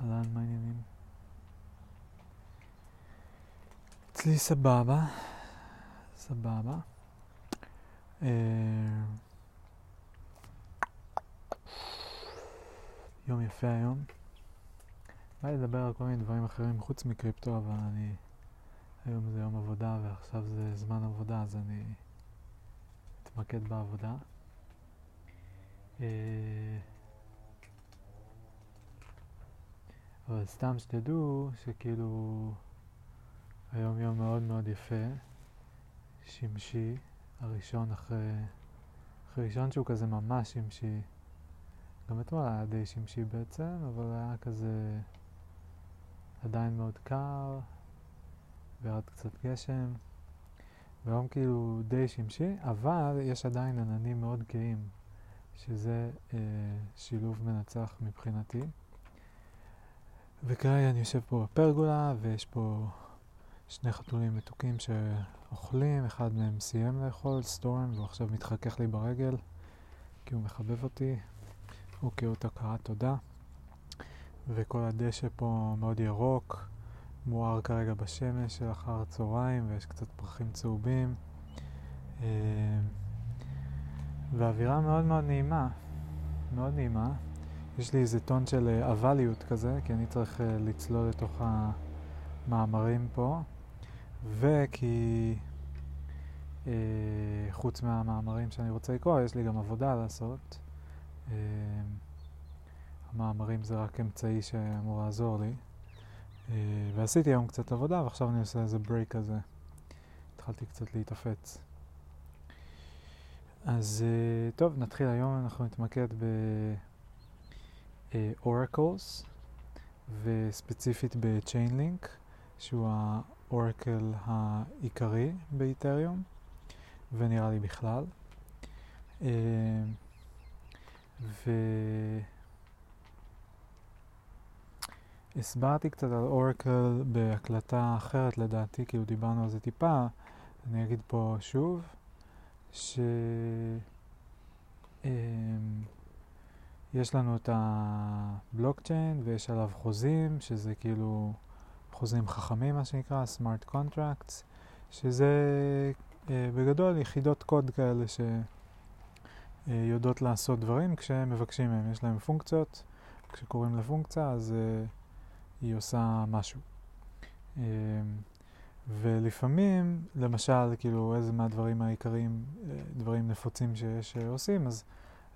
אהלן, מה העניינים? אצלי סבבה, סבבה. אה, יום יפה היום. בא לי לדבר על כל מיני דברים אחרים חוץ מקריפטו, אבל אני... היום זה יום עבודה ועכשיו זה זמן עבודה, אז אני אתמקד בעבודה. אה, אבל סתם שתדעו שכאילו היום יום מאוד מאוד יפה, שמשי, הראשון אחרי, אחרי ראשון שהוא כזה ממש שמשי. גם אתמול היה די שמשי בעצם, אבל היה כזה עדיין מאוד קר, וירד קצת גשם. והיום כאילו די שמשי, אבל יש עדיין עננים מאוד כהים, שזה אה, שילוב מנצח מבחינתי. וכרגע אני יושב פה בפרגולה, ויש פה שני חתולים מתוקים שאוכלים, אחד מהם סיים לאכול, סטורם, והוא עכשיו מתחכך לי ברגל, כי הוא מחבב אותי, הוא כאות הכרת תודה. וכל הדשא פה מאוד ירוק, מואר כרגע בשמש של אחר הצהריים, ויש קצת פרחים צהובים. אה, ואווירה מאוד מאוד נעימה, מאוד נעימה. יש לי איזה טון של אבליות כזה, כי אני צריך לצלול לתוך המאמרים פה, וכי אה, חוץ מהמאמרים שאני רוצה לקרוא, יש לי גם עבודה לעשות. אה, המאמרים זה רק אמצעי שאמור לעזור לי. אה, ועשיתי היום קצת עבודה, ועכשיו אני עושה איזה ברייק כזה. התחלתי קצת להתאפץ. אז טוב, נתחיל היום, אנחנו נתמקד ב... אורקלס, וספציפית ב-Chainlink, שהוא האורקל העיקרי באיתריום, ונראה לי בכלל. והסברתי קצת על אורקל בהקלטה אחרת לדעתי, כאילו דיברנו על זה טיפה, אני אגיד פה שוב, ש... יש לנו את הבלוקצ'יין ויש עליו חוזים, שזה כאילו חוזים חכמים מה שנקרא, smart contracts, שזה אה, בגדול יחידות קוד כאלה שיודעות אה, לעשות דברים כשמבקשים מהם, יש להם פונקציות, כשקוראים לפונקציה אז אה, היא עושה משהו. אה, ולפעמים, למשל, כאילו איזה מהדברים העיקריים, אה, דברים נפוצים שיש אה, עושים, אז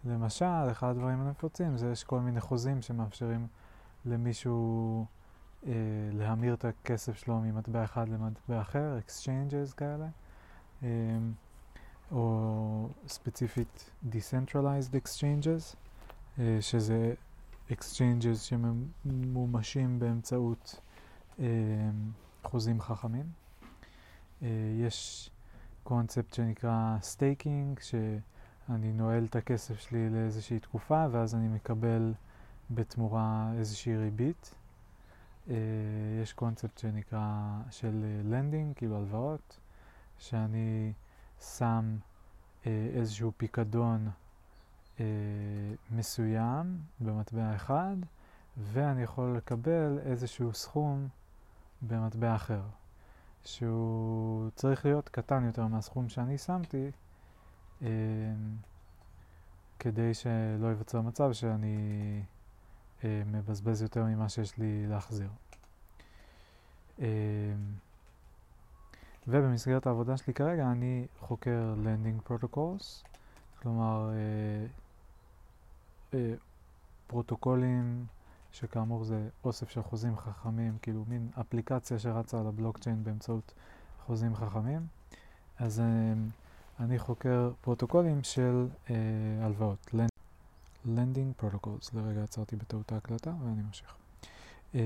למשל, אחד הדברים הנפוצים זה יש כל מיני חוזים שמאפשרים למישהו אה, להמיר את הכסף שלו ממטבע אחד למטבע אחר, exchanges כאלה, אה, או ספציפית decentralized exchanges, אה, שזה exchanges שממומשים באמצעות אה, חוזים חכמים. אה, יש קונספט שנקרא staking, ש... אני נועל את הכסף שלי לאיזושהי תקופה, ואז אני מקבל בתמורה איזושהי ריבית. Uh, יש קונספט שנקרא של לנדינג, כאילו הלוואות, שאני שם uh, איזשהו פיקדון uh, מסוים במטבע אחד, ואני יכול לקבל איזשהו סכום במטבע אחר, שהוא צריך להיות קטן יותר מהסכום שאני שמתי, כדי שלא ייווצר מצב שאני אה, מבזבז יותר ממה שיש לי להחזיר. אמ, ובמסגרת העבודה שלי כרגע אני חוקר Landing Protocols, כלומר אה, אה, פרוטוקולים שכאמור זה אוסף של חוזים חכמים, כאילו מין אפליקציה שרצה על הבלוקצ'יין באמצעות חוזים חכמים. אז אני חוקר פרוטוקולים של אה, הלוואות, Lending Protocols. לרגע עצרתי בטעות ההקלטה ואני ממשיך. אה,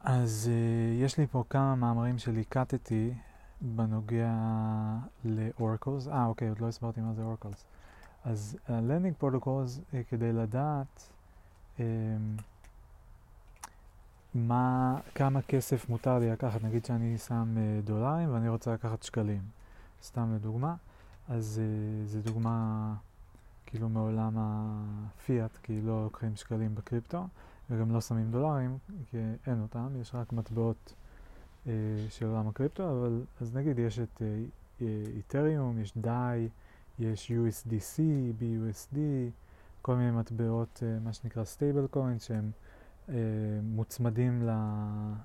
אז אה, יש לי פה כמה מאמרים שליקטתי בנוגע ל-Oracles. אה, אוקיי, עוד לא הסברתי מה זה Oracles. אז ה-Lending Protocols, אה, כדי לדעת אה, מה, כמה כסף מותר לי לקחת, נגיד שאני שם uh, דולרים ואני רוצה לקחת שקלים, סתם לדוגמה, אז uh, זו דוגמה כאילו מעולם הפיאט, כי לא לוקחים שקלים בקריפטו, וגם לא שמים דולרים, כי אין אותם, יש רק מטבעות אה, של עולם הקריפטו, אבל אז נגיד יש את איתריום, יש דאי, יש USDC, BUSD, כל מיני מטבעות, אה, מה שנקרא סטייבל קוינס, שהם אה, מוצמדים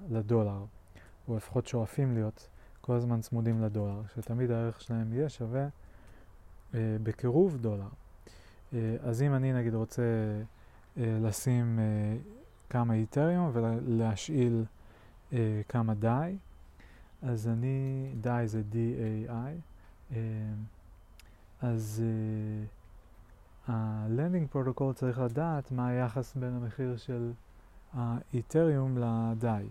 לדולר, או לפחות שואפים להיות כל הזמן צמודים לדולר, שתמיד הערך שלהם יהיה שווה אה, בקירוב דולר. אה, אז אם אני נגיד רוצה אה, לשים כמה איתריום ולהשאיל כמה דאי, אז אני, דאי זה D-A-I, אז הלנדינג פרוטוקול צריך לדעת מה היחס בין המחיר של האיתריום לדאי.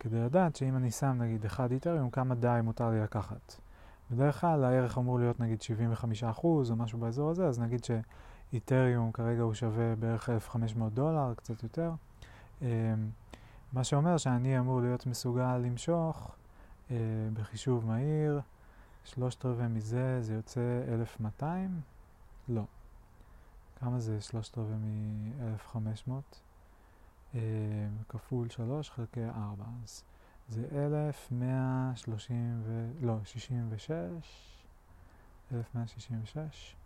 כדי לדעת שאם אני שם נגיד אחד איתריום, כמה דאי מותר לי לקחת. בדרך כלל הערך אמור להיות נגיד 75% או משהו באזור הזה, אז נגיד שאיתריום כרגע הוא שווה בערך 1,500 דולר, קצת יותר. Um, מה שאומר שאני אמור להיות מסוגל למשוך uh, בחישוב מהיר שלושת רבעי מזה, זה יוצא 1,200? לא. כמה זה שלושת רבעי מ-1,500? אה, כפול 3 חלקי 4. אז זה 1,130 ו... לא, 66. 1,166.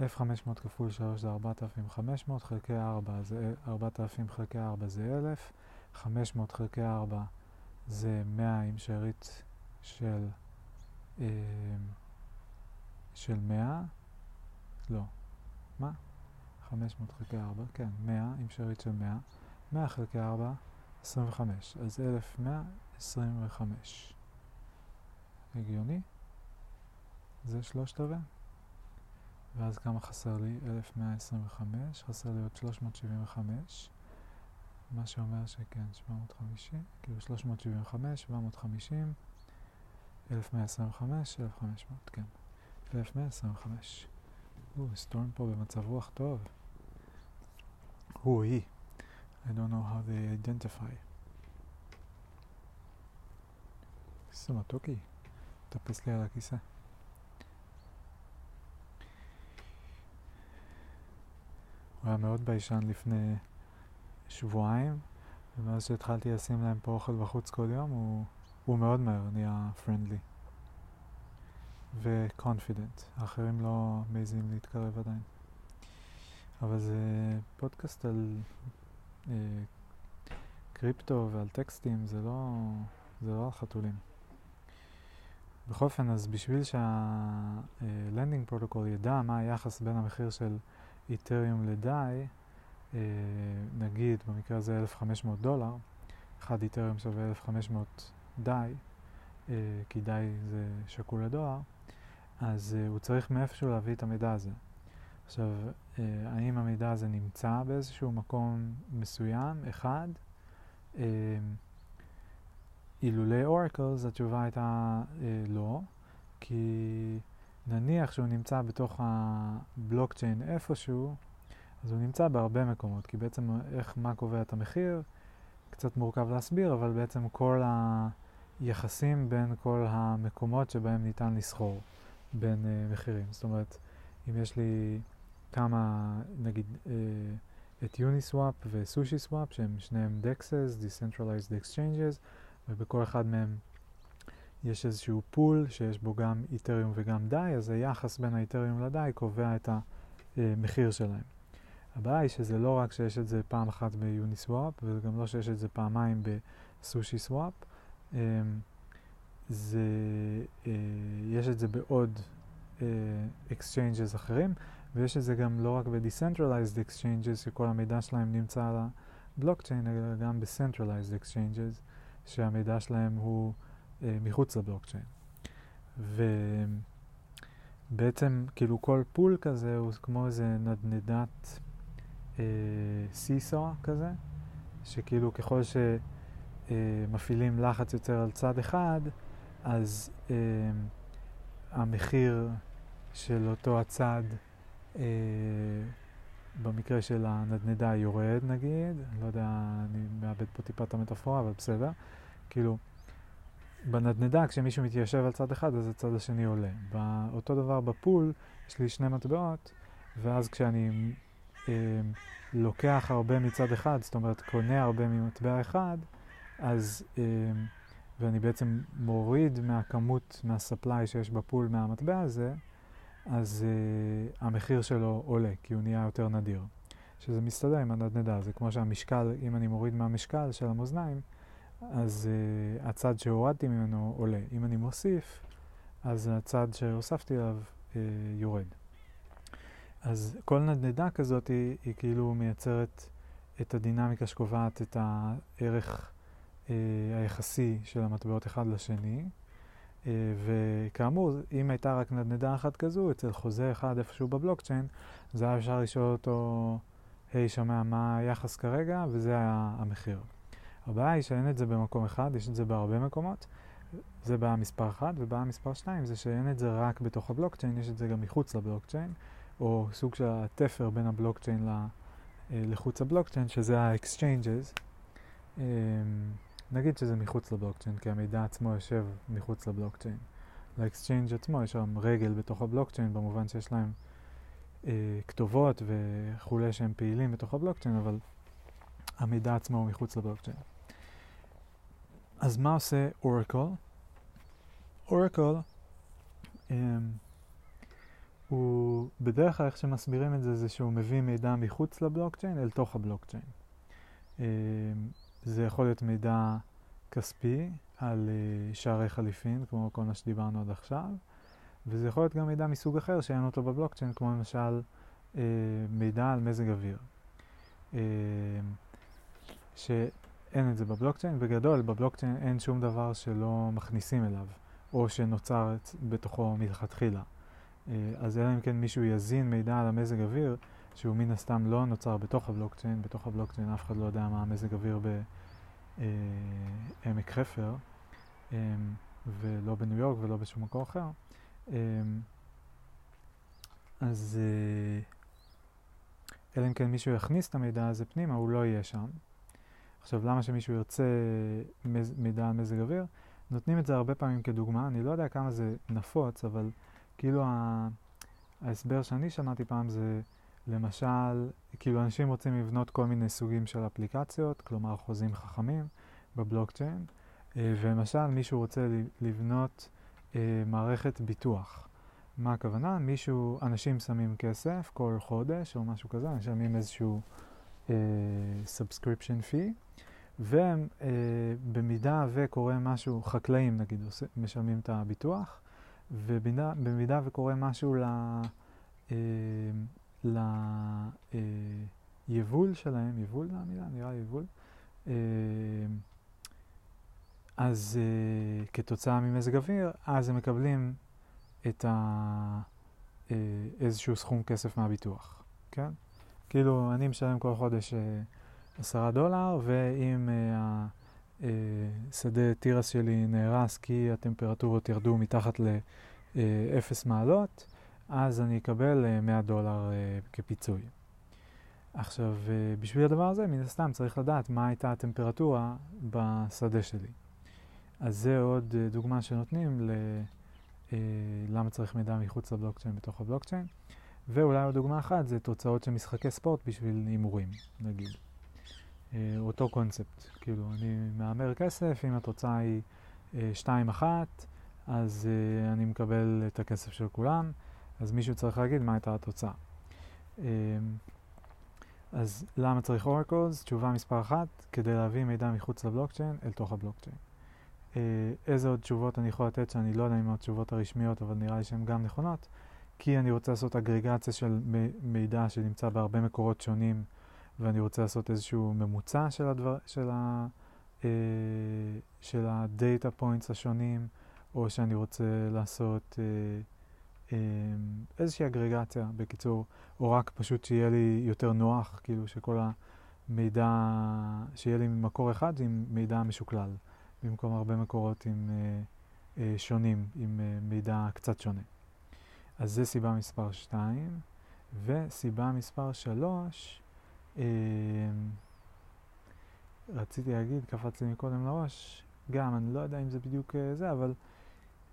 1,500 כפול 3 זה 4,500 חלקי 4 זה 4,000 חלקי 4 זה 1,000. 500 חלקי 4 זה 100 עם שארית של אה, של 100, לא, מה? 500 חלקי 4, כן, 100 עם שארית של 100, 100 חלקי 4, 25, אז 1125. הגיוני? זה שלושת רבעי? ואז כמה חסר לי? 1125, חסר לי עוד 375, מה שאומר שכן, 750, כאילו 375, 750, 1125, 1500, כן. 1125. או, סטורם פה במצב רוח טוב. הוא, היא. I don't know how they identify. איזה מתוקי. טפס לי על הכיסא. הוא היה מאוד ביישן לפני שבועיים, ומאז שהתחלתי לשים להם פה אוכל בחוץ כל יום, הוא... הוא מאוד מהר נהיה פרנדלי ו-confident. האחרים לא מעזים להתקרב עדיין. אבל זה פודקאסט על אה, קריפטו ועל טקסטים, זה לא, זה לא על חתולים. בכל אופן, אז בשביל שהלנדינג פרוטוקול ידע מה היחס בין המחיר של איתריום לדאי, אה, נגיד במקרה הזה 1,500 דולר, אחד איתריום שווה 1,500 די, אה, כי די זה שקול לדואר, אז אה, הוא צריך מאיפשהו להביא את המידע הזה. עכשיו, אה, האם המידע הזה נמצא באיזשהו מקום מסוים, אחד? אה, אילולי אורקלס התשובה הייתה אה, לא, כי נניח שהוא נמצא בתוך הבלוקצ'יין איפשהו, אז הוא נמצא בהרבה מקומות, כי בעצם איך, מה קובע את המחיר, קצת מורכב להסביר, אבל בעצם כל ה... יחסים בין כל המקומות שבהם ניתן לסחור בין uh, מחירים. זאת אומרת, אם יש לי כמה, נגיד, uh, את יוניסוואפ וסושי סוואפ, שהם שניהם דקסס, Decentralized Exchanges, ובכל אחד מהם יש איזשהו פול שיש בו גם איתריום וגם דאי, אז היחס בין האיתריום לדאי קובע את המחיר אה, שלהם. הבעיה היא שזה לא רק שיש את זה פעם אחת ביוניסוואפ, וגם לא שיש את זה פעמיים בסושי סוואפ, Um, זה, uh, יש את זה בעוד exchanges אחרים, ויש את זה גם לא רק ב-decentralized exchanges, שכל המידע שלהם נמצא על הבלוקצ'יין, אלא גם ב-centralized exchanges, שהמידע שלהם הוא uh, מחוץ לבלוקצ'יין. ובעצם, כאילו כל פול כזה הוא כמו איזה נדנדת סיסו כזה, שכאילו ככל ש... אה, לחץ יותר על צד אחד, אז אה, המחיר של אותו הצד, אה, במקרה של הנדנדה יורד נגיד, אני לא יודע, אני מאבד פה טיפה את המטאפורה, אבל בסדר. כאילו, בנדנדה כשמישהו מתיישב על צד אחד אז הצד השני עולה. באותו דבר בפול, יש לי שני מטבעות, ואז כשאני אה, לוקח הרבה מצד אחד, זאת אומרת קונה הרבה ממטבע אחד, אז, אה, ואני בעצם מוריד מהכמות, מהספליי שיש בפול מהמטבע הזה, אז אה, המחיר שלו עולה, כי הוא נהיה יותר נדיר. שזה מסתדר עם הנדנדה, זה כמו שהמשקל, אם אני מוריד מהמשקל של המאזניים, אז uh, הצד שהורדתי ממנו עולה. אם אני מוסיף, אז הצד שהוספתי אליו uh, יורד. אז כל נדנדה כזאת היא, היא כאילו מייצרת את הדינמיקה שקובעת את הערך uh, היחסי של המטבעות אחד לשני. Uh, וכאמור, אם הייתה רק נדנדה אחת כזו, אצל חוזה אחד איפשהו בבלוקצ'יין, זה היה אפשר לשאול אותו, היי, hey, שומע, מה היחס כרגע? וזה היה המחיר. הבעיה היא שאין את זה במקום אחד, יש את זה בהרבה מקומות. זה בעיה מספר 1, ובעיה מספר 2 זה שאין את זה רק בתוך הבלוקצ'יין, יש את זה גם מחוץ לבלוקצ'יין, או סוג של התפר בין הבלוקצ'יין אה, לחוץ הבלוקצ'יין, שזה ה-exchanges. נגיד שזה מחוץ לבלוקצ'יין, כי המידע עצמו יושב מחוץ לבלוקצ'יין. ל-exchange עצמו יש שם רגל בתוך הבלוקצ'יין, במובן שיש להם אה, כתובות וכולי שהם פעילים בתוך הבלוקצ'יין, אבל המידע עצמו הוא מחוץ לבלוקצ'יין. אז מה עושה אורקל? אורקל um, הוא בדרך כלל איך שמסבירים את זה זה שהוא מביא מידע מחוץ לבלוקצ'יין אל תוך הבלוקצ'יין. Um, זה יכול להיות מידע כספי על uh, שערי חליפין, כמו כל מה שדיברנו עד עכשיו, וזה יכול להיות גם מידע מסוג אחר שאין אותו בבלוקצ'יין, כמו למשל uh, מידע על מזג אוויר. Uh, שאין את זה בבלוקצ'יין. בגדול, בבלוקצ'יין אין שום דבר שלא מכניסים אליו, או שנוצר בתוכו מלכתחילה. אה, אז אלא אם כן מישהו יזין מידע על המזג אוויר, שהוא מן הסתם לא נוצר בתוך הבלוקצ'יין, בתוך הבלוקצ'יין אף אחד לא יודע מה המזג אוויר בעמק חפר, אה, ולא בניו יורק ולא בשום מקום אחר. אה, אז אלא אם כן מישהו יכניס את המידע הזה פנימה, הוא לא יהיה שם. עכשיו, למה שמישהו ירצה מידע על מזג אוויר? נותנים את זה הרבה פעמים כדוגמה, אני לא יודע כמה זה נפוץ, אבל כאילו ה... ההסבר שאני שמעתי פעם זה למשל, כאילו אנשים רוצים לבנות כל מיני סוגים של אפליקציות, כלומר חוזים חכמים בבלוקצ'יין, אה, ולמשל מישהו רוצה לבנות אה, מערכת ביטוח. מה הכוונה? מישהו, אנשים שמים כסף כל חודש או משהו כזה, משלמים איזשהו uh, subscription fee, ובמידה וקורה משהו, חקלאים נגיד משלמים את הביטוח, ובמידה וקורה משהו ל... uh, ליבול שלהם, יבול זה המילה? נראה יבול. Uh, אז uh, כתוצאה ממזג אוויר, אז הם מקבלים את ה... uh, איזשהו סכום כסף מהביטוח, כן? כאילו, אני משלם כל חודש אה, עשרה דולר, ואם אה, השדה אה, תירס שלי נהרס כי הטמפרטורות ירדו מתחת לאפס מעלות, אז אני אקבל 100 דולר כפיצוי. עכשיו, בשביל הדבר הזה, מן הסתם צריך לדעת מה הייתה הטמפרטורה בשדה שלי. אז זה עוד דוגמה שנותנים ל... למה צריך מידע מחוץ לבלוקצ'יין בתוך הבלוקצ'יין. ואולי עוד דוגמה אחת זה תוצאות של משחקי ספורט בשביל הימורים, נגיד. אה, אותו קונספט, כאילו, אני מהמר כסף, אם התוצאה היא 2-1, אה, אז אה, אני מקבל את הכסף של כולם, אז מישהו צריך להגיד מה הייתה התוצאה. אז למה צריך אורקלס? תשובה מספר אחת, כדי להביא מידע מחוץ לבלוקצ'יין אל תוך הבלוקצ'יין. איזה עוד תשובות אני יכול לתת שאני לא יודע אם התשובות הרשמיות, אבל נראה לי שהן גם נכונות. כי אני רוצה לעשות אגרגציה של מידע שנמצא בהרבה מקורות שונים, ואני רוצה לעשות איזשהו ממוצע של, הדבר, של, ה, אה, של הדאטה פוינטס השונים, או שאני רוצה לעשות אה, אה, איזושהי אגרגציה, בקיצור, או רק פשוט שיהיה לי יותר נוח, כאילו שכל המידע, שיהיה לי מקור אחד עם מידע משוקלל, במקום הרבה מקורות עם אה, אה, שונים, עם אה, מידע קצת שונה. אז זה סיבה מספר 2. וסיבה מספר 3, אה, רציתי להגיד, קפץ לי מקודם לראש, גם, אני לא יודע אם זה בדיוק אה, זה, אבל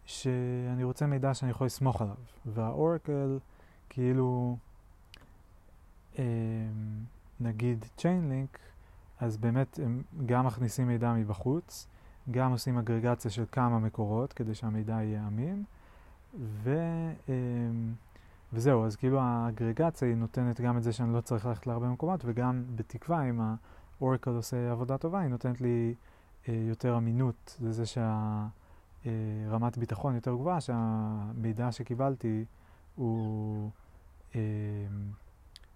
שאני רוצה מידע שאני יכול לסמוך עליו. והאורקל, כאילו, נגיד Chainlink, אז באמת הם גם מכניסים מידע מבחוץ, גם עושים אגרגציה של כמה מקורות כדי שהמידע יהיה אמין, ו, וזהו, אז כאילו האגרגציה היא נותנת גם את זה שאני לא צריך ללכת להרבה מקומות, וגם בתקווה, אם ה-Oracle עושה עבודה טובה, היא נותנת לי אה, יותר אמינות לזה שהרמת אה, ביטחון יותר גבוהה, שהמידע שקיבלתי הוא, אה,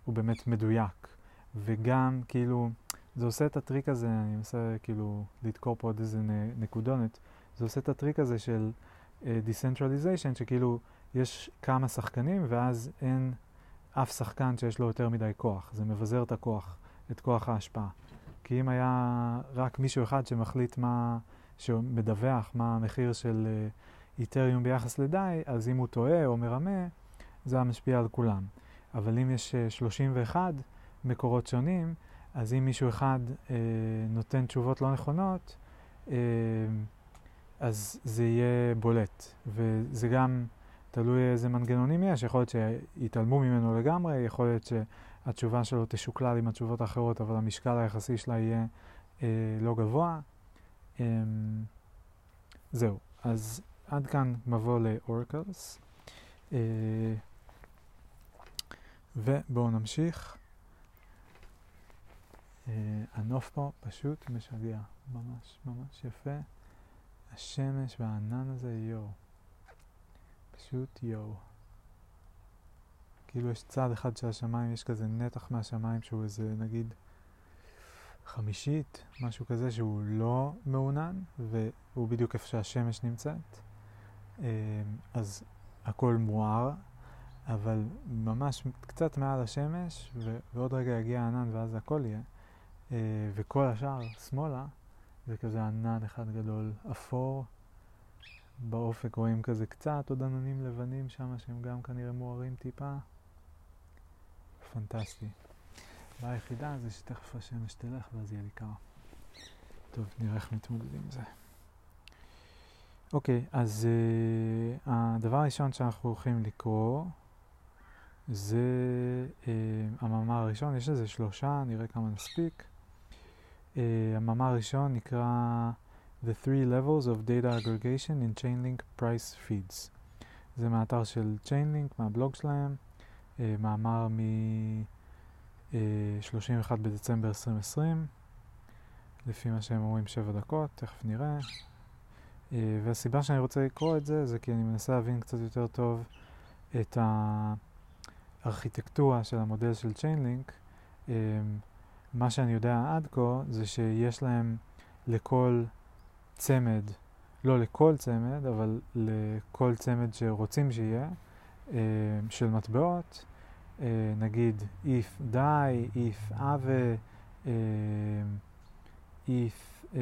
הוא באמת מדויק. וגם כאילו, זה עושה את הטריק הזה, אני מנסה כאילו לדקור פה עוד איזה נקודונת, זה עושה את הטריק הזה של uh, decentralization, שכאילו יש כמה שחקנים ואז אין אף שחקן שיש לו יותר מדי כוח, זה מבזר את הכוח, את כוח ההשפעה. כי אם היה רק מישהו אחד שמחליט מה, שמדווח מה המחיר של איתריום uh, ביחס לדאי, אז אם הוא טועה או מרמה, זה היה משפיע על כולם. אבל אם יש uh, 31 מקורות שונים, אז אם מישהו אחד uh, נותן תשובות לא נכונות, uh, אז זה יהיה בולט. וזה גם תלוי איזה מנגנונים יש, יכול להיות שיתעלמו ממנו לגמרי, יכול להיות שהתשובה שלו תשוקלל עם התשובות האחרות, אבל המשקל היחסי שלה יהיה אה, לא גבוה. אה, זהו, אז עד כאן מבוא לאורקלס. אה, ובואו נמשיך. אה, הנוף פה פשוט משגע, ממש ממש יפה. השמש והענן הזה, יואו. פשוט יואו. כאילו יש צד אחד של השמיים, יש כזה נתח מהשמיים שהוא איזה נגיד חמישית, משהו כזה שהוא לא מעונן, והוא בדיוק איפה שהשמש נמצאת. אמ, אז הכל מואר, אבל ממש קצת מעל השמש, ועוד רגע יגיע הענן ואז הכל יהיה. אה, וכל השאר, שמאלה, זה כזה ענן אחד גדול אפור. באופק רואים כזה קצת עוד עננים לבנים שם שהם גם כנראה מוארים טיפה. פנטסטי. הבעיה היחידה זה שתכף השמש תלך ואז יהיה לי קר. טוב, נראה איך מתמודדים עם זה. אוקיי, אז uh, הדבר הראשון שאנחנו הולכים לקרוא זה uh, המאמר הראשון, יש איזה שלושה, נראה כמה נספיק. Uh, המאמר הראשון נקרא The Three Levels of Data Aggregation in Chainlink Price Feeds. זה מהאתר של Chainlink, מהבלוג שלהם, uh, מאמר מ... אה, 31 בדצמבר 2020, לפי מה שהם אומרים 7 דקות, תכף נראה. אה, והסיבה שאני רוצה לקרוא את זה, זה כי אני מנסה להבין קצת יותר טוב את הארכיטקטורה של המודל של צ'יינלינק. אה, מה שאני יודע עד כה זה שיש להם לכל צמד, לא לכל צמד, אבל לכל צמד שרוצים שיהיה, של מטבעות, נגיד if die, if ave, אה, if, אה,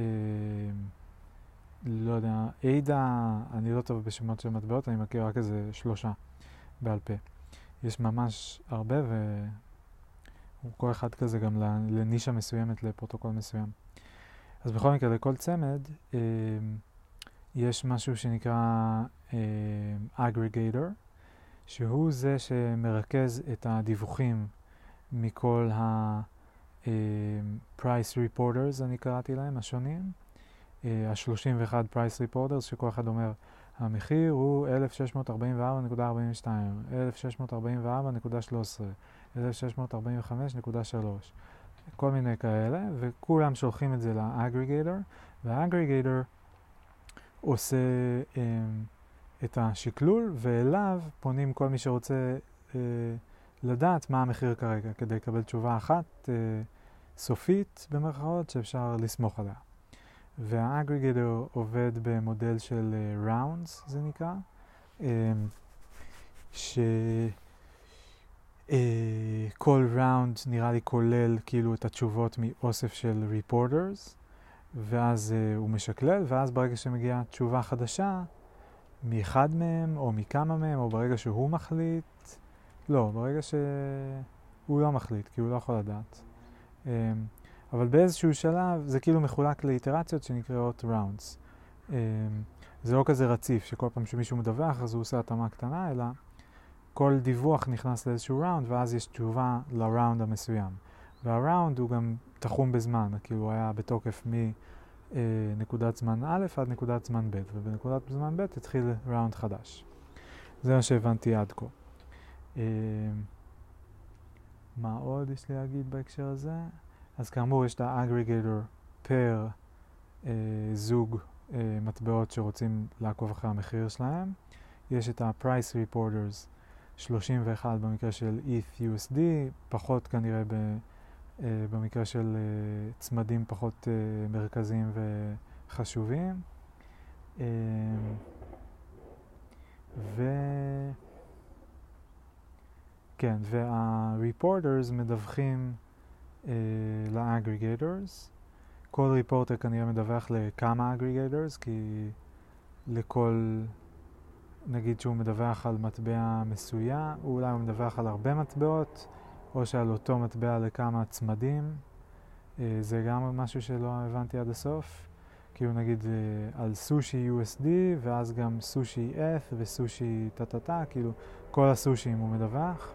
לא יודע, עדה, אני לא טוב בשמות של מטבעות, אני מכיר רק איזה שלושה בעל פה. יש ממש הרבה ו... כל אחד כזה גם לנישה מסוימת, לפרוטוקול מסוים. אז בכל מקרה, לכל צמד אה, יש משהו שנקרא אה, aggregator, שהוא זה שמרכז את הדיווחים מכל ה... אה, price reporters, אני קראתי להם, השונים. אה, ה-31 price reporters, שכל אחד אומר, המחיר הוא 1644.42, 1644.13, 1645.3, כל מיני כאלה, וכולם שולחים את זה לאגריגייטור, והאגריגייטור עושה um, את השקלול, ואליו פונים כל מי שרוצה uh, לדעת מה המחיר כרגע, כדי לקבל תשובה אחת uh, סופית, במרכאות, שאפשר לסמוך עליה. והאגריגייטור עובד במודל של uh, rounds, זה נקרא, um, ש... Uh, כל ראונד נראה לי כולל כאילו את התשובות מאוסף של ריפורטרס, ואז uh, הוא משקלל, ואז ברגע שמגיעה תשובה חדשה, מאחד מהם, או מכמה מהם, או ברגע שהוא מחליט, לא, ברגע שהוא לא מחליט, כי הוא לא יכול לדעת. Um, אבל באיזשהו שלב זה כאילו מחולק לאיטרציות שנקראות ראונדס. Um, זה לא כזה רציף, שכל פעם שמישהו מדווח אז הוא עושה התאמה קטנה, אלא כל דיווח נכנס לאיזשהו ראונד, ואז יש תשובה לראונד המסוים. והראונד הוא גם תחום בזמן, כאילו הוא היה בתוקף מנקודת זמן א' עד נקודת זמן ב', ובנקודת זמן ב' התחיל ראונד חדש. זה מה שהבנתי עד כה. אה, מה עוד יש לי להגיד בהקשר הזה? אז כאמור יש את האגריגטור פר אה, זוג אה, מטבעות שרוצים לעקוב אחרי המחיר שלהם. יש את ה-Price Reporters 31 במקרה של ETH USD, פחות כנראה ב, אה, במקרה של אה, צמדים פחות אה, מרכזיים וחשובים. אה, ו... כן, וה-reporters מדווחים אה, ל-aggregators. כל ריפורטר כנראה מדווח לכמה aggregators, כי לכל, נגיד שהוא מדווח על מטבע מסוים, אולי הוא מדווח על הרבה מטבעות, או שעל אותו מטבע לכמה צמדים. אה, זה גם משהו שלא הבנתי עד הסוף. כאילו נגיד אה, על סושי USD, ואז גם סושי F וסושי טה-טה-טה, כאילו כל הסושים הוא מדווח.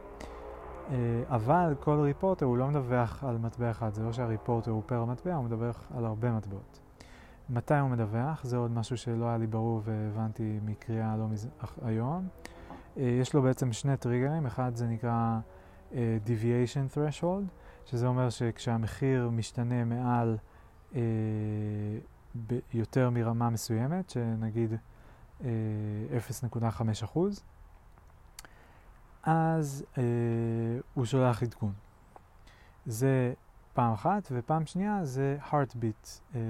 אה, אבל כל ריפורטר הוא לא מדווח על מטבע אחד, זה לא שהריפורטר הוא פר מטבע, הוא מדווח על הרבה מטבעות. מתי הוא מדווח? זה עוד משהו שלא היה לי ברור והבנתי מקריאה לא מז... היום. יש לו בעצם שני טריגרים, אחד זה נקרא uh, deviation threshold, שזה אומר שכשהמחיר משתנה מעל uh, יותר מרמה מסוימת, שנגיד uh, 0.5 אחוז, אז אה, הוא שולח עדכון. זה פעם אחת, ופעם שנייה זה heartbeat אה,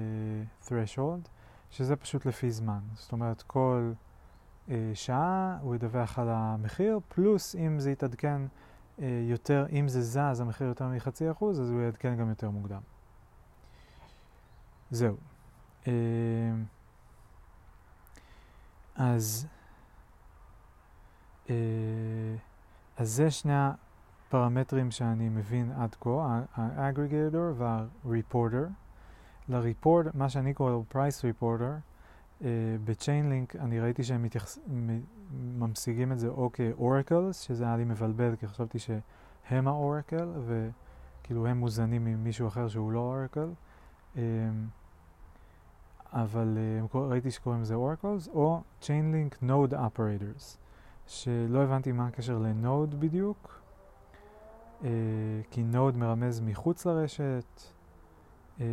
threshold, שזה פשוט לפי זמן. זאת אומרת, כל אה, שעה הוא ידווח על המחיר, פלוס אם זה יתעדכן אה, יותר, אם זה זז המחיר יותר מחצי אחוז, אז הוא יעדכן גם יותר מוקדם. זהו. אה, אז אה, אז זה שני הפרמטרים שאני מבין עד כה, ה-aggregator וה-reporter. ל-report, מה שאני קורא לו reporter, uh, ב-chainlink אני ראיתי שהם מתייחס, ממשיגים את זה או כ-oracles, שזה היה לי מבלבל, כי חשבתי שהם ה-oracle, וכאילו הם מוזנים ממישהו אחר שהוא לא oracle. Um, אבל uh, ראיתי שקוראים לזה oracles, או chainlink node operators. שלא הבנתי מה הקשר לנוד בדיוק, אה, כי נוד מרמז מחוץ לרשת, אה,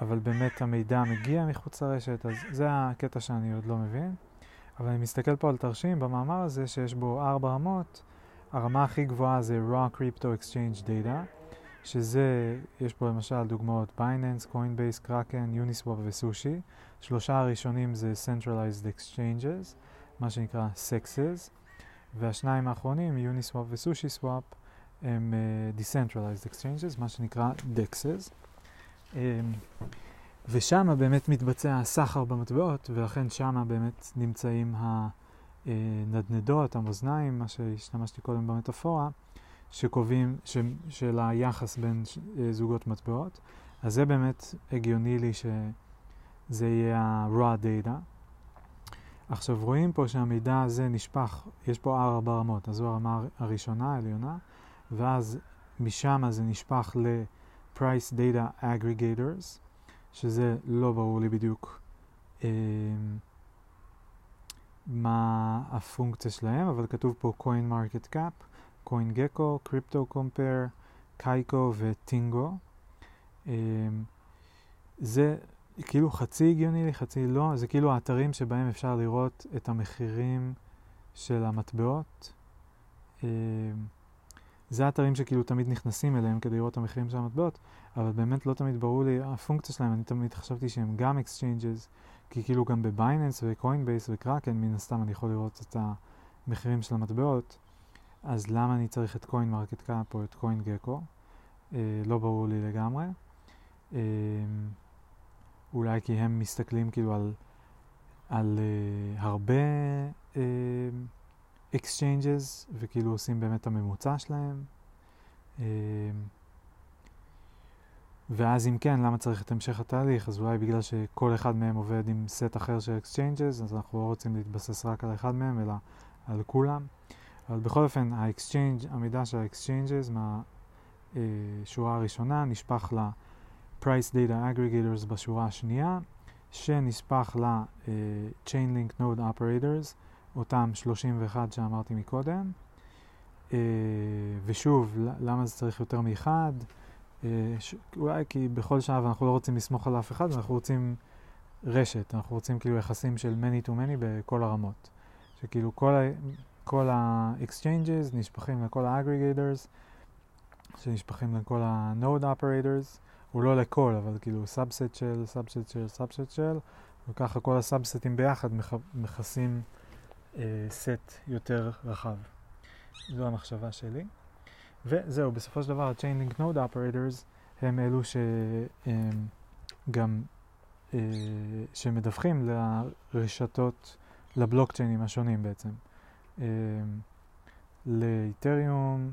אבל באמת המידע מגיע מחוץ לרשת, אז זה הקטע שאני עוד לא מבין. אבל אני מסתכל פה על תרשים במאמר הזה שיש בו ארבע רמות. הרמה הכי גבוהה זה raw crypto exchange data, שזה, יש פה למשל דוגמאות בייננס, קוינבייס, קראקן, יוניסוואפ וסושי. שלושה הראשונים זה centralized exchanges. מה שנקרא סקסס, והשניים האחרונים, יוניסוואפ וסושי סוואפ, הם uh, Decentralized Exchanges, מה שנקרא DEXs. Um, ושם באמת מתבצע הסחר במטבעות, ולכן שם באמת נמצאים הנדנדות, המאזניים, מה שהשתמשתי קודם במטאפורה, שקובעים, ש, של היחס בין אה, זוגות מטבעות. אז זה באמת הגיוני לי שזה יהיה ה-raw data. עכשיו רואים פה שהמידע הזה נשפך, יש פה ארבע רמות, אז זו הרמה הראשונה, העליונה, ואז משם זה נשפך ל-Price Data Aggregators, שזה לא ברור לי בדיוק אה, מה הפונקציה שלהם, אבל כתוב פה Coin Market Cap, Coin Gecko, Crypto Compare, קייקו וטינגו. אה, זה כאילו חצי הגיוני לי, חצי לא, זה כאילו האתרים שבהם אפשר לראות את המחירים של המטבעות. אה, זה האתרים שכאילו תמיד נכנסים אליהם כדי לראות את המחירים של המטבעות, אבל באמת לא תמיד ברור לי הפונקציה שלהם, אני תמיד חשבתי שהם גם exchanges, כי כאילו גם בבייננס וקוינבייס וקראקן, מן הסתם אני יכול לראות את המחירים של המטבעות, אז למה אני צריך את קוין מרקט קאפ או את קוין גקו? אה, לא ברור לי לגמרי. אה, אולי כי הם מסתכלים כאילו על, על uh, הרבה uh, exchanges וכאילו עושים באמת את הממוצע שלהם. Uh, ואז אם כן, למה צריך את המשך התהליך? אז אולי בגלל שכל אחד מהם עובד עם סט אחר של exchanges, אז אנחנו לא רוצים להתבסס רק על אחד מהם, אלא על כולם. אבל בכל אופן, ה-exchange, המידע של ה-exchanges מהשורה הראשונה נשפך ל-price data aggregators בשורה השנייה, שנספח ל-chain link node operators, אותם 31 שאמרתי מקודם. Uh, ושוב, למה זה צריך יותר מאחד? Uh, ש... אולי כי בכל שלב אנחנו לא רוצים לסמוך על אף אחד, אנחנו רוצים רשת, אנחנו רוצים כאילו יחסים של many to many בכל הרמות. שכאילו כל, ה... כל ה-exchanges נשפכים לכל ה-aggregators, שנשפכים לכל ה-node operators, הוא לא לכל, אבל כאילו סאבסט של, סאבסט של, סאבסט של, וככה כל הסאבסטים ביחד מכסים אה, סט יותר רחב. זו המחשבה שלי. וזהו, בסופו של דבר ה-Chain Link Node Operators הם אלו שגם אה, שמדווחים לרשתות, לבלוקצ'יינים השונים בעצם. אה, לאיתריום,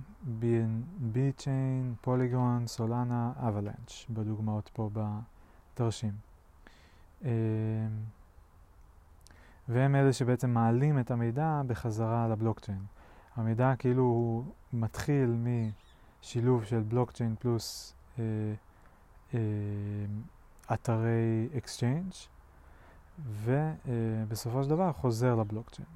Chain, פוליגון, סולנה, אבלנץ', בדוגמאות פה בתרשים. אה, והם אלה שבעצם מעלים את המידע בחזרה לבלוקצ'יין. המידע כאילו מתחיל משילוב של בלוקצ'יין פלוס אה, אה, אתרי אקסצ'יינג' ובסופו של דבר חוזר לבלוקצ'יין.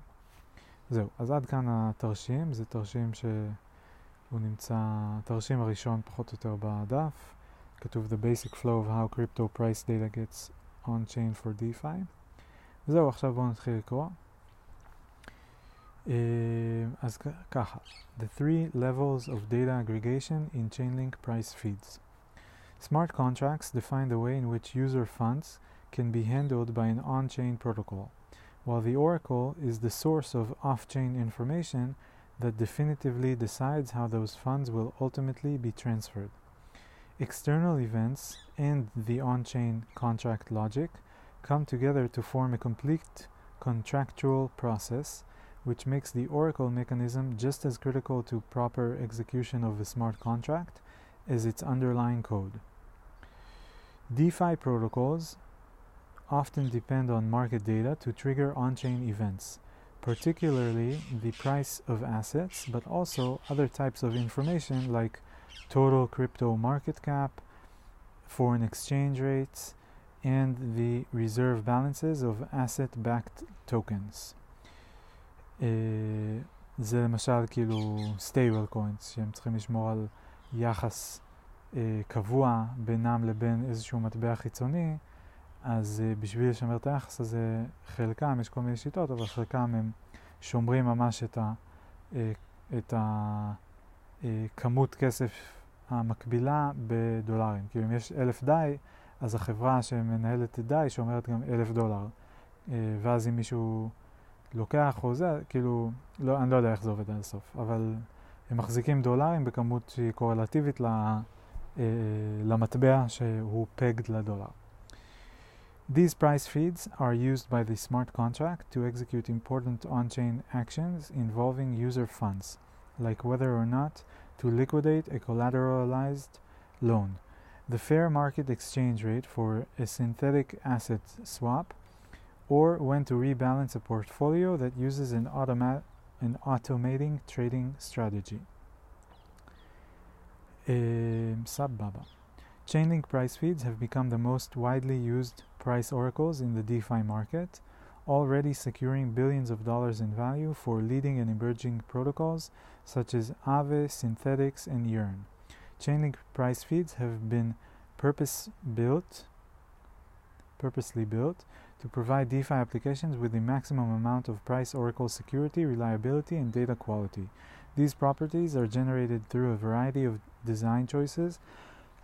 זהו, אז עד כאן התרשים, זה תרשים שהוא נמצא, התרשים הראשון פחות או יותר בדף, כתוב The basic flow of how crypto price data gets on chain for DeFi. זהו, עכשיו בואו נתחיל לקרוא. Uh, אז ככה, The three levels of data aggregation in Chainlink price feeds. Smart contracts define the way in which user funds can be handled by an on-chain protocol, while the oracle is the source of off-chain information that definitively decides how those funds will ultimately be transferred. External events and the on-chain contract logic come together to form a complete contractual process which makes the oracle mechanism just as critical to proper execution of a smart contract as its underlying code. DeFi protocols often depend on market data to trigger on-chain events, particularly the price of assets, but also other types of information like total crypto market cap, foreign exchange rates, and the reserve balances of asset-backed tokens. Uh, זה למשל כאילו stable coins שהם צריכים לשמור על יחס uh, קבוע בינם לבין איזשהו מטבע חיצוני, אז uh, בשביל לשמר את היחס הזה, חלקם, יש כל מיני שיטות, אבל חלקם הם שומרים ממש את, ה, uh, את הכמות כסף המקבילה בדולרים. כאילו אם יש אלף די, אז החברה שמנהלת את דאי שאומרת גם אלף דולר. אה, ואז אם מישהו לוקח או זה, כאילו, לא, אני לא יודע איך זה עובד עד הסוף, אבל הם מחזיקים דולרים בכמות שהיא קורלטיבית ל, אה, למטבע שהוא pegged לדולר. These price feeds are used by the smart contract to execute important on-chain actions involving user funds, like whether or not to liquidate a collateralized loan, the fair market exchange rate for a synthetic asset swap, or when to rebalance a portfolio that uses an, automa- an automating trading strategy. Sabbaba. Chainlink price feeds have become the most widely used price oracles in the DeFi market, already securing billions of dollars in value for leading and emerging protocols such as Aave, Synthetix, and Yearn. Chainlink price feeds have been purpose built purposely built to provide DeFi applications with the maximum amount of price oracle security, reliability, and data quality. These properties are generated through a variety of design choices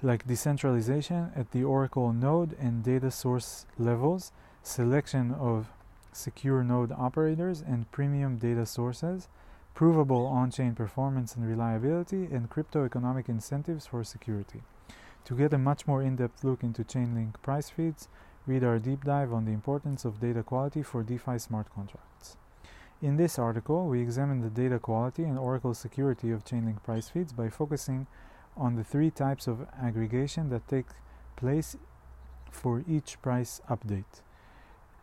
like decentralization at the oracle node and data source levels, selection of secure node operators and premium data sources, provable on-chain performance and reliability, and crypto economic incentives for security. To get a much more in-depth look into Chainlink price feeds, read our deep dive on the importance of data quality for DeFi smart contracts. In this article, we examine the data quality and Oracle security of Chainlink price feeds by focusing on the three types of aggregation that take place for each price update.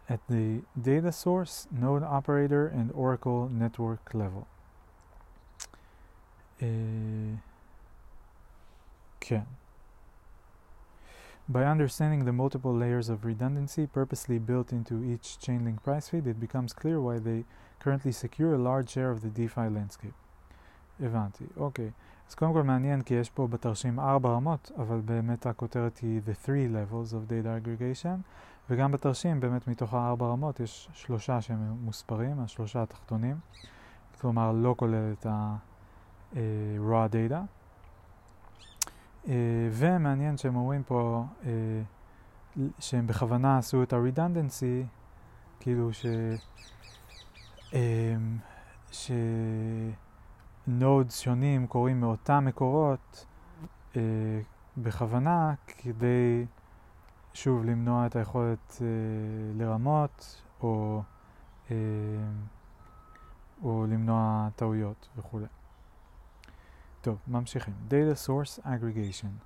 at the data source, node operator, and Oracle network level. Uh. By understanding the multiple layers of redundancy purposely built into each Chainlink price feed, it becomes clear why they currently secure a large share of the DeFi landscape. הבנתי, אוקיי. אז קודם כל מעניין כי יש פה בתרשים ארבע רמות, אבל באמת הכותרת היא The three levels of data aggregation, וגם בתרשים באמת מתוך הארבע רמות יש שלושה שהם מוספרים, השלושה התחתונים, כלומר לא כולל את ה-raw data. Uh, ומעניין שהם אומרים פה uh, שהם בכוונה עשו את ה-redundancy, כאילו ש... Um, ש... נודס שונים קוראים מאותם מקורות uh, בכוונה כדי שוב למנוע את היכולת uh, לרמות או, uh, או למנוע טעויות וכולי. טוב, ממשיכים. Data Source Aggregation.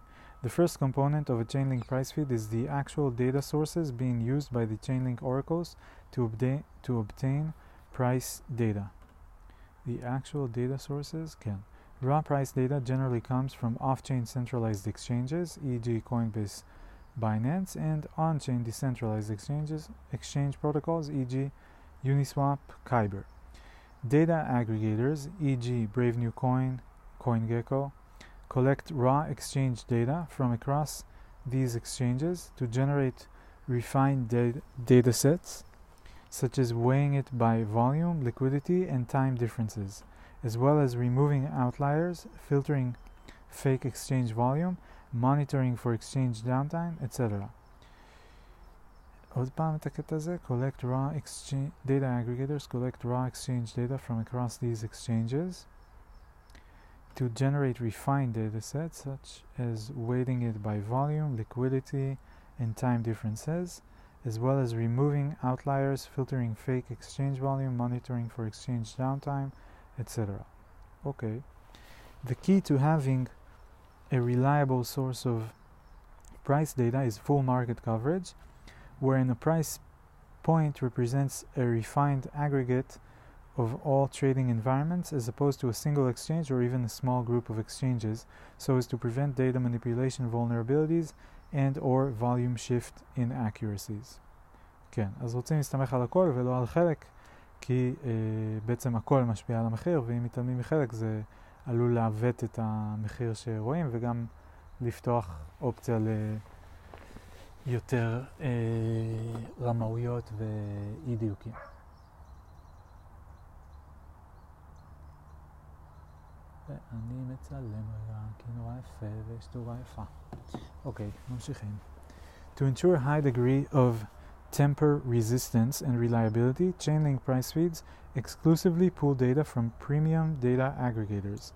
The first component of a Chainlink price feed is the actual data sources being used by the Chainlink oracles to, obtain, to obtain price data. The actual data sources can. Raw price data generally comes from off-chain centralized exchanges, e.g. Coinbase, Binance, and on-chain decentralized exchanges, exchange protocols, e.g. Uniswap, Kyber. Data aggregators, e.g. Brave New Coin, CoinGecko, collect raw exchange data from across these exchanges to generate refined da- data sets, such as weighing it by volume, liquidity, and time differences, as well as removing outliers, filtering fake exchange volume, monitoring for exchange downtime, etc. עוד פעם את הקטע הזה, collect raw exchange, data aggregators collect raw exchange data from across these exchanges to generate refined data sets such as weighting it by volume, liquidity, and time differences, as well as removing outliers, filtering fake exchange volume, monitoring for exchange downtime, etc. Okay. The key to having a reliable source of price data is full market coverage, wherein a price point represents a refined aggregate of all trading environments as opposed to a single exchange or even a small group of exchanges so as to prevent data manipulation vulnerabilities and or volume shift inaccuracies. כן, אז רוצים להסתמך על הכל ולא על חלק כי אה, בעצם הכל משפיע על המחיר ואם מתעלמים מחלק זה עלול לעוות את המחיר שרואים וגם לפתוח אופציה ליותר אה, רמאויות ואי דיוקים. ואני מצלם רק נורא יפה ויש תאורה יפה. אוקיי, ממשיכים. To ensure high degree of tamper resistance and reliability, Chainlink price feeds exclusively pull data from premium data aggregators.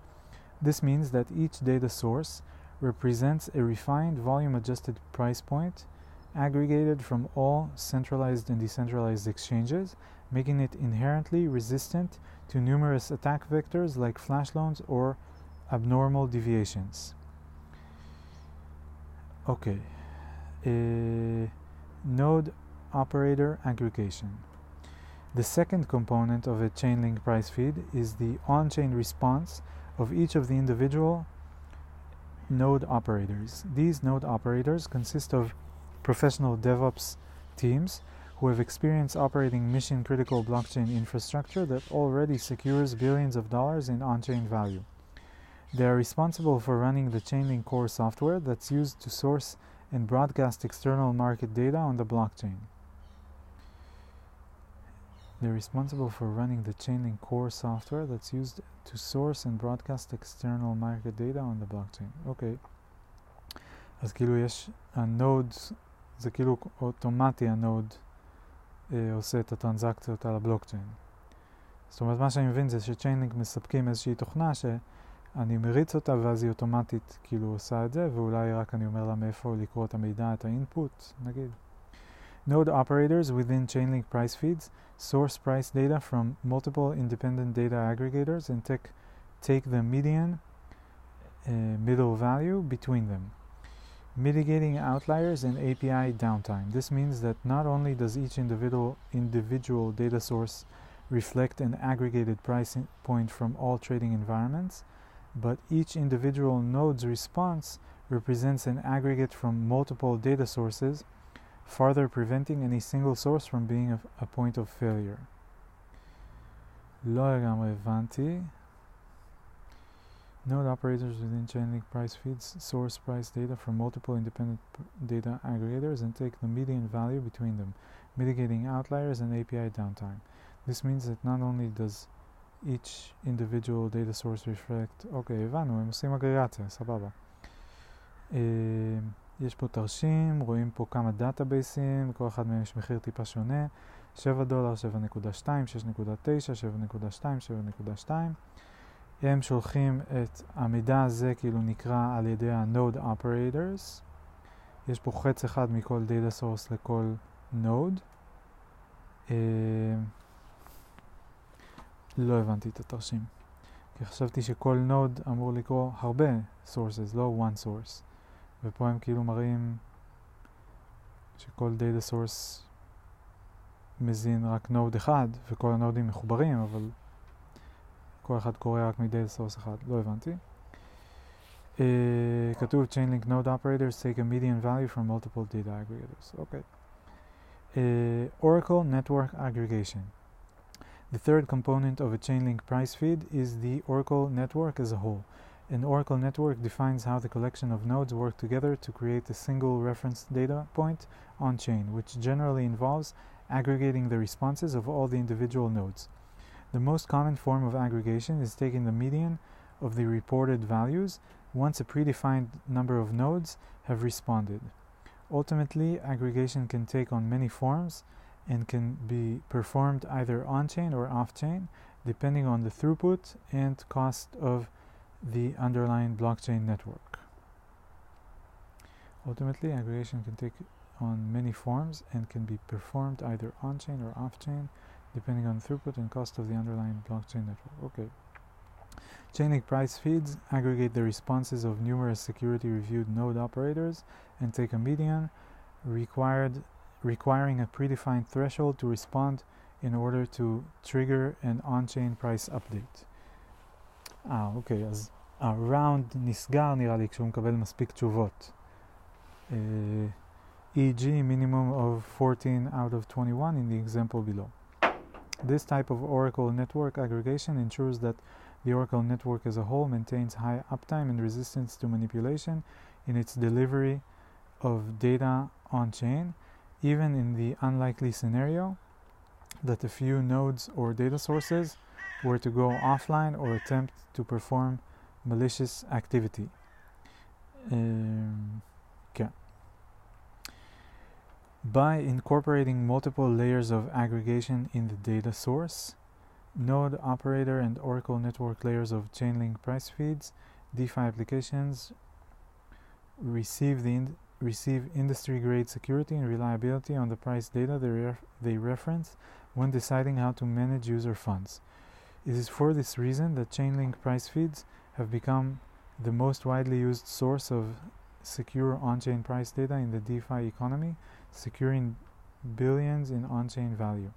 This means that each data source represents a refined volume adjusted price point aggregated from all centralized and decentralized exchanges, making it inherently resistant to numerous attack vectors like flash loans or abnormal deviations. Okay. Uh, node operator aggregation. The second component of a Chainlink price feed is the on chain response of each of the individual node operators. These node operators consist of professional DevOps teams who have experience operating mission critical blockchain infrastructure that already secures billions of dollars in on chain value. They are responsible for running the Chainlink core software that's used to source and broadcast external market data on the blockchain. They're responsible for running the Chainlink core software that's used to source and broadcast external market data on the blockchain. אוקיי. Okay. אז כאילו יש, הנוד, זה כאילו אוטומטי הנוד אה, עושה את הטרנזקציות על הבלוקצ'יין. זאת אומרת, מה שאני מבין זה שצ'יינלינק מספקים איזושהי תוכנה שאני מריץ אותה ואז היא אוטומטית כאילו עושה את זה, ואולי רק אני אומר לה מאיפה לקרוא את המידע, את האינפוט, נגיד. Node operators within Chainlink price feeds source price data from multiple independent data aggregators and take, take the median uh, middle value between them. Mitigating outliers and API downtime. This means that not only does each individual, individual data source reflect an aggregated price point from all trading environments, but each individual node's response represents an aggregate from multiple data sources, further preventing any single source from being a, a point of failure. לא לגמרי הבנתי. Node operators within Chainlink price feeds source price data from multiple independent data aggregators and take the median value between them, mitigating outliers and API downtime. This means that not only does each individual data source reflect, אוקיי, הבנו, הם עושים אגרגציה, סבבה. Uh, יש פה תרשים, רואים פה כמה דאטאבייסים, לכל אחד מהם יש מחיר טיפה שונה, 7 דולר, 7.2, 6.9, 7.2, 7.2. הם שולחים את המידע הזה, כאילו נקרא על ידי ה-Node Operators. יש פה חץ אחד מכל Data Source לכל Node. Uh, לא הבנתי את התרשים. כי חשבתי שכל נוד אמור לקרוא הרבה sources, לא one source. ופה הם כאילו מראים שכל data source מזין רק נוד אחד, וכל הנודים מחוברים, אבל כל אחד קורא רק מדאטה סורס אחד, לא הבנתי. Uh, כתוב Chainlink Node Operators take a median value from multiple data aggregators. אוקיי. Okay. Uh, Oracle Network Aggregation. The third component of a Chainlink price feed is the Oracle network as a whole. An Oracle network defines how the collection of nodes work together to create a single reference data point on chain, which generally involves aggregating the responses of all the individual nodes. The most common form of aggregation is taking the median of the reported values once a predefined number of nodes have responded. Ultimately, aggregation can take on many forms and can be performed either on-chain or off-chain depending on the throughput and cost of the underlying blockchain network. Ultimately, aggregation can take on many forms and can be performed either on-chain or off-chain depending on throughput and cost of the underlying blockchain network. Okay. Chainlink price feeds aggregate the responses of numerous security reviewed node operators and take a median required requiring a predefined threshold to respond in order to trigger an on-chain price update. Ah, okay. As a round נסגר נראה לי כשהוא מקבל מספיק EG minimum of 14 out of 21 in the example below. This type of Oracle network aggregation ensures that the Oracle network as a whole maintains high uptime and resistance to manipulation in its delivery of data on chain, even in the unlikely scenario that a few nodes or data sources were to go offline or attempt to perform malicious activity. Um, by incorporating multiple layers of aggregation in the data source, node operator and Oracle network layers of Chainlink price feeds, DeFi applications receive the receive industry grade security and reliability on the price data they, ref they reference when deciding how to manage user funds. It is for this reason that Chainlink price feeds have become the most widely used source of secure on-chain price data in the DeFi economy securing billions in on-chain value.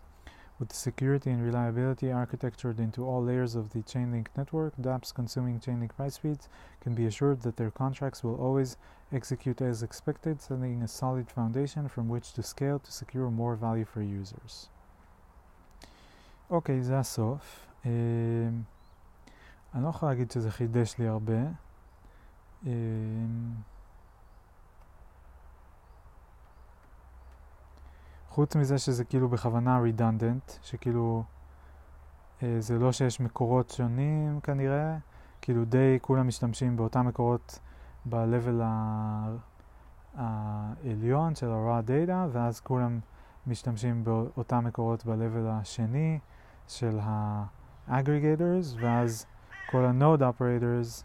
With security and reliability architectured into all layers of the Chainlink network, dApps consuming Chainlink price feeds can be assured that their contracts will always execute as expected, setting a solid foundation from which to scale to secure more value for users. אוקיי, okay, זה הסוף. Um, אני לא יכול להגיד שזה חידש לי הרבה. חוץ מזה שזה כאילו בכוונה redundant, שכאילו אה, זה לא שיש מקורות שונים כנראה, כאילו די כולם משתמשים באותם מקורות ב-level העליון של ה-raw data, ואז כולם משתמשים באותם מקורות ב-level השני של ה-aggregators, ואז כל ה-node operators,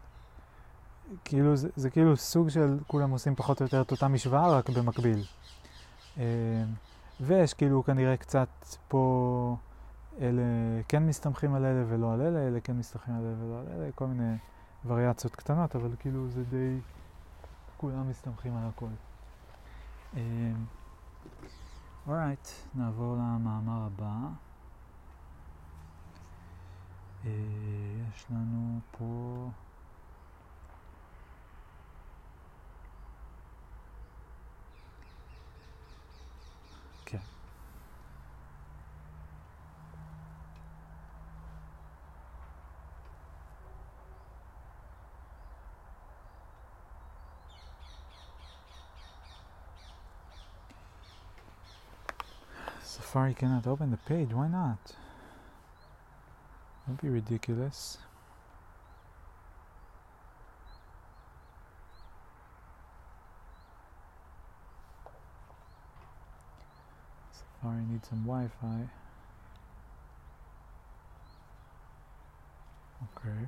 כאילו זה, זה כאילו סוג של כולם עושים פחות או יותר את אותה משוואה, רק במקביל. אה, ויש כאילו כנראה קצת פה, אלה כן מסתמכים על אלה ולא על אלה, אלה כן מסתמכים על אלה ולא על אלה, כל מיני וריאציות קטנות, אבל כאילו זה די, כולם מסתמכים על הכל. אורייט, um, נעבור למאמר הבא. Uh, יש לנו פה... Safari cannot open the page. Why not? Don't be ridiculous. Safari needs some Wi-Fi. Okay.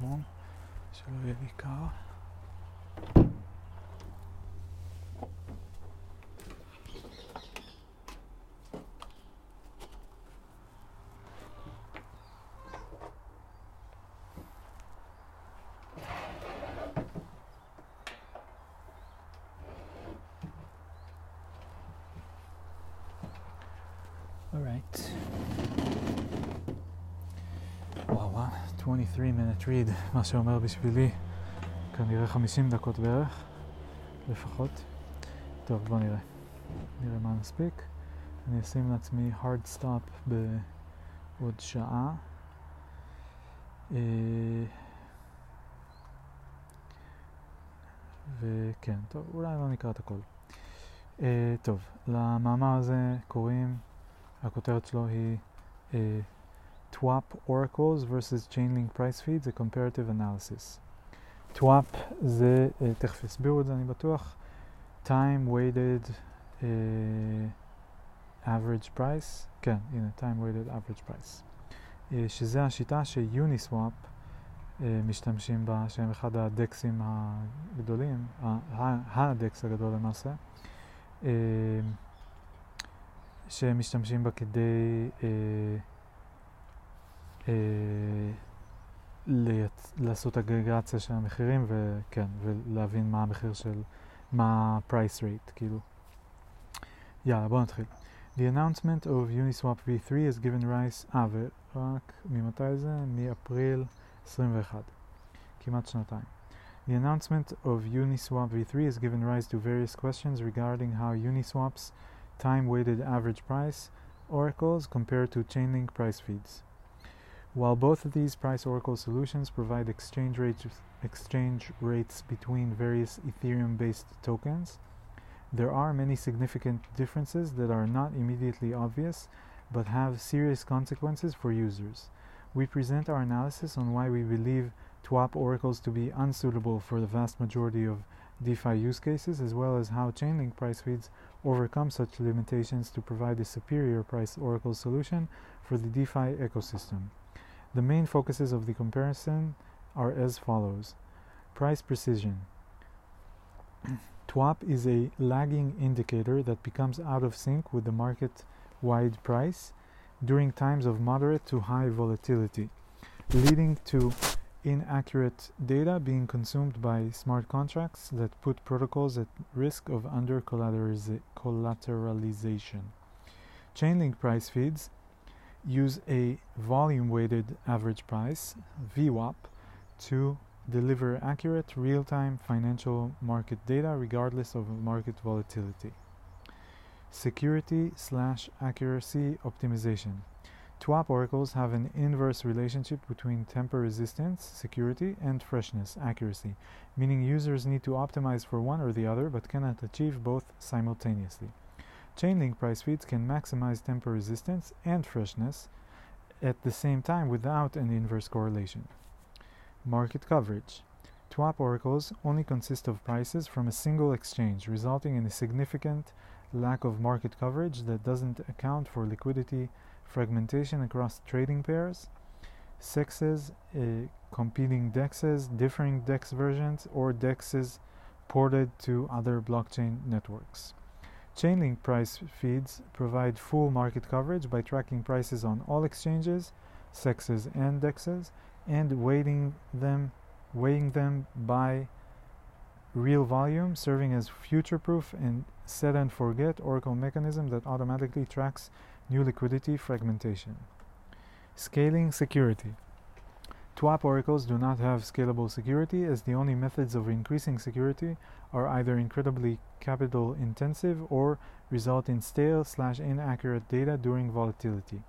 monde sur le minute read, מה שאומר בשבילי כנראה 50 דקות בערך, לפחות. טוב, בוא נראה. נראה מה נספיק. אני אשים לעצמי hard stop בעוד שעה. אה, וכן, טוב, אולי לא נקרא את הכל. Uh, טוב, למאמר הזה קוראים, הכותרת שלו היא uh, TWAP Oracles versus Chainlink Price Feeds, a comparative analysis. TWAP זה, uh, תכף יסבירו את זה אני בטוח, time weighted uh, average price, כן, הנה, time weighted average price, uh, שזה השיטה שיוניסוואפ uh, משתמשים בה, שהם אחד הדקסים הגדולים, הדקס הגדול למעשה. Uh, שמשתמשים בה כדי uh, uh. לעשות אגרגציה של המחירים וכן, ולהבין מה המחיר של, מה ה-price rate, כאילו. יאללה, בואו נתחיל. The announcement of Uniswap v3 has given rise, אה, ורק ממתי זה? מאפריל 21, כמעט שנתיים. The announcement of Uniswap v3 has given rise to various questions regarding how Uniswap's time-weighted average price oracles compare to Chainlink price feeds. While both of these price oracle solutions provide exchange rates, exchange rates between various Ethereum-based tokens, there are many significant differences that are not immediately obvious but have serious consequences for users. We present our analysis on why we believe TWAP oracles to be unsuitable for the vast majority of DeFi use cases, as well as how Chainlink price feeds overcome such limitations to provide a superior price oracle solution for the DeFi ecosystem. The main focuses of the comparison are as follows. Price precision. TWAP is a lagging indicator that becomes out of sync with the market wide price during times of moderate to high volatility, leading to inaccurate data being consumed by smart contracts that put protocols at risk of under collateraliza- collateralization. Chainlink price feeds use a volume weighted average price, VWAP, to deliver accurate real time financial market data regardless of market volatility. security slash accuracy optimization. TWAP oracles have an inverse relationship between tamper resistance, security, and freshness, accuracy, meaning users need to optimize for one or the other but cannot achieve both simultaneously. Chainlink price feeds can maximize tamper resistance and freshness at the same time without an inverse correlation. Market coverage. TWAP oracles only consist of prices from a single exchange, resulting in a significant lack of market coverage that doesn't account for liquidity fragmentation across trading pairs, CEXes, uh, competing dexes, differing dex versions, or dexes ported to other blockchain networks. Chainlink price feeds provide full market coverage by tracking prices on all exchanges, CEXes, and dexes, and weighting them, weighing them by real volume, serving as future-proof and set and forget Oracle mechanism that automatically tracks new liquidity fragmentation. Scaling security. TWAP oracles do not have scalable security as the only methods of increasing security are either incredibly capital intensive or result in stale slash inaccurate data during volatility.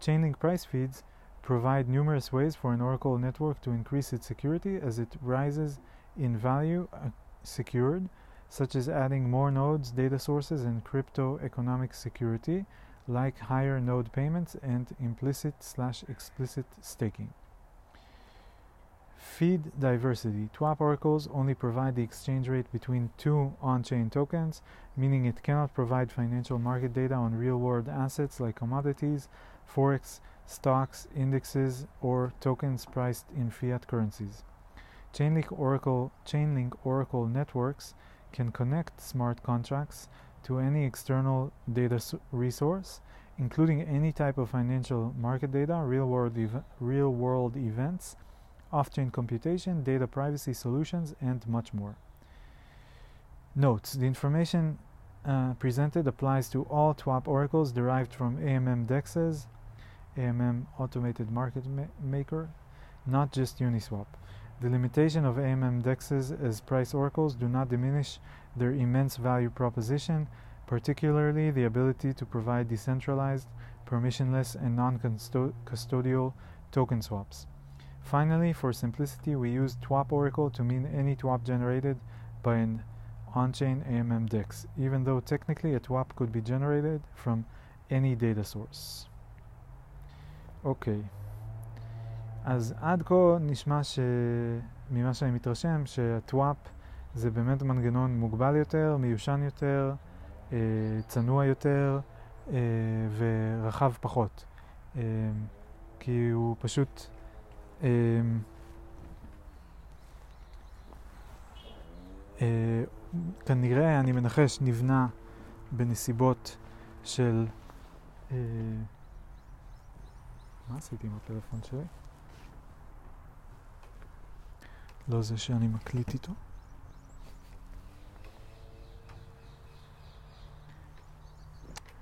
Chainlink price feeds provide numerous ways for an oracle network to increase its security as it rises in value uh, secured, such as adding more nodes, data sources, and crypto economic security, like higher node payments and implicit slash explicit staking. Feed diversity. TWAP oracles only provide the exchange rate between two on-chain tokens, meaning it cannot provide financial market data on real-world assets like commodities, forex, stocks, indexes, or tokens priced in fiat currencies. Chainlink Oracle, Chainlink Oracle networks can connect smart contracts to any external data resource, including any type of financial market data, real-world ev real-world events, off-chain computation, data privacy solutions, and much more. Notes: The information uh, presented applies to all TWAP oracles derived from AMM DEXs, AMM Automated Market ma Maker, not just Uniswap. The limitation of AMM DEXs as price oracles do not diminish their immense value proposition, particularly the ability to provide decentralized, permissionless, and non-custodial token swaps. Finally, for simplicity, we use TWAP oracle to mean any TWAP generated by an on-chain AMM DEX, even though technically a TWAP could be generated from any data source. אוקיי. Okay. אז עד כה נשמע שממה שאני מתרשם שהטוואפ זה באמת מנגנון מוגבל יותר, מיושן יותר, אה, צנוע יותר אה, ורחב פחות. אה, כי הוא פשוט אה, אה, כנראה, אני מנחש, נבנה בנסיבות של... אה, מה עשיתי עם הפלאפון שלי? לא זה שאני מקליט איתו.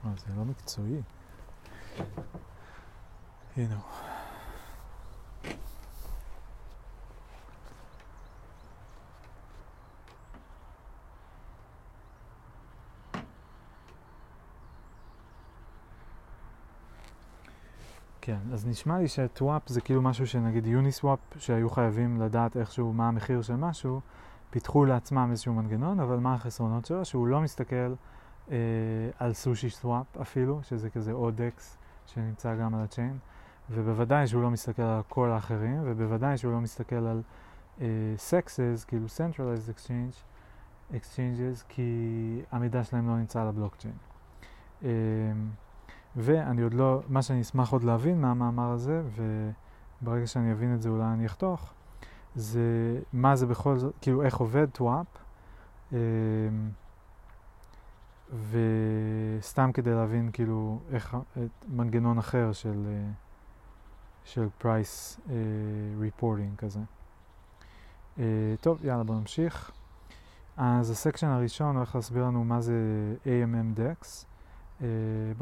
אה, זה לא מקצועי. הנה הוא. כן, אז נשמע לי שטוואפ זה כאילו משהו שנגיד יוניסוואפ, שהיו חייבים לדעת איכשהו מה המחיר של משהו, פיתחו לעצמם איזשהו מנגנון, אבל מה החסרונות שלו? שהוא לא מסתכל אה, על סושי סוואפ אפילו, שזה כזה עוד אקס שנמצא גם על הצ'יין, ובוודאי שהוא לא מסתכל על כל האחרים, ובוודאי שהוא לא מסתכל על סקסס, uh, כאילו centralized exchange, exchanges, כי המידע שלהם לא נמצא על הבלוקצ'יין. Uh, ואני עוד לא, מה שאני אשמח עוד להבין מהמאמר הזה, וברגע שאני אבין את זה אולי אני אחתוך, זה מה זה בכל זאת, כאילו איך עובד טוואפ, אמ, וסתם כדי להבין כאילו איך, את מנגנון אחר של, אה, של פרייס ריפורטינג אה, כזה. Uh, טוב, יאללה בוא נמשיך. אז הסקשן הראשון הולך להסביר לנו מה זה AMM DEX. Eh,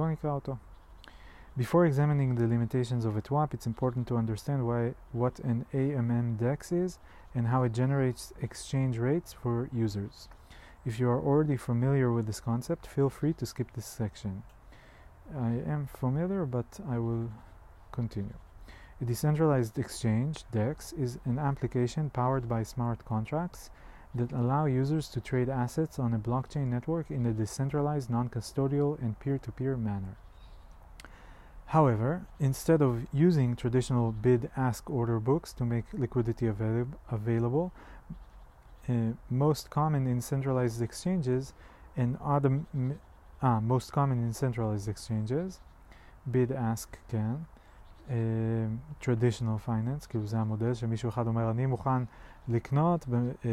Before examining the limitations of a TWAP, it's important to understand why what an AMM DEX is and how it generates exchange rates for users. If you are already familiar with this concept, feel free to skip this section. I am familiar, but I will continue. A decentralized exchange, DEX, is an application powered by smart contracts that allow users to trade assets on a blockchain network in a decentralized, non-custodial, and peer-to-peer manner. However, instead of using traditional bid-ask order books to make liquidity avail available, uh, most common in centralized exchanges and autom- ah, most common in centralized exchanges, bid-ask כן, uh, traditional finance, כאילו זה המודל שמישהו אחד אומר אני מוכן לקנות ב, uh, uh,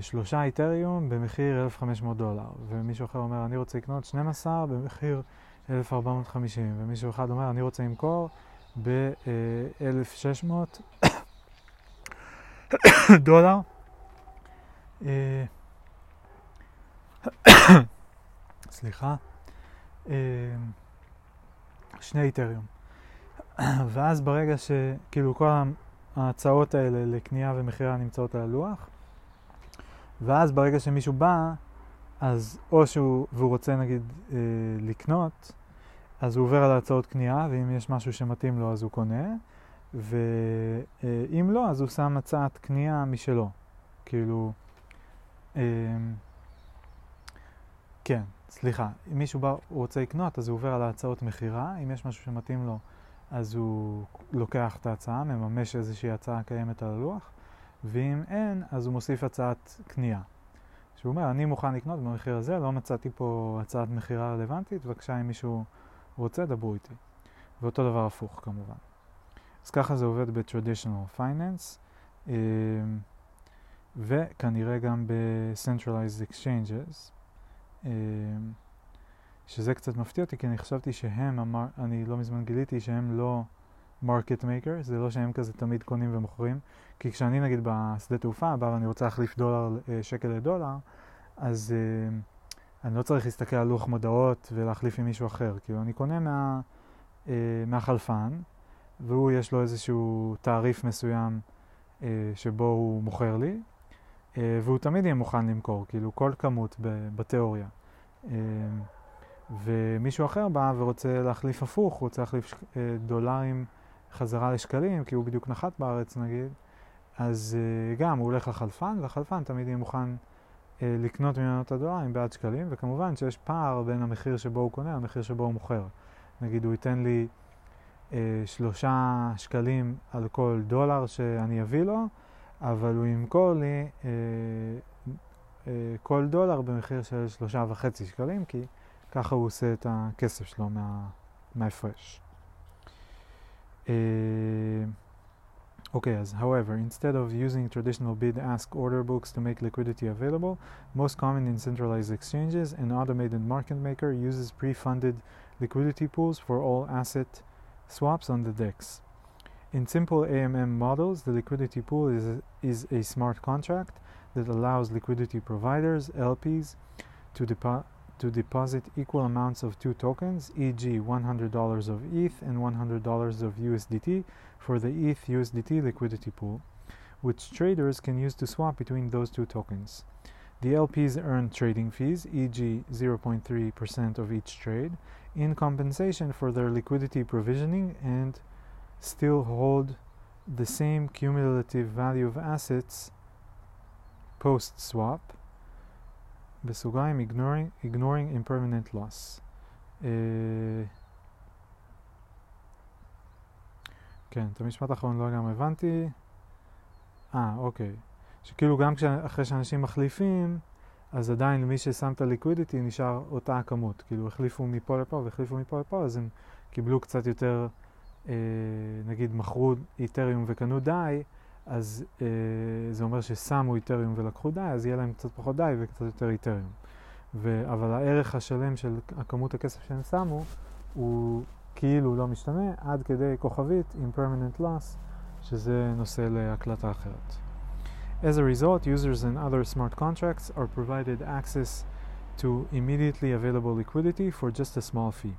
שלושה איתריום במחיר 1,500 דולר, ומישהו אחר אומר אני רוצה לקנות 12 במחיר 1,450, ומישהו אחד אומר אני רוצה למכור ב-1,600 דולר. סליחה, שני איתריום. ואז ברגע שכאילו כל ההצעות האלה לקנייה ומכירה נמצאות על הלוח, ואז ברגע שמישהו בא, אז או שהוא, והוא רוצה נגיד אה, לקנות, אז הוא עובר על הצעות קנייה, ואם יש משהו שמתאים לו אז הוא קונה, ואם לא, אז הוא שם הצעת קנייה משלו. כאילו, אה, כן, סליחה, אם מישהו בא, הוא רוצה לקנות, אז הוא עובר על ההצעות מכירה, אם יש משהו שמתאים לו, אז הוא לוקח את ההצעה, מממש איזושהי הצעה קיימת על הלוח, ואם אין, אז הוא מוסיף הצעת קנייה. שהוא אומר, אני מוכן לקנות במחיר הזה, לא מצאתי פה הצעת מכירה רלוונטית, בבקשה אם מישהו רוצה, דברו איתי. ואותו דבר הפוך כמובן. אז ככה זה עובד ב-Traditional Finance, וכנראה גם ב-Centralized Exchanges, שזה קצת מפתיע אותי, כי אני חשבתי שהם, המר... אני לא מזמן גיליתי שהם לא מרקט מייקר, זה לא שהם כזה תמיד קונים ומוכרים, כי כשאני נגיד בשדה תעופה בא ואני רוצה להחליף דולר, שקל לדולר, אז uh, אני לא צריך להסתכל על לוח מודעות ולהחליף עם מישהו אחר, כאילו אני קונה מה, uh, מהחלפן, והוא יש לו איזשהו תעריף מסוים שבו הוא מוכר לי, והוא תמיד יהיה מוכן למכור, כאילו כל כמות בתיאוריה. ומישהו אחר בא ורוצה להחליף הפוך, רוצה להחליף דולרים חזרה לשקלים, כי הוא בדיוק נחת בארץ נגיד, אז uh, גם הוא הולך לחלפן, והחלפן תמיד יהיה מוכן uh, לקנות ממנו את הדולרים בעד שקלים, וכמובן שיש פער בין המחיר שבו הוא קונה למחיר שבו הוא מוכר. נגיד הוא ייתן לי uh, שלושה שקלים על כל דולר שאני אביא לו, אבל הוא ימכור לי uh, uh, כל דולר במחיר של שלושה וחצי שקלים, כי ככה הוא עושה את הכסף שלו מה, מההפרש. Uh, Okay, as however, instead of using traditional bid-ask order books to make liquidity available, most common in centralized exchanges, an automated market maker uses pre-funded liquidity pools for all asset swaps on the DEX. In simple AMM models, the liquidity pool is a, is a smart contract that allows liquidity providers, LPs, to, depo- to deposit equal amounts of two tokens, e.g., $100 of ETH and $100 of USDT, for the ETH USDT liquidity pool, which traders can use to swap between those two tokens. The LPs earn trading fees, e.g., 0.3% of each trade, in compensation for their liquidity provisioning and still hold the same cumulative value of assets post swap, בסוגריים ignoring, ignoring impermanent loss. Uh, כן, את המשפט האחרון לא לגמרי הבנתי. אה, אוקיי. שכאילו גם אחרי שאנשים מחליפים, אז עדיין מי ששם את הליקווידיטי נשאר אותה הכמות. כאילו החליפו מפה לפה והחליפו מפה לפה, אז הם קיבלו קצת יותר, אה, נגיד מכרו איתריום וקנו די, אז אה, זה אומר ששמו איתריום ולקחו די, אז יהיה להם קצת פחות די וקצת יותר איתריום. ו- אבל הערך השלם של הכמות הכסף שהם שמו הוא כאילו לא משתנה, עד כדי כוכבית impermanent loss, שזה נושא להקלטה אחרת. As a result, users and other smart contracts are provided access to immediately available liquidity for just a small fee.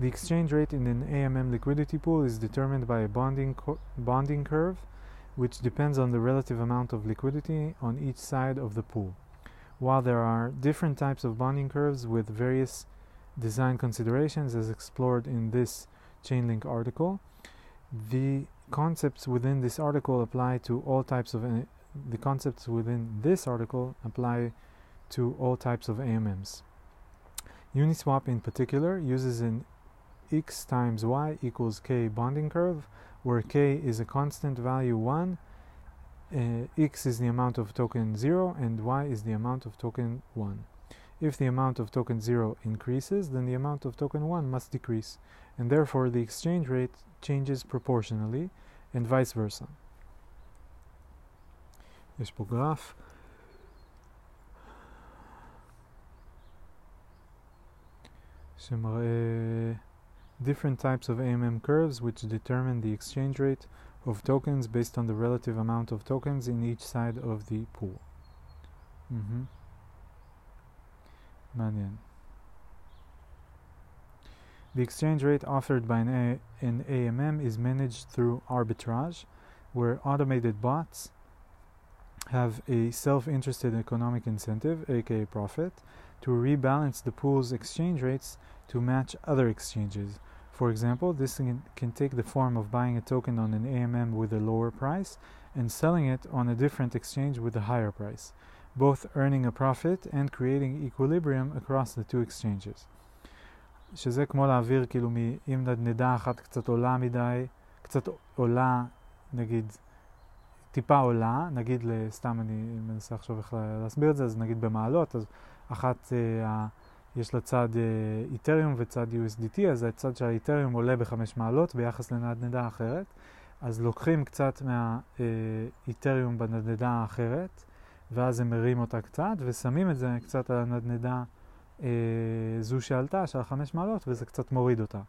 The exchange rate in an AMM liquidity pool is determined by a bonding, bonding curve, which depends on the relative amount of liquidity on each side of the pool. While there are different types of bonding curves with various design considerations as explored in this Chainlink article, the concepts within this article apply to all types of the concepts within this article apply to all types of AMMs. Uniswap in particular uses an x times y equals k bonding curve where k is a constant value 1 uh, x is the amount of token 0 and y is the amount of token 1. If the amount of token 0 increases, then the amount of token 1 must decrease, and therefore the exchange rate changes proportionally, and vice versa. יש פה גרף. שמראה different types of AMM curves which determine the exchange rate of tokens based on the relative amount of tokens in each side of the pool. Mm-hmm. The exchange rate offered by an, A- an AMM is managed through arbitrage, where automated bots have a self-interested economic incentive, aka profit, to rebalance the pool's exchange rates to match other exchanges, for example, this can, can take the form of buying a token on an AMM with a lower price and selling it on a different exchange with a higher price, both earning a profit and creating equilibrium across the two exchanges. שזה כמו להעביר כאילו אם נדנדה אחת קצת עולה מדי, קצת עולה, נגיד, טיפה עולה, נגיד, סתם אני מנסה עכשיו איך להסביר את זה, אז נגיד במעלות, אז אחת, אה, יש לה צד איתריום וצד USDT, אז הצד של האיתריום עולה בחמש מעלות ביחס לנדנדה אחרת. אז לוקחים קצת מהאיתריום בנדנדה האחרת, ואז הם מרים אותה קצת, ושמים את זה קצת על הנדנדה אה, זו שעלתה, של החמש מעלות, וזה קצת מוריד אותה.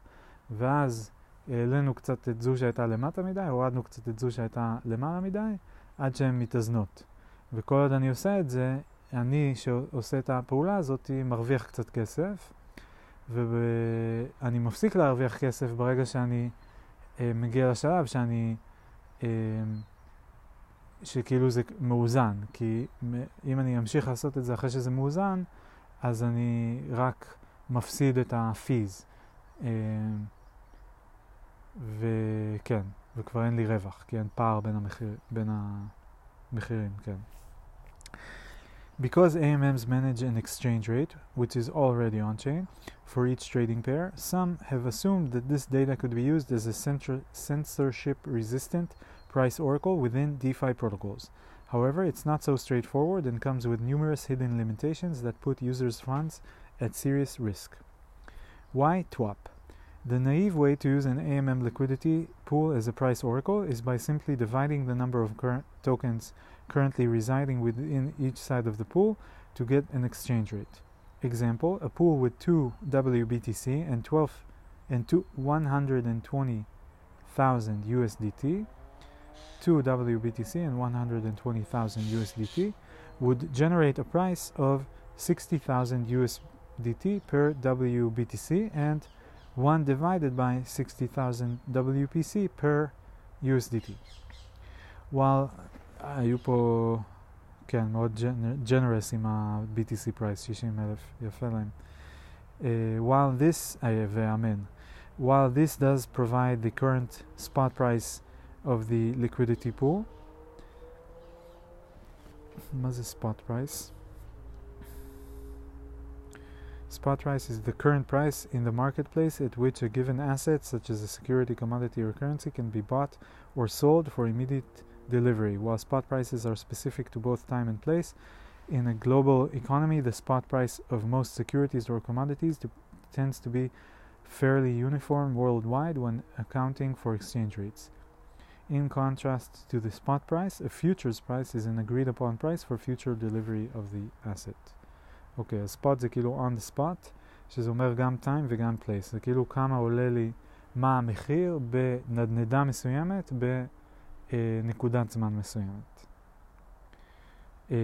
ואז העלינו קצת את זו שהייתה למטה מדי, הורדנו קצת את זו שהייתה למעלה מדי, עד שהן מתאזנות. וכל עוד אני עושה את זה, אני שעושה את הפעולה הזאת מרוויח קצת כסף, ואני מפסיק להרוויח כסף ברגע שאני אה, מגיע לשלב שאני, אה, שכאילו זה מאוזן, כי אם אני אמשיך לעשות את זה אחרי שזה מאוזן, אז אני רק מפסיד את הפיז. אה, וכן, וכבר אין לי רווח, כי אין פער בין, המחיר, בין המחירים, כן. Because AMMs manage an exchange rate, which is already on chain, for each trading pair, some have assumed that this data could be used as a censorship resistant price oracle within DeFi protocols. However, it's not so straightforward and comes with numerous hidden limitations that put users' funds at serious risk. Why TWAP? The naive way to use an AMM liquidity pool as a price oracle is by simply dividing the number of current tokens currently residing within each side of the pool to get an exchange rate. Example, a pool with 2 WBTC and 12 and 120,000 USDT, 2 WBTC and 120,000 USDT would generate a price of 60,000 USDT per WBTC and 1 divided by 60,000 WBTC per USDT. While היו פה, כן, מאוד ג'נרס עם ה-BTC פרייס, 60 אלף, יפה להם. Uh, while this, uh, ואמן, while this does provide the current spot price of the liquidity pool, מה זה spot price? Spot price is the current price in the marketplace at which a given asset, such as a security, commodity, or currency, can be bought or sold for immediate delivery. While spot prices are specific to both time and place, in a global economy, the spot price of most securities or commodities to tends to be fairly uniform worldwide when accounting for exchange rates. In contrast to the spot price, a futures price is an agreed upon price for future delivery of the asset. אוקיי, אז ספוט זה כאילו on the spot, שזה אומר גם time וגם place. זה כאילו כמה עולה לי, מה המחיר בנדנדה מסוימת בנקודת זמן מסוימת. אה,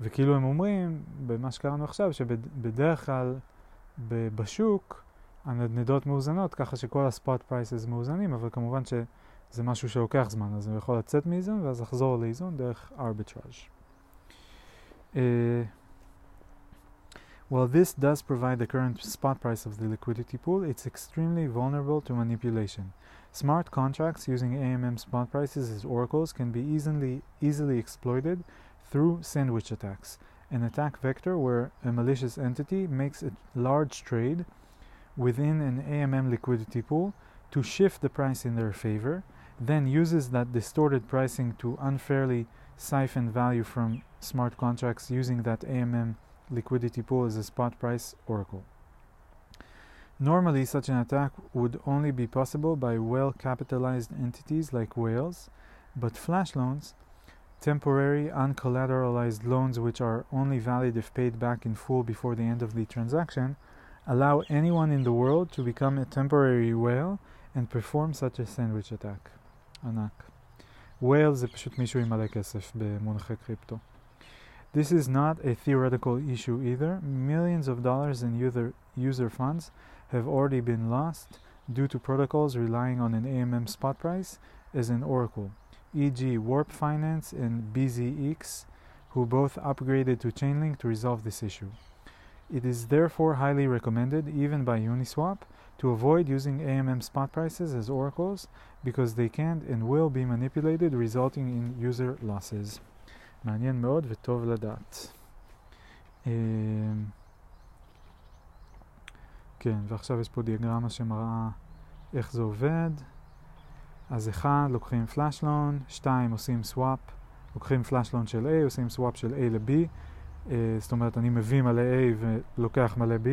וכאילו הם אומרים, במה שקראנו עכשיו, שבדרך כלל בשוק הנדנדות מאוזנות, ככה שכל הספוט פרייסס מאוזנים, אבל כמובן שזה משהו שלוקח זמן, אז הוא יכול לצאת מאיזון ואז לחזור לאיזון דרך arbitrage. Uh, while this does provide the current spot price of the liquidity pool, it's extremely vulnerable to manipulation. Smart contracts using AMM spot prices as oracles can be easily, easily exploited through sandwich attacks, an attack vector where a malicious entity makes a large trade within an AMM liquidity pool to shift the price in their favor, then uses that distorted pricing to unfairly siphon value from smart contracts using that AMM liquidity pool as a spot price oracle. Normally, such an attack would only be possible by well capitalized entities like whales, but flash loans, temporary uncollateralized loans which are only valid if paid back in full before the end of the transaction, allow anyone in the world to become a temporary whale and perform such a sandwich attack. ענק. whale זה פשוט מישהו עם מלא כסף במונחי קריפטו. This is not a theoretical issue either. Millions of dollars in user, user funds have already been lost due to protocols relying on an AMM spot price as an oracle, e.g., Warp Finance and BZX, who both upgraded to Chainlink to resolve this issue. It is therefore highly recommended, even by Uniswap, to avoid using AMM spot prices as oracles because they can and will be manipulated, resulting in user losses. מעניין מאוד וטוב לדעת. כן, ועכשיו יש פה דיאגרמה שמראה איך זה עובד. אז אחד, לוקחים פלאשלון, שתיים, עושים סוואפ, לוקחים פלאשלון של A, עושים סוואפ של A ל-B, uh, זאת אומרת אני מביא מלא A ולוקח מלא B,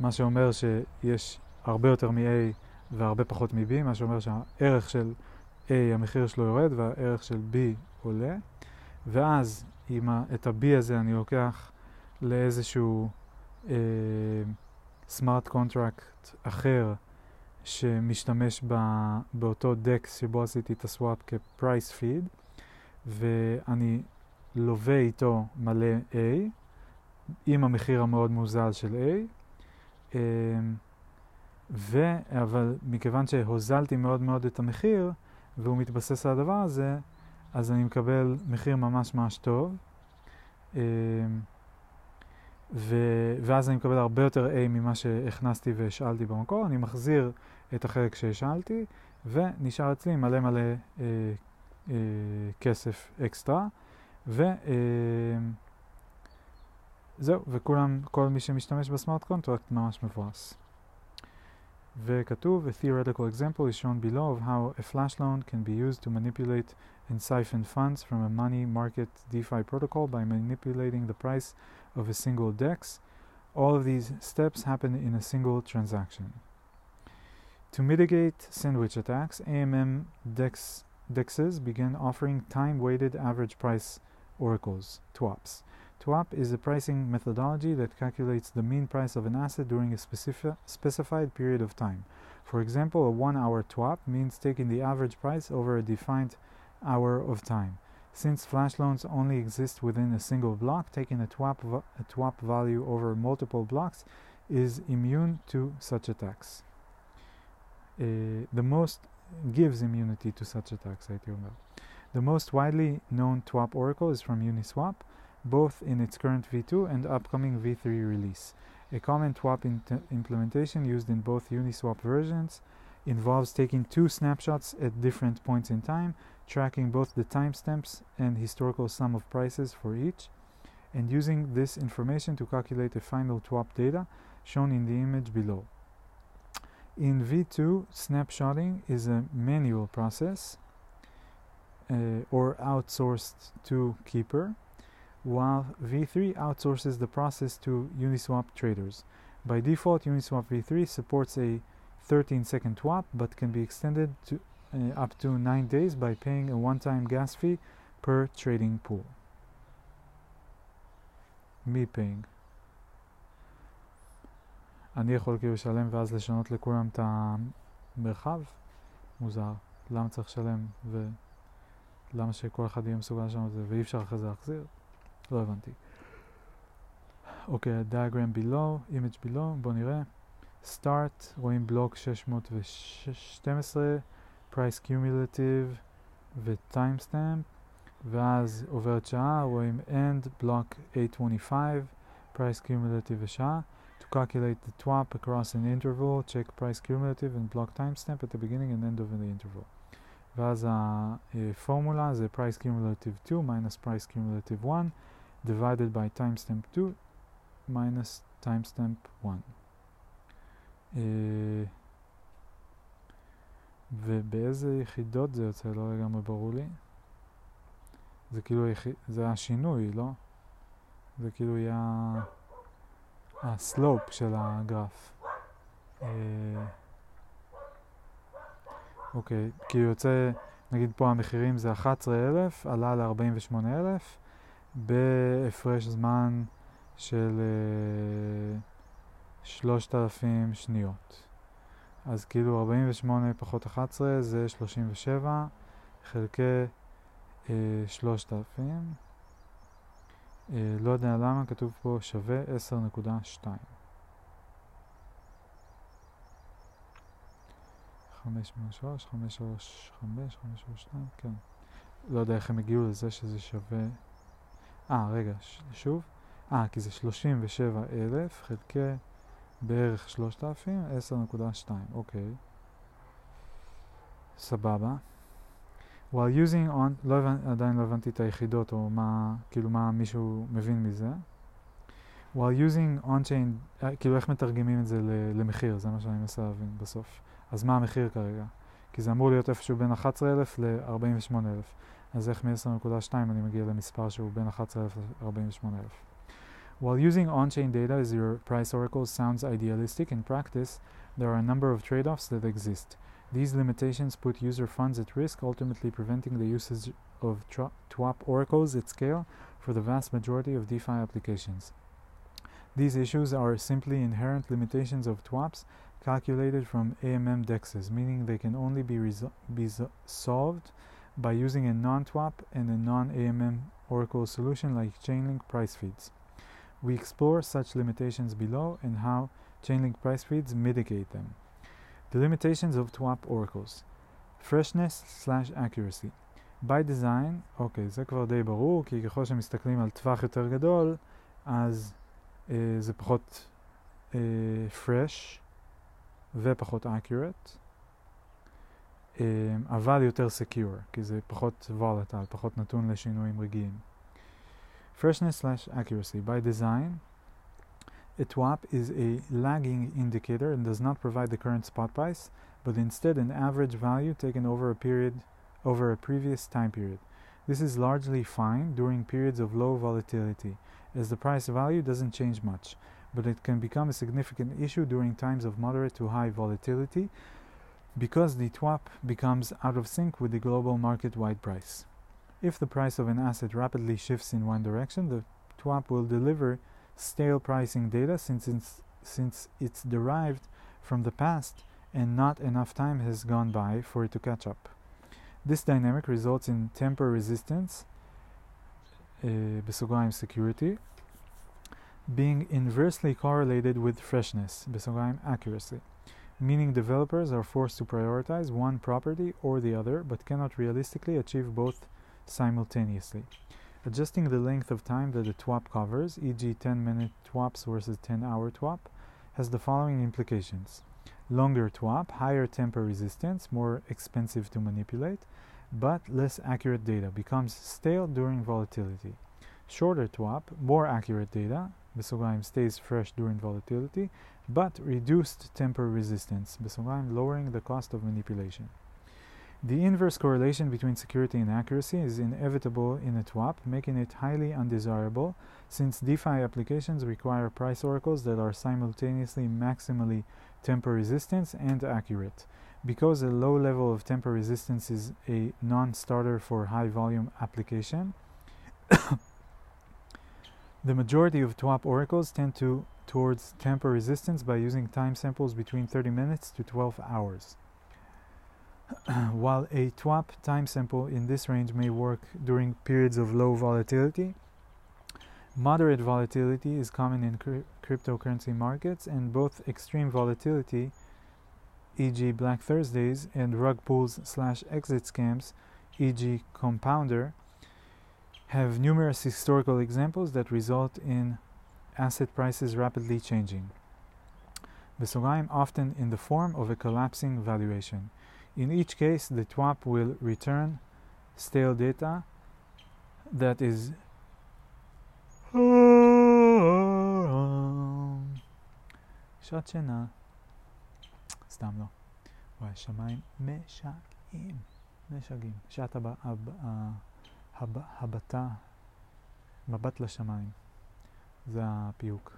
מה שאומר שיש הרבה יותר מ-A והרבה פחות מ-B, מה שאומר שהערך של A, המחיר שלו יורד והערך של B עולה. ואז עם ה, את ה-B הזה אני לוקח לאיזשהו סמארט קונטרקט אחר שמשתמש ב, באותו דקס שבו עשיתי את הסוואפ כ-price feed ואני לווה איתו מלא A עם המחיר המאוד מוזל של A um, ו, אבל מכיוון שהוזלתי מאוד מאוד את המחיר והוא מתבסס על הדבר הזה אז אני מקבל מחיר ממש ממש טוב, אמ, ו, ואז אני מקבל הרבה יותר A ממה שהכנסתי והשאלתי במקור, אני מחזיר את החלק שהשאלתי, ונשאר אצלי מלא מלא אה, אה, כסף אקסטרה, וזהו, אה, וכולם, כל מי שמשתמש בסמארט קונטרקט ממש מבואס. וכתוב, a theoretical example is shown below of how a flash loan can be used to manipulate and siphon funds from a money market DeFi protocol by manipulating the price of a single DEX. All of these steps happen in a single transaction. To mitigate sandwich attacks, AMM DEX, DEXs began offering time-weighted average price oracles, TWAPs. TWAP is a pricing methodology that calculates the mean price of an asset during a specifi specified period of time. For example, a one-hour TWAP means taking the average price over a defined hour of time. Since flash loans only exist within a single block, taking a TWAP, a TWAP value over multiple blocks is immune to such attacks. Uh, the most gives immunity to such attacks, The most widely known TWAP oracle is from Uniswap, both in its current v2 and upcoming v3 release. A common TWAP implementation used in both Uniswap versions involves taking two snapshots at different points in time tracking both the timestamps and historical sum of prices for each, and using this information to calculate the final TWAP data shown in the image below. In V2, snapshotting is a manual process uh, or outsourced to Keep3r, while V3 outsources the process to Uniswap traders. By default, Uniswap V3 supports a 13 second TWAP but can be extended to up to 9 days by paying a one-time gas fee per trading pool. מי paying? אני יכול כאילו לשלם ואז לשנות לכולם את המרחב? מוזר. למה צריך לשלם ולמה שכל אחד יהיה מסוגל לשנות את זה ואי אפשר אחרי זה להחזיר? לא הבנתי. אוקיי, diagram below, image below, בואו נראה. start, רואים בלוק 612 price cumulative ו-timestamp ואז עוברת שעה, רואים end block 825, price cumulative ושעה. To calculate the twap across an interval, check price cumulative and block timestamp at the beginning and end of the interval. ואז הפורמולה זה price cumulative 2 minus price cumulative 1 divided by timestamp 2 minus timestamp 1. Uh, ובאיזה יחידות זה יוצא? לא לגמרי ברור לי. זה כאילו, זה השינוי, לא? זה כאילו יהיה הסלופ של הגרף. אה, אוקיי, כי יוצא, נגיד פה המחירים זה 11,000, עלה ל-48,000, בהפרש זמן של 3,000 שניות. אז כאילו 48 פחות 11 זה 37 חלקי אה, 3,000. אה, לא יודע למה כתוב פה שווה 10.2. 503, 535, 532, כן. לא יודע איך הם הגיעו לזה שזה שווה... אה, רגע, ש... שוב. אה, כי זה 37,000 חלקי בערך 3,000, 10.2, אוקיי. סבבה. while using on, לא הבנ, עדיין לא הבנתי את היחידות או מה, כאילו מה מישהו מבין מזה. while using on-chain, כאילו איך מתרגמים את זה למחיר, זה מה שאני מנסה להבין בסוף. אז מה המחיר כרגע? כי זה אמור להיות איפשהו בין 11,000 ל-48,000. אז איך מ-10.2 אני מגיע למספר שהוא בין 11,000 ל-48,000? While using on-chain data as your price oracle sounds idealistic, in practice, there are a number of trade-offs that exist. These limitations put user funds at risk, ultimately preventing the usage of TWAP oracles at scale for the vast majority of DeFi applications. These issues are simply inherent limitations of TWAPs calculated from AMM dexes, meaning they can only be, be solved by using a non-TWAP and a non-AMM oracle solution like Chainlink price feeds. We explore such limitations below and how Chainlink price feeds mitigate them. The limitations of TWAP oracles freshness slash accuracy. by design, אוקיי, זה כבר די ברור, כי ככל שמסתכלים על טווח יותר גדול, אז אה, זה פחות אה, fresh ופחות accurate, אה, אבל יותר secure, כי זה פחות volatile, פחות נתון לשינויים רגעיים. Freshness slash accuracy. By design, a TWAP is a lagging indicator and does not provide the current spot price, but instead an average value taken over a period over a previous time period. This is largely fine during periods of low volatility, as the price value doesn't change much, but it can become a significant issue during times of moderate to high volatility because the TWAP becomes out of sync with the global market-wide price. If the price of an asset rapidly shifts in one direction, the TWAP will deliver stale pricing data since it's, since it's derived from the past and not enough time has gone by for it to catch up. This dynamic results in tamper resistance, uh, security, being inversely correlated with freshness, accuracy, meaning developers are forced to prioritize one property or the other but cannot realistically achieve both simultaneously. Adjusting the length of time that a TWAP covers, e.g. 10-minute TWAPs versus 10-hour TWAP, has the following implications. Longer TWAP, higher tamper resistance, more expensive to manipulate, but less accurate data, becomes stale during volatility. Shorter TWAP, more accurate data, Besoglime stays fresh during volatility, but reduced tamper resistance, Besoglime lowering the cost of manipulation. The inverse correlation between security and accuracy is inevitable in a TWAP, making it highly undesirable since DeFi applications require price oracles that are simultaneously maximally tamper resistant and accurate. Because a low level of tamper resistance is a non-starter for high volume application, the majority of TWAP oracles tend to towards tamper resistance by using time samples between 30 minutes to 12 hours. While a TWAP time sample in this range may work during periods of low volatility, moderate volatility is common in cryptocurrency markets, and both extreme volatility, e.g., Black Thursdays, and rug pulls slash exit scams, e.g., Compounder, have numerous historical examples that result in asset prices rapidly changing. Besogayim often in the form of a collapsing valuation. In each case, the TWAP will return stale data that is שעת שינה. סתם לא. וואי, שמיים משגעים. משגעים. שעת הב... הב... הב... הבטה, מבט לשמיים. זה הפיוק.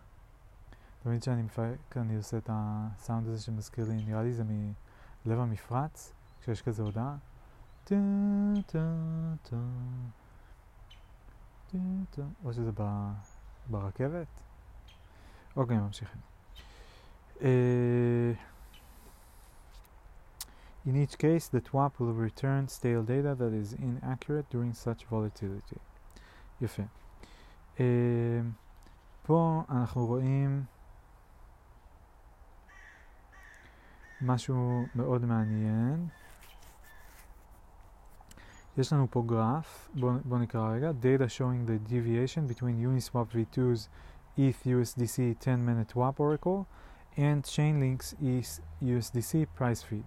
תמיד כשאני מפרק אני עושה את הסאונד הזה שמזכיר לי, נראה לי זה מלב המפרץ, כשיש כזה הודעה. או שזה. ברכבת. אוקיי, ממשיכים. Uh, in each case, the TWAP will return stale data that is inaccurate during such volatility. יפה. Uh, פה אנחנו רואים משהו מאוד מעניין. יש לנו פה גרף, בואו בוא נקרא רגע, data showing the deviation between Uniswap v2's ETH USDC 10 minute WAP oracle and Chainlink's ETH USDC price feed.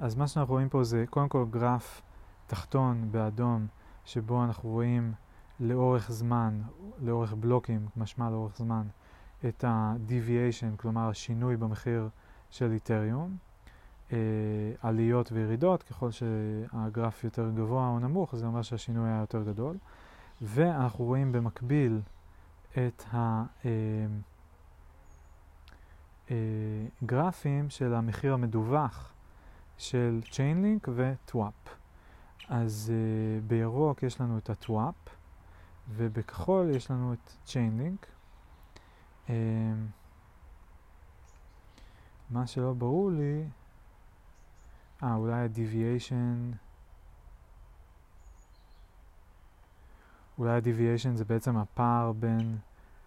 אז מה שאנחנו רואים פה זה קודם כל גרף תחתון באדום שבו אנחנו רואים לאורך זמן, לאורך בלוקים, משמע לאורך זמן, את ה-deviation, כלומר השינוי במחיר של איתריום, אה, עליות וירידות, ככל שהגרף יותר גבוה או נמוך, זה אומר שהשינוי היה יותר גדול. ואנחנו רואים במקביל את הגרפים אה, של המחיר המדווח של Chainlink ו-TWAP. אז uh, בירוק יש לנו את ה-TWAP, ובכחול יש לנו את Chainlink. Um, מה שלא ברור לי, אה, אולי ה-deviation, אולי ה-deviation זה בעצם הפער בין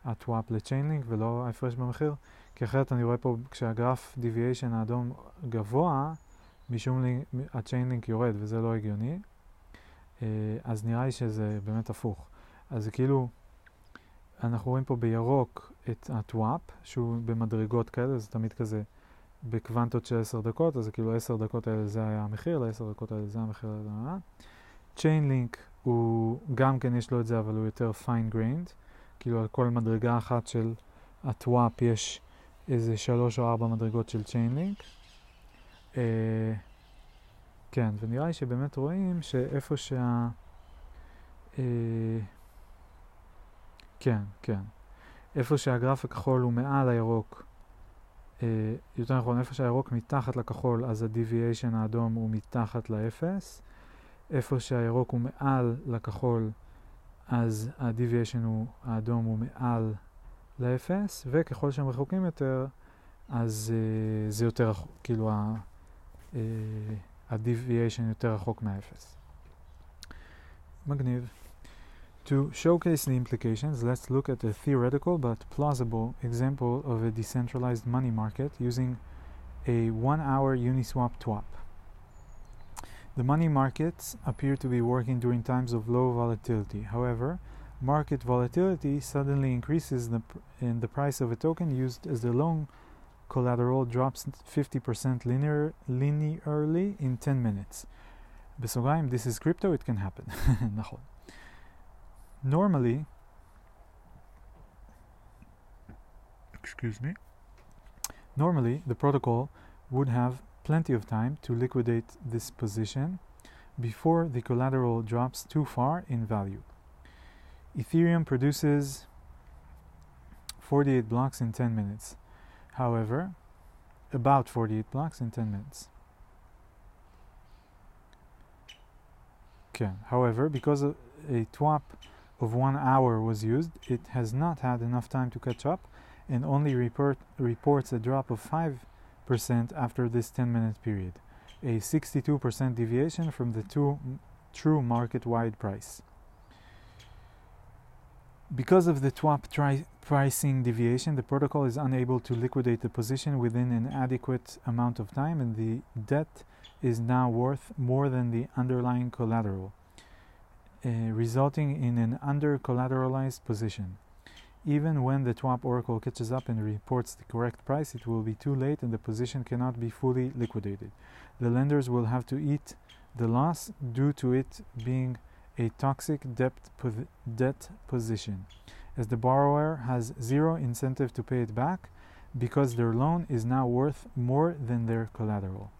ה-TWAP ל-Chainlink ולא ההפרש במחיר, כי אחרת אני רואה פה כשהגרף deviation האדום גבוה, משום ה-Chainlink יורד וזה לא הגיוני, uh, אז נראה לי שזה באמת הפוך. אז כאילו, אנחנו רואים פה בירוק את ה-TWAP, שהוא במדרגות כאלה, זה תמיד כזה בקוונטות של 10 דקות, אז כאילו 10 דקות האלה זה היה המחיר, ל-10 דקות האלה זה המחיר. Chainlink הוא, גם כן יש לו את זה, אבל הוא יותר fine grained, כאילו על כל מדרגה אחת של ה-TWAP יש איזה 3 או 4 מדרגות של Chainlink. Uh, כן, ונראה לי שבאמת רואים שאיפה שה... Uh, כן, כן. איפה שהגרף הכחול הוא מעל הירוק, יותר נכון, איפה שהירוק מתחת לכחול, אז ה-deviation האדום הוא מתחת לאפס. איפה שהירוק הוא מעל לכחול, אז ה-deviation האדום הוא מעל לאפס, וככל שהם רחוקים יותר, אז uh, זה יותר רחוק, כאילו ה-deviation יותר רחוק מהאפס. מגניב. To showcase the implications, let's look at a theoretical but plausible example of a decentralized money market using a one-hour Uniswap TWAP. The money markets appear to be working during times of low volatility. However, market volatility suddenly increases the and the price of a token used as the loan collateral drops 50% linear, linearly in 10 minutes. בסוגריים, this is crypto, it can happen. נכון. Normally, excuse me, normally the protocol would have plenty of time to liquidate this position before the collateral drops too far in value. Ethereum produces 48 blocks in 10 minutes. However, about 48 blocks in 10 minutes. Okay. However, because a, a TWAP of one hour was used, it has not had enough time to catch up and only report, reports a drop of 5% after this 10 minute period, a 62% deviation from the two, true market wide price. Because of the TWAP tri- pricing deviation, the protocol is unable to liquidate the position within an adequate amount of time, and the debt is now worth more than the underlying collateral. Uh, resulting in an under collateralized position. Even when the TWAP oracle catches up and reports the correct price, it will be too late and the position cannot be fully liquidated. The lenders will have to eat the loss due to it being a toxic debt, po- debt position, as the borrower has zero incentive to pay it back because their loan is now worth more than their collateral.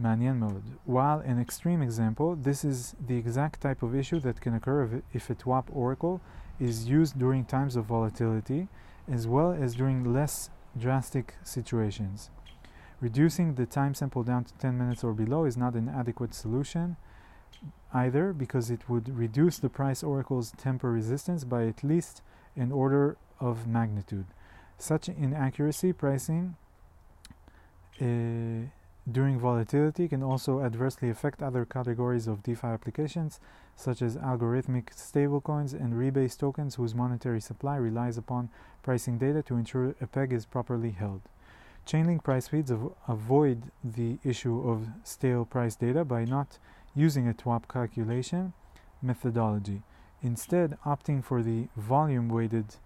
Manian mode. While an extreme example, this is the exact type of issue that can occur if a TWAP oracle is used during times of volatility as well as during less drastic situations. Reducing the time sample down to 10 minutes or below is not an adequate solution either because it would reduce the price oracle's tamper resistance by at least an order of magnitude. Such inaccuracy pricing uh, during volatility can also adversely affect other categories of DeFi applications, such as algorithmic stablecoins and rebase tokens whose monetary supply relies upon pricing data to ensure a peg is properly held. Chainlink price feeds av- avoid the issue of stale price data by not using a TWAP calculation methodology, instead opting for the volume weighted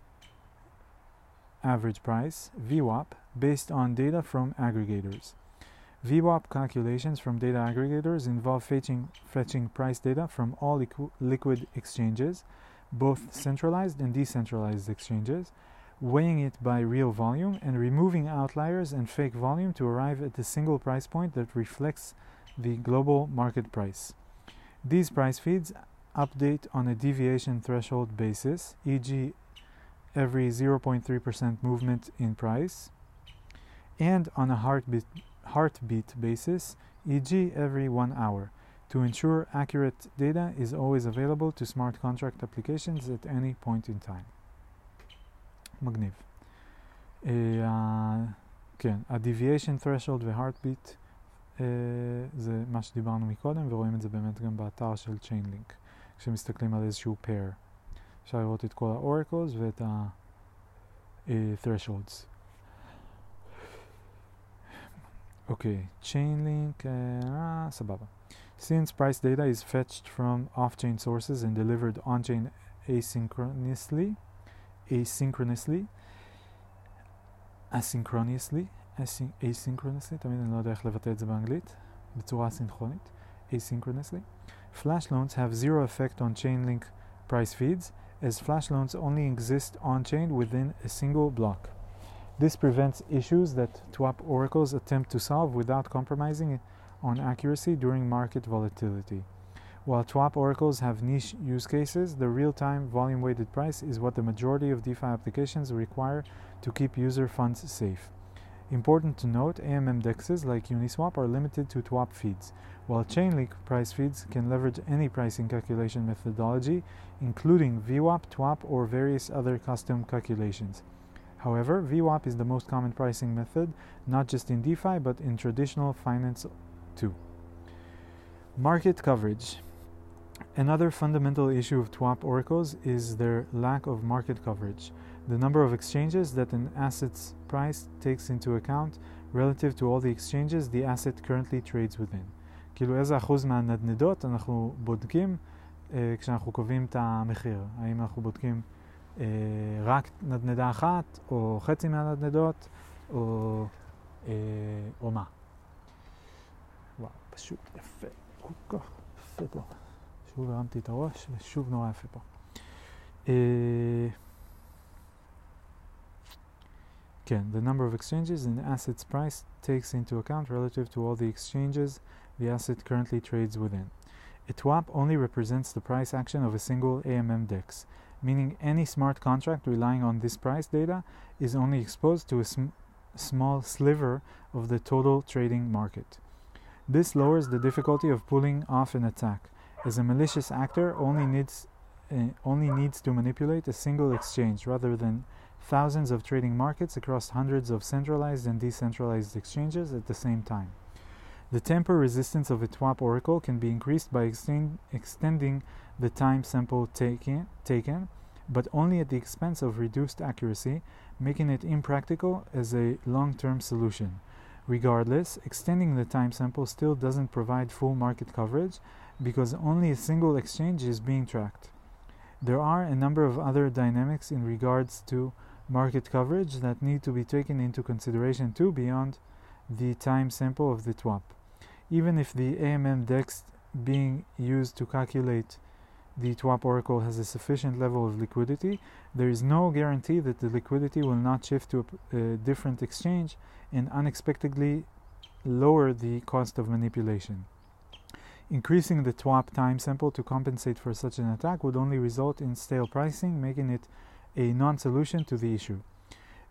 average price VWAP based on data from aggregators. VWAP calculations from data aggregators involve fetching, fetching price data from all liqu- liquid exchanges, both centralized and decentralized exchanges, weighing it by real volume, and removing outliers and fake volume to arrive at a single price point that reflects the global market price. These price feeds update on a deviation threshold basis, e.g., every 0.3% movement in price, and on a heartbeat, heartbeat basis, e.g., every one hour, to ensure accurate data is always available to smart contract applications at any point in time. מגניב. Uh, כן, ה-deviation threshold ו-heartbeat uh, זה מה שדיברנו מקודם, ורואים את זה באמת גם באתר של Chainlink, כשמסתכלים על איזשהו pair. אפשר לראות את כל ה-oracles ואת ה-thresholds. אוקיי, Chainlink, אה, סבבה. Since price data is fetched from off-chain sources and delivered on-chain asynchronously, asynchronously, asynchronously, asynchronously, תמיד אני לא יודע איך לבטא את זה באנגלית, בצורה אסינכרונית, asynchronously. Flash loans have zero effect on Chainlink price feeds, as flash loans only exist on-chain within a single block. This prevents issues that TWAP oracles attempt to solve without compromising on accuracy during market volatility. While TWAP oracles have niche use cases, the real-time volume-weighted price is what the majority of DeFi applications require to keep user funds safe. Important to note, AMM dexes like Uniswap are limited to TWAP feeds, while Chainlink price feeds can leverage any pricing calculation methodology, including VWAP, TWAP, or various other custom calculations. However, VWAP is the most common pricing method, not just in DeFi, but in traditional finance too. Market coverage. Another fundamental issue of TWAP oracles is their lack of market coverage. The number of exchanges that an asset's price takes into account relative to all the exchanges the asset currently trades within. כאילו איזה אחוז מהנדנדות אנחנו בודקים אה, כשאנחנו קובעים את המחיר. האם אנחנו בודקים אה, רק נדנדה אחת, או חצי מהנדנדות, או, אה, או מה. וואו, פשוט יפה, כל כך יפה פה. שוב הרמתי את הראש, ושוב נורא יפה פה. אה, כן, the number of exchanges in asset's price takes into account relative to all the exchanges the asset currently trades within. A TWAP only represents the price action of a single AMM DEX, meaning any smart contract relying on this price data is only exposed to a sm- small sliver of the total trading market. This lowers the difficulty of pulling off an attack, as a malicious actor only needs uh, only needs to manipulate a single exchange rather than thousands of trading markets across hundreds of centralized and decentralized exchanges at the same time. The tamper resistance of a TWAP oracle can be increased by extend, extending the time sample taken, taken, but only at the expense of reduced accuracy, making it impractical as a long term solution. Regardless, extending the time sample still doesn't provide full market coverage, because only a single exchange is being tracked. There are a number of other dynamics in regards to market coverage that need to be taken into consideration too beyond the time sample of the TWAP. Even if the AMM DEX being used to calculate the TWAP oracle has a sufficient level of liquidity, there is no guarantee that the liquidity will not shift to a, a uh, different exchange and unexpectedly lower the cost of manipulation. Increasing the TWAP time sample to compensate for such an attack would only result in stale pricing, making it a non-solution to the issue.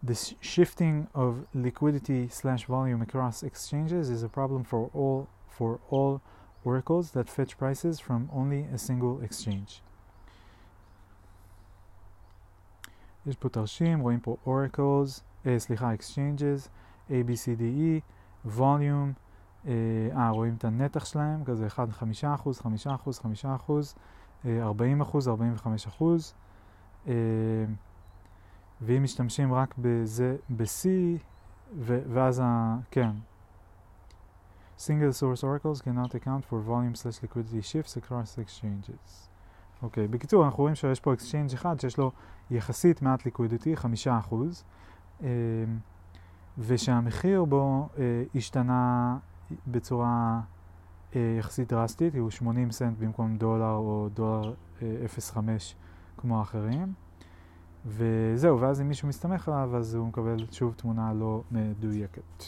The sh- shifting of liquidity slash volume across exchanges is a problem for all for all oracles that fetch prices from only a single exchange. יש פה תרשים, רואים פה oracles, אה, סליחה, exchanges, A, B, C, D, E, volume, אה, רואים את הנתח שלהם, כזה 1, 5 אחוז, 5 אחוז, 5 אחוז, 40 אחוז, 45 אחוז. ואם משתמשים רק בזה, ב-C, ואז ה... כן. Single source oracles cannot account for volume slash liquidity shifts across exchanges. אוקיי, okay, בקיצור, אנחנו רואים שיש פה exchange אחד שיש לו יחסית מעט liquidity, 5%, אה, ושהמחיר בו אה, השתנה בצורה אה, יחסית דרסטית, הוא 80 סנט במקום דולר או דולר 0.5 כמו האחרים. וזהו, ואז אם מישהו מסתמך עליו, אז הוא מקבל שוב תמונה לא מדויקת.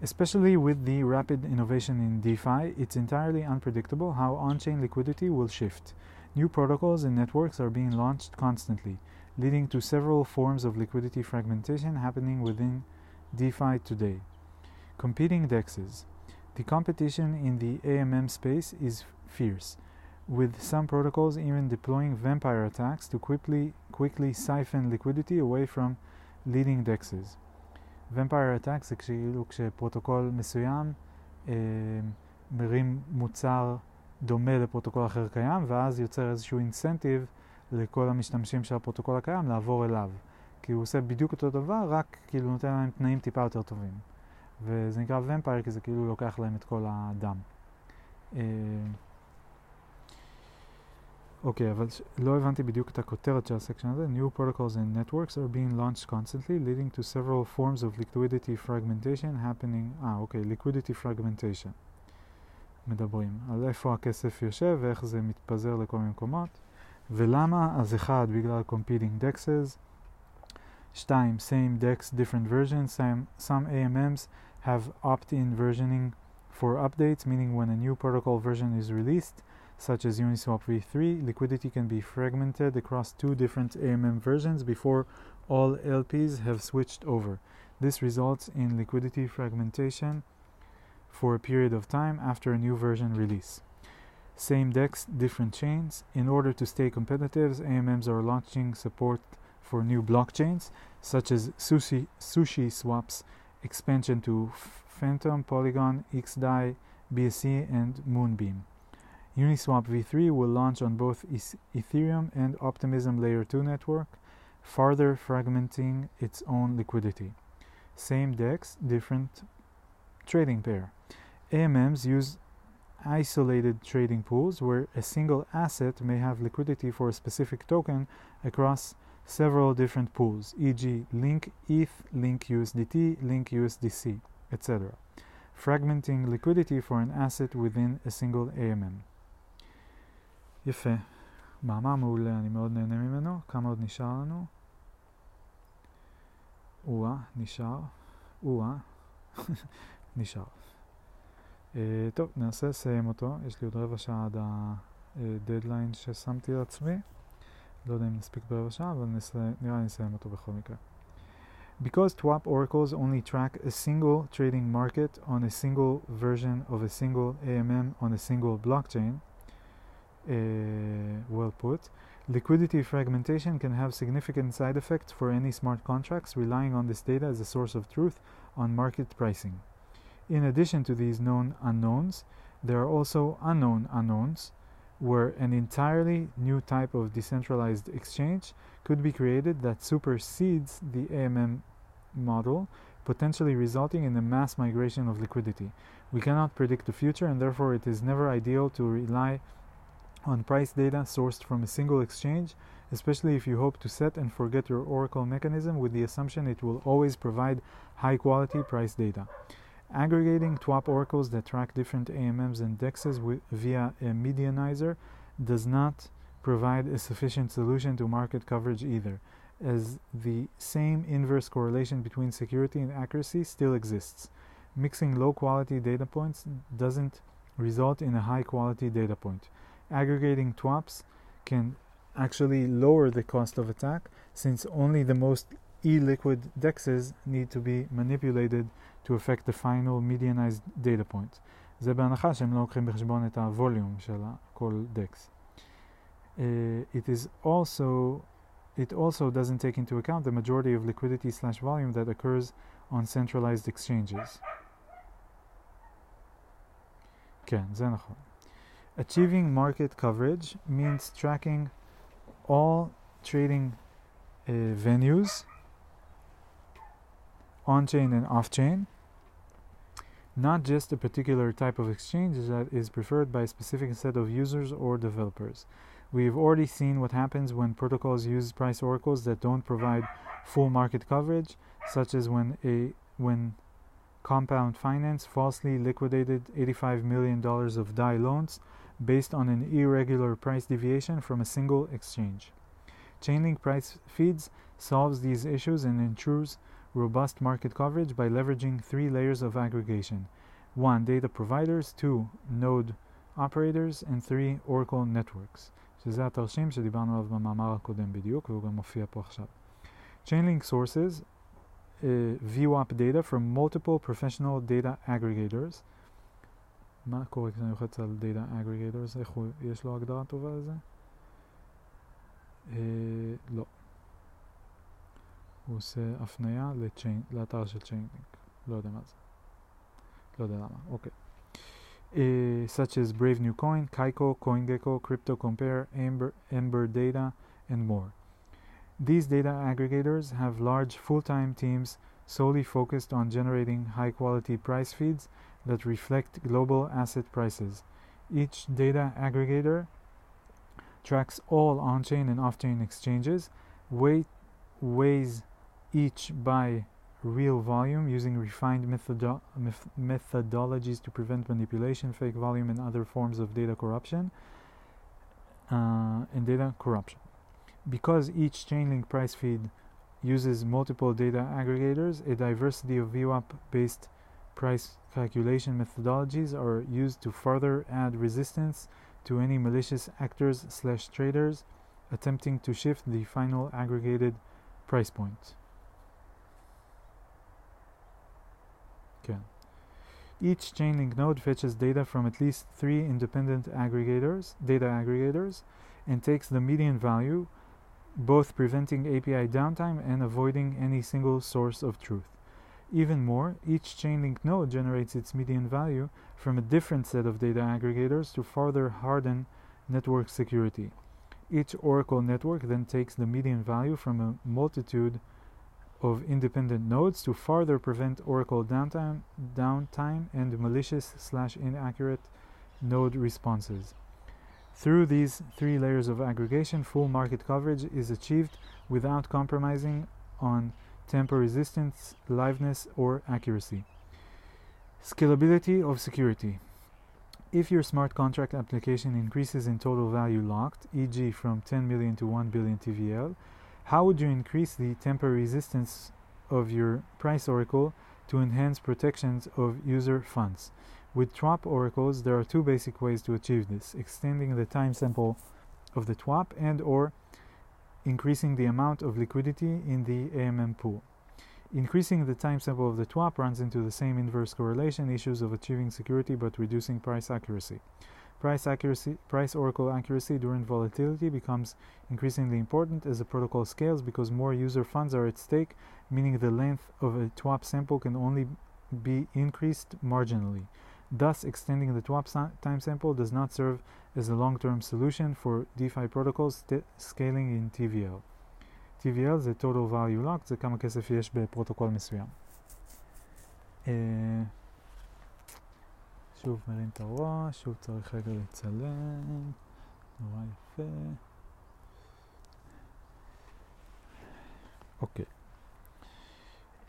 Especially with the rapid innovation in DeFi, it's entirely unpredictable how on-chain liquidity will shift. New protocols and networks are being launched constantly, leading to several forms of liquidity fragmentation happening within DeFi today. Competing DEXs. The competition in the AMM space is fierce with some protocols even deploying vampire attacks to quickly, quickly siphon liquidity away from leading dexes. Vampire attacks זה כאילו כשפרוטוקול מסוים אה, מרים מוצר דומה לפרוטוקול אחר קיים ואז יוצר איזשהו אינסנטיב לכל המשתמשים של הפרוטוקול הקיים לעבור אליו. כי הוא עושה בדיוק אותו דבר, רק כאילו נותן להם תנאים טיפה יותר טובים. וזה נקרא vampire כי זה כאילו לוקח להם את כל הדם. אה, אוקיי, okay, אבל לא הבנתי בדיוק את הכותרת של הסקשן הזה. New protocols and networks are being launched constantly, leading to several forms of liquidity fragmentation happening. אה, אוקיי, liquidity fragmentation. מדברים על איפה הכסף יושב ואיך זה מתפזר לכל מיני מקומות. ולמה? אז אחד, בגלל competing dexes. שתיים, same dex, different versions. Some, some AMMs have opt-in versioning for updates, meaning when a new protocol version is released, such as Uniswap v3, liquidity can be fragmented across two different AMM versions before all LPs have switched over. This results in liquidity fragmentation for a period of time after a new version release. Same DEX, different chains. In order to stay competitive, AMMs are launching support for new blockchains, such as Sushi, Sushi Swap's expansion to Fantom, Polygon, XDAI, BSC, and Moonbeam. Uniswap v3 will launch on both Ethereum and Optimism Layer 2 network, further fragmenting its own liquidity. Same DEX, different trading pair. AMMs use isolated trading pools where a single asset may have liquidity for a specific token across several different pools, e.g., Link ETH, Link USDT, Link USDC, etc., fragmenting liquidity for an asset within a single AMM. יפה. מאמר מעולה, אני מאוד נהנה ממנו. כמה עוד נשאר לנו? או-אה, נשאר. או-אה, נשאר. Uh, טוב, ננסה לסיים אותו. יש לי עוד רבע שעה עד הדדליין ששמתי לעצמי. לא יודע אם נספיק ברבע שעה, אבל נסה, נראה לי נסיים אותו בכל מקרה. Because TWAP oracles only track a single trading market on a single version of a single AMM on a single blockchain, Uh, well put. Liquidity fragmentation can have significant side effects for any smart contracts relying on this data as a source of truth on market pricing. In addition to these known unknowns, there are also unknown unknowns, where an entirely new type of decentralized exchange could be created that supersedes the AMM model, potentially resulting in a mass migration of liquidity. We cannot predict the future, and therefore it is never ideal to rely on price data sourced from a single exchange, especially if you hope to set and forget your Oracle mechanism with the assumption it will always provide high quality price data. Aggregating TWAP oracles that track different AMMs and DEXs via a medianizer does not provide a sufficient solution to market coverage either, as the same inverse correlation between security and accuracy still exists. Mixing low quality data points doesn't result in a high quality data point Aggregating TWAPs can actually lower the cost of attack since only the most e-liquid dexes need to be manipulated to affect the final medianized data point. זה בהנחה שהם לא לוקחים בחשבון את הווליום של כל דקס. Uh, it is also it also doesn't take into account the majority of liquidity slash volume that occurs on centralized exchanges. כן, זה נכון. Achieving market coverage means tracking all trading uh, venues on chain and off chain, not just a particular type of exchange that is preferred by a specific set of users or developers. We've already seen what happens when protocols use price oracles that don't provide full market coverage, such as when a when Compound Finance falsely liquidated $85 million of DAI loans based on an irregular price deviation from a single exchange. Chainlink price feeds solves these issues and ensures robust market coverage by leveraging three layers of aggregation 1. Data providers, 2. Node operators, and 3. Oracle networks. שזה התרשים שדיברנו עליו במאמר הקודם בדיוק, והוא גם מופיע פה עכשיו. Chainlink sources uh, VWAP data from multiple professional data aggregators. מה קורה כשאני לוחץ על data aggregators? איך הוא, יש לו הגדרה טובה לזה? אה, לא. הוא עושה הפנייה לצ'יין, לאתר של צ'יינלינק. לא יודע מה זה. לא יודע למה. אוקיי. Uh, such as Brave New Coin, Kaiko, CoinGecko, Crypto Compare, Ember, Ember Data, and more. These data aggregators have large full-time teams solely focused on generating high-quality price feeds that reflect global asset prices. Each data aggregator tracks all on-chain and off-chain exchanges, weight, weighs each by real volume using refined methodo methodologies to prevent manipulation, fake volume, and other forms of data corruption uh, and data corruption. Because each Chainlink price feed uses multiple data aggregators, a diversity of VWAP-based price calculation methodologies are used to further add resistance to any malicious actors slash traders attempting to shift the final aggregated price point. Okay. Each Chainlink node fetches data from at least three independent aggregators, data aggregators, and takes the median value, both preventing API downtime and avoiding any single source of truth. Even more, each Chainlink node generates its median value from a different set of data aggregators to further harden network security. Each Oracle network then takes the median value from a multitude of independent nodes to further prevent Oracle downtime, downtime and malicious slash inaccurate node responses. Through these three layers of aggregation, full market coverage is achieved without compromising on tamper resistance, liveness, or accuracy. Scalability of security. If your smart contract application increases in total value locked, e.g., from 10 million to 1 billion TVL, how would you increase the tamper resistance of your price oracle to enhance protections of user funds? With TWAP oracles, there are two basic ways to achieve this: extending the time sample of the TWAP and or increasing the amount of liquidity in the AMM pool. Increasing the time sample of the TWAP runs into the same inverse correlation issues of achieving security but reducing price accuracy. Price accuracy, price oracle accuracy during volatility becomes increasingly important as the protocol scales because more user funds are at stake, meaning the length of a TWAP sample can only be increased marginally. Thus, extending the TWAP time sample does not serve as a long-term solution for DeFi protocols scaling in TVL. TVL זה total value locked, זה כמה כסף יש בפרוטוקול מסוים. אה, שוב מרים את הראש, שוב צריך רגע לצלם, נורא יפה. אוקיי.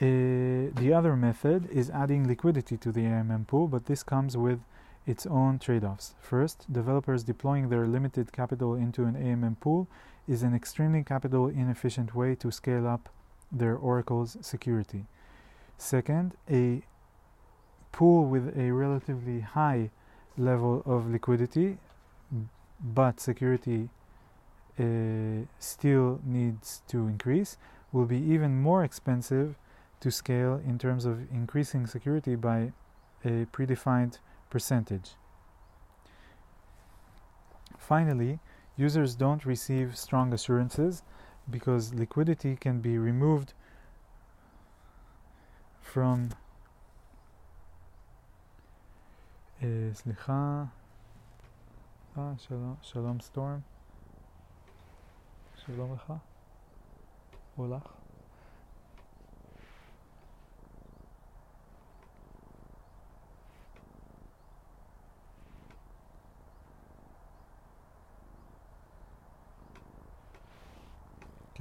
Uh, the other method is adding liquidity to the AMM pool, but this comes with its own trade-offs. First, developers deploying their limited capital into an AMM pool is an extremely capital inefficient way to scale up their Oracle's security. Second, a pool with a relatively high level of liquidity but security uh, still needs to increase will be even more expensive to scale in terms of increasing security by a predefined percentage. Finally, users don't receive strong assurances because liquidity can be removed from אה, סליחה, אה, שלום, שלום סטורם, שלום לך, או לך.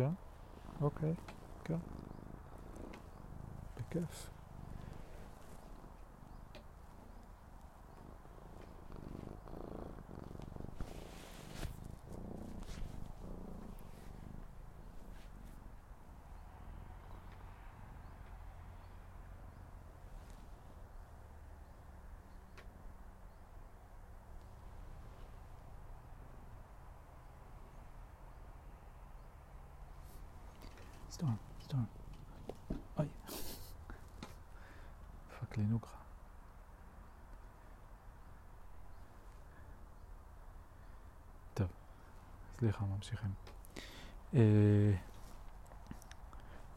Okay. okay, go. Big F. סליחה, ממשיכים.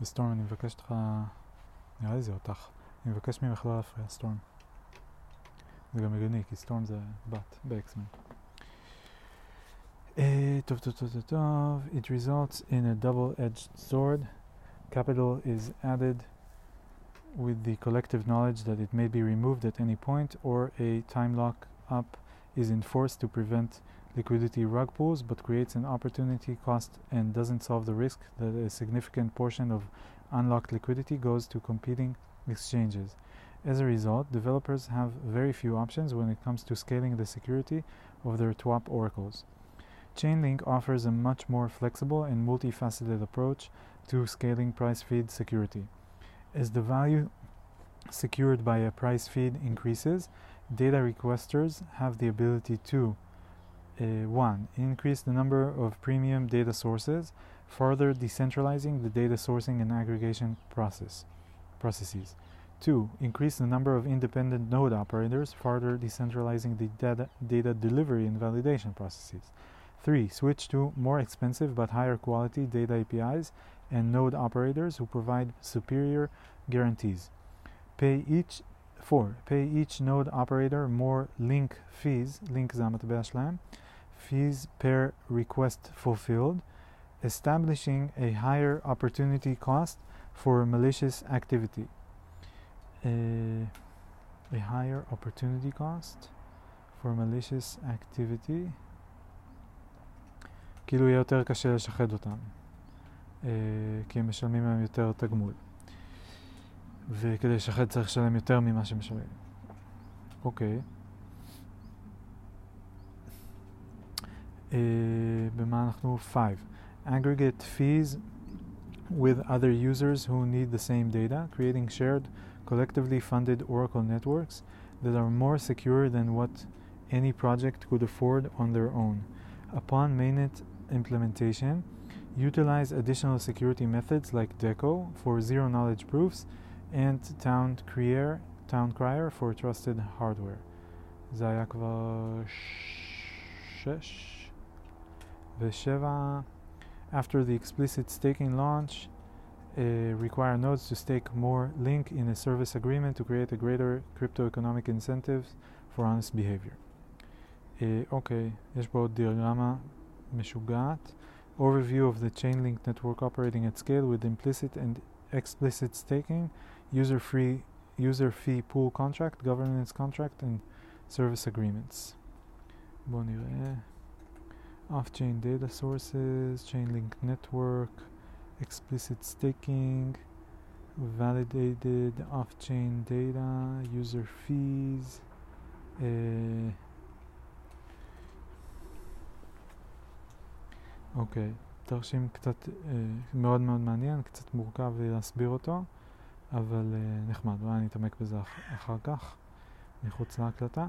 וסטורם, אני מבקש אותך, נראה לי זה אותך, אני מבקש ממך לא להפריע, סטורם. זה גם הגיוני, כי סטורם זה בת באקסמן. טוב, טוב, טוב, טוב, טוב. It results in a double-edged sword. Capital is added with the collective knowledge that it may be removed at any point, or a time lock up is enforced to prevent liquidity rug pulls, but creates an opportunity cost and doesn't solve the risk that a significant portion of unlocked liquidity goes to competing exchanges. As a result, developers have very few options when it comes to scaling the security of their TWAP oracles. Chainlink offers a much more flexible and multifaceted approach to scaling price feed security. As the value secured by a price feed increases, data requesters have the ability to uh, 1. Increase the number of premium data sources, further decentralizing the data sourcing and aggregation process, processes. 2. Increase the number of independent node operators, further decentralizing the data, data delivery and validation processes. 3. Switch to more expensive but higher quality data APIs and node operators who provide superior guarantees. Pay each 4. Pay each node operator more link fees, link Zamat Bashlam, fees per request fulfilled, establishing a higher opportunity cost for malicious activity. Uh, a higher opportunity cost for malicious activity. כאילו יהיה יותר קשה לשחד אותם, אה, כי הם משלמים להם יותר תגמול. וכדי לשחד צריך לשלם יותר ממה שמשלמים. אוקיי. אה, במה אנחנו? 5. Aggregate fees with other users who need the same data, creating shared, collectively funded Oracle networks that are more secure than what any project could afford on their own. Upon mainnet implementation, utilize additional security methods like DECO for zero knowledge proofs and Town Crier, Town Crier for trusted hardware. זה היה כבר שש ושבע. After the explicit staking launch, uh, require nodes to stake more link in a service agreement to create a greater crypto economic incentives for honest behavior. אוקיי, uh, יש פה עוד דיאגרמה משוגעת. Overview of the Chainlink network operating at scale with implicit and explicit staking, user-free user fee pool contract, governance contract, and service agreements. בואו נראה. Off-chain data sources, chain-link network, explicit staking, validated off-chain data, user fees. אוקיי, תרשים קצת אה, מאוד מאוד מעניין, קצת מורכב להסביר אותו, אבל אה, נחמד, אולי אני אתעמק בזה אח אחר כך, מחוץ להקלטה.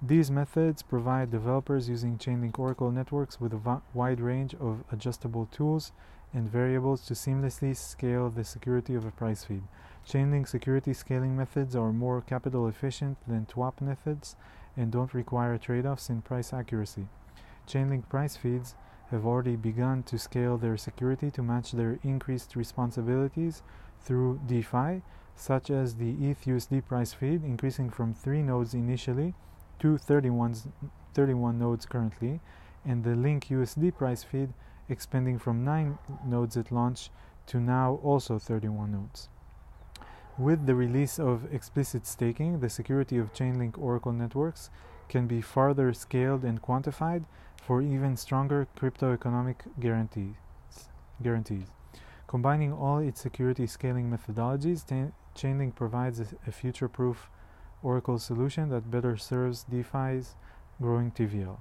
These methods provide developers using Chainlink Oracle networks with a wide range of adjustable tools and variables to seamlessly scale the security of a price feed. Chainlink security scaling methods are more capital efficient than TWAP methods and don't require trade-offs in price accuracy. Chainlink price feeds have already begun to scale their security to match their increased responsibilities through DeFi, such as the ETH USD price feed increasing from 3 nodes initially 31, 31 nodes currently, and the Link USD price feed expanding from 9 nodes at launch to now also 31 nodes. With the release of explicit staking, the security of Chainlink Oracle networks can be further scaled and quantified for even stronger crypto economic guarantees. guarantees. Combining all its security scaling methodologies, Chainlink provides a, a future proof Oracle solution that better serves DeFi's growing TVL.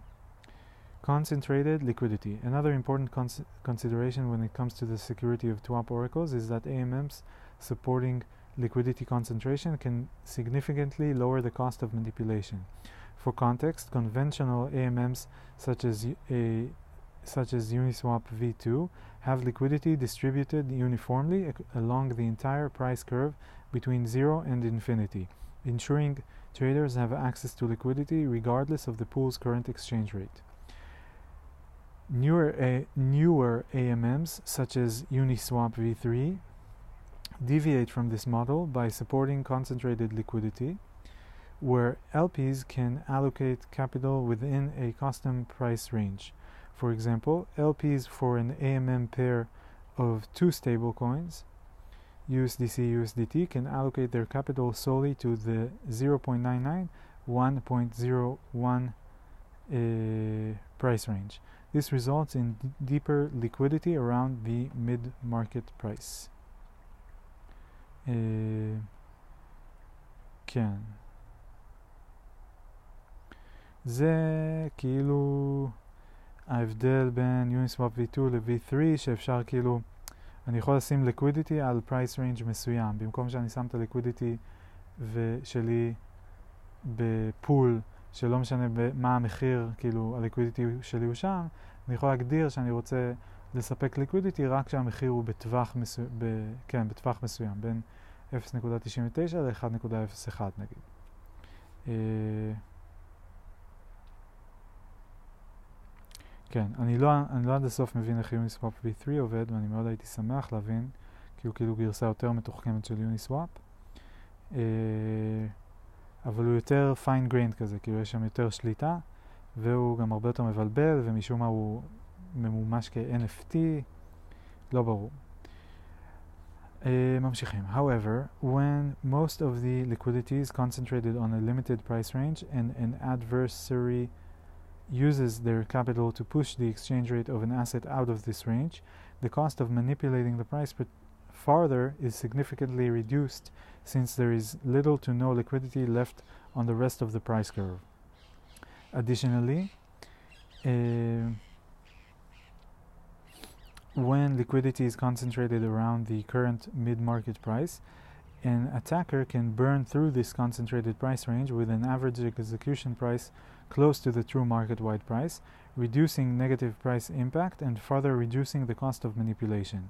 Concentrated liquidity. Another important cons consideration when it comes to the security of TWAP oracles is that AMMs supporting liquidity concentration can significantly lower the cost of manipulation. For context, conventional AMMs such as a such as Uniswap v2 have liquidity distributed uniformly along the entire price curve between 0 and infinity ensuring traders have access to liquidity regardless of the pool's current exchange rate. Newer, eh, A newer AMMs, such as Uniswap v3, deviate from this model by supporting concentrated liquidity, where LPs can allocate capital within a custom price range. For example, LPs for an AMM pair of two stablecoins USDC USDT can allocate their capital solely to the 0.99 1.01 uh, price range. This results in deeper liquidity around the mid-market price. Uh, כן. זה כאילו ההבדל בין Uniswap v2 ל-v3 שאפשר כאילו אני יכול לשים liquidity על price range מסוים. במקום שאני שם את ה-liquidity שלי בפול שלא משנה מה המחיר, כאילו ה-liquidity שלי הוא שם, אני יכול להגדיר שאני רוצה לספק liquidity רק כשהמחיר הוא בטווח, מסו... ב... כן, בטווח מסוים, בין 0.99 ל-1.01 נגיד. כן, אני לא, אני לא עד הסוף מבין איך יוניסוואפ v3 עובד, ואני מאוד הייתי שמח להבין, כי הוא כאילו גרסה יותר מתוחכמת של יוניסוואפ. אה, אבל הוא יותר פיין גריינד כזה, כאילו יש שם יותר שליטה, והוא גם הרבה יותר מבלבל, ומשום מה הוא ממומש כ-NFT, לא ברור. Uh, ממשיכים. However, when most of the liquidity is concentrated on a limited price range and an adversary uses their capital to push the exchange rate of an asset out of this range, the cost of manipulating the price farther is significantly reduced since there is little to no liquidity left on the rest of the price curve. Additionally, uh, when liquidity is concentrated around the current mid market price, an attacker can burn through this concentrated price range with an average execution price close to the true market-wide price, reducing negative price impact and further reducing the cost of manipulation.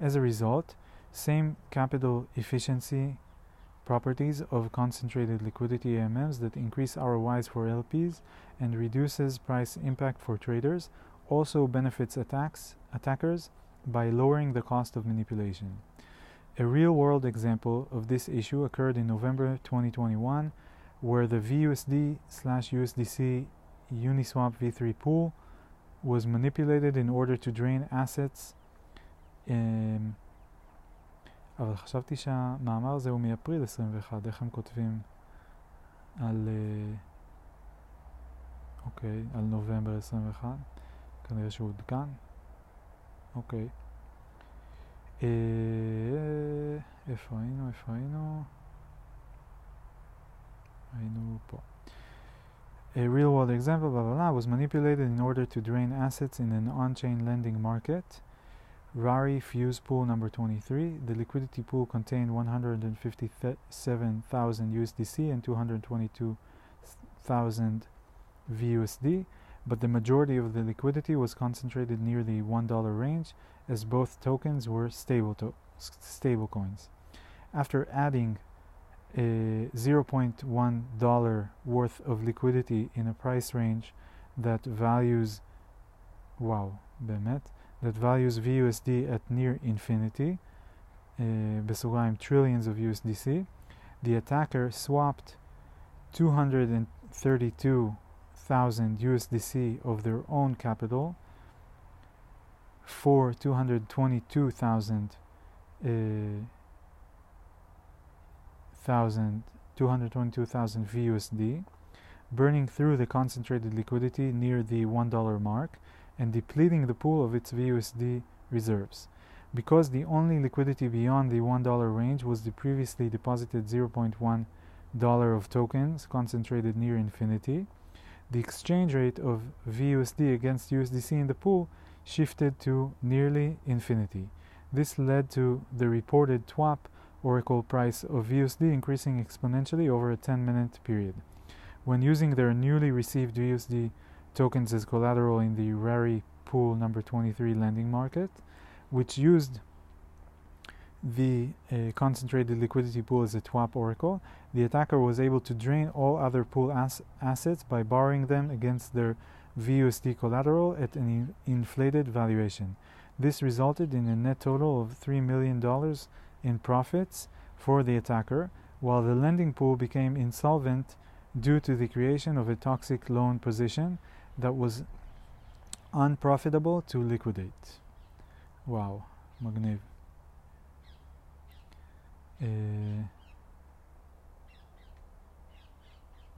As a result, same capital efficiency properties of concentrated liquidity AMMs that increase ROIs for LPs and reduces price impact for traders also benefits attacks, attackers by lowering the cost of manipulation. A real-world example of this issue occurred in November 2021 where the VUSD slash USDC Uniswap v3 pool was manipulated in order to drain assets um, אבל חשבתי שהמאמר הזה הוא מאפריל 21, איך הם כותבים על... אה, אוקיי, על נובמבר 21, כנראה שהוא עודכן. אוקיי. אה, איפה היינו? איפה היינו? Ainupo. A real world example, blah blah blah, was manipulated in order to drain assets in an on chain lending market. Rari Fuse Pool number 23. The liquidity pool contained 157,000 USDC and 222,000 VUSD, but the majority of the liquidity was concentrated near the $1 range, as both tokens were stable, to- stable coins. After adding $0.1 worth of liquidity in a price range that values wow, באמת, that values VUSD at near infinity, uh, בסוגריים trillions of USDC, the attacker swapped 232,000 USDC of their own capital for 222,000 uh, thousand, 222,000 VUSD, burning through the concentrated liquidity near the $1 mark and depleting the pool of its VUSD reserves. Because the only liquidity beyond the $1 range was the previously deposited $0.1 of tokens concentrated near infinity, the exchange rate of VUSD against USDC in the pool shifted to nearly infinity. This led to the reported TWAP Oracle price of VUSD increasing exponentially over a 10 minute period. When using their newly received VUSD tokens as collateral in the Rari pool number 23 lending market, which used the uh, concentrated liquidity pool as a TWAP oracle, the attacker was able to drain all other pool as assets by borrowing them against their VUSD collateral at an in inflated valuation. This resulted in a net total of $3 million in profits for the attacker, while the lending pool became insolvent due to the creation of a toxic loan position that was unprofitable to liquidate. וואו, מגניב. אה,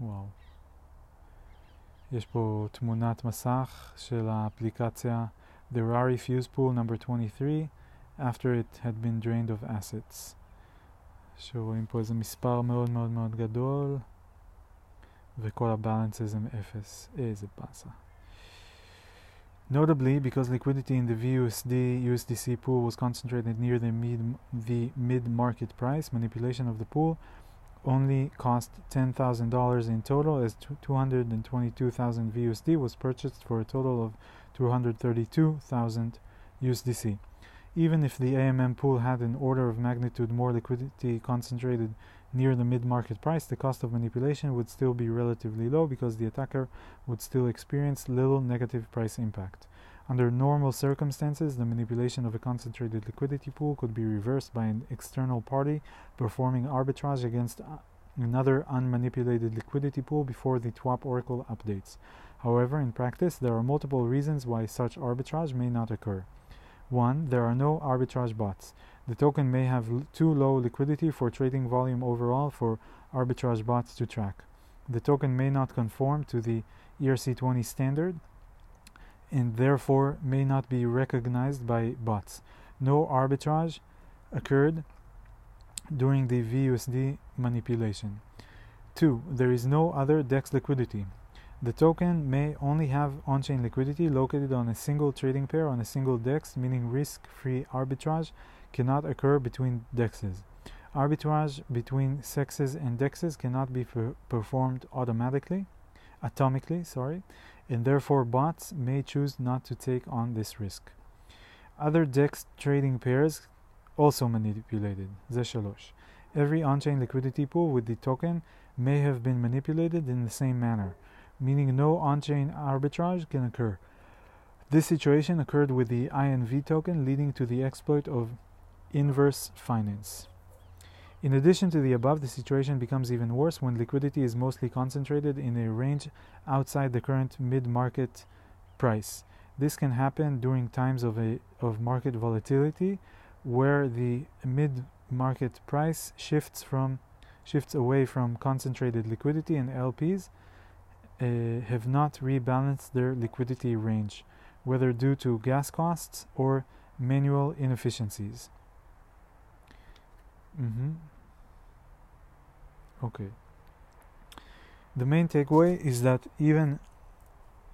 וואו. יש פה תמונת מסך של האפליקציה The Rari Fuse Pool number 23 after it had been drained of assets. שרואים פה איזה מספר מאוד מאוד מאוד גדול וכל הבאלנסס הם אפס. איזה באסה. Notably, because liquidity in the VUSD USDC pool was concentrated near the mid the mid market price, manipulation of the pool only cost $10,000 in total, as 222,000 VUSD was purchased for a total of 232,000 USDC. Even if the AMM pool had an order of magnitude more liquidity concentrated near the mid market price, the cost of manipulation would still be relatively low because the attacker would still experience little negative price impact. Under normal circumstances, the manipulation of a concentrated liquidity pool could be reversed by an external party performing arbitrage against uh, another unmanipulated liquidity pool before the TWAP Oracle updates. However, in practice, there are multiple reasons why such arbitrage may not occur. 1. There are no arbitrage bots. The token may have too low liquidity for trading volume overall for arbitrage bots to track. The token may not conform to the ERC20 standard and therefore may not be recognized by bots. No arbitrage occurred during the VUSD manipulation. 2. There is no other DEX liquidity. The token may only have on-chain liquidity located on a single trading pair on a single DEX, meaning risk-free arbitrage cannot occur between DEXs. Arbitrage between CEXes and DEXs cannot be per performed automatically, atomically, sorry, and therefore bots may choose not to take on this risk. Other DEX trading pairs also manipulated, זה Every on-chain liquidity pool with the token may have been manipulated in the same manner meaning no on-chain arbitrage can occur. This situation occurred with the INV token, leading to the exploit of inverse finance. In addition to the above, the situation becomes even worse when liquidity is mostly concentrated in a range outside the current mid-market price. This can happen during times of, a, of market volatility where the mid market price shifts from shifts away from concentrated liquidity and LPs have not rebalanced their liquidity range, whether due to gas costs or manual inefficiencies. Mm-hmm. Okay. The main takeaway is that even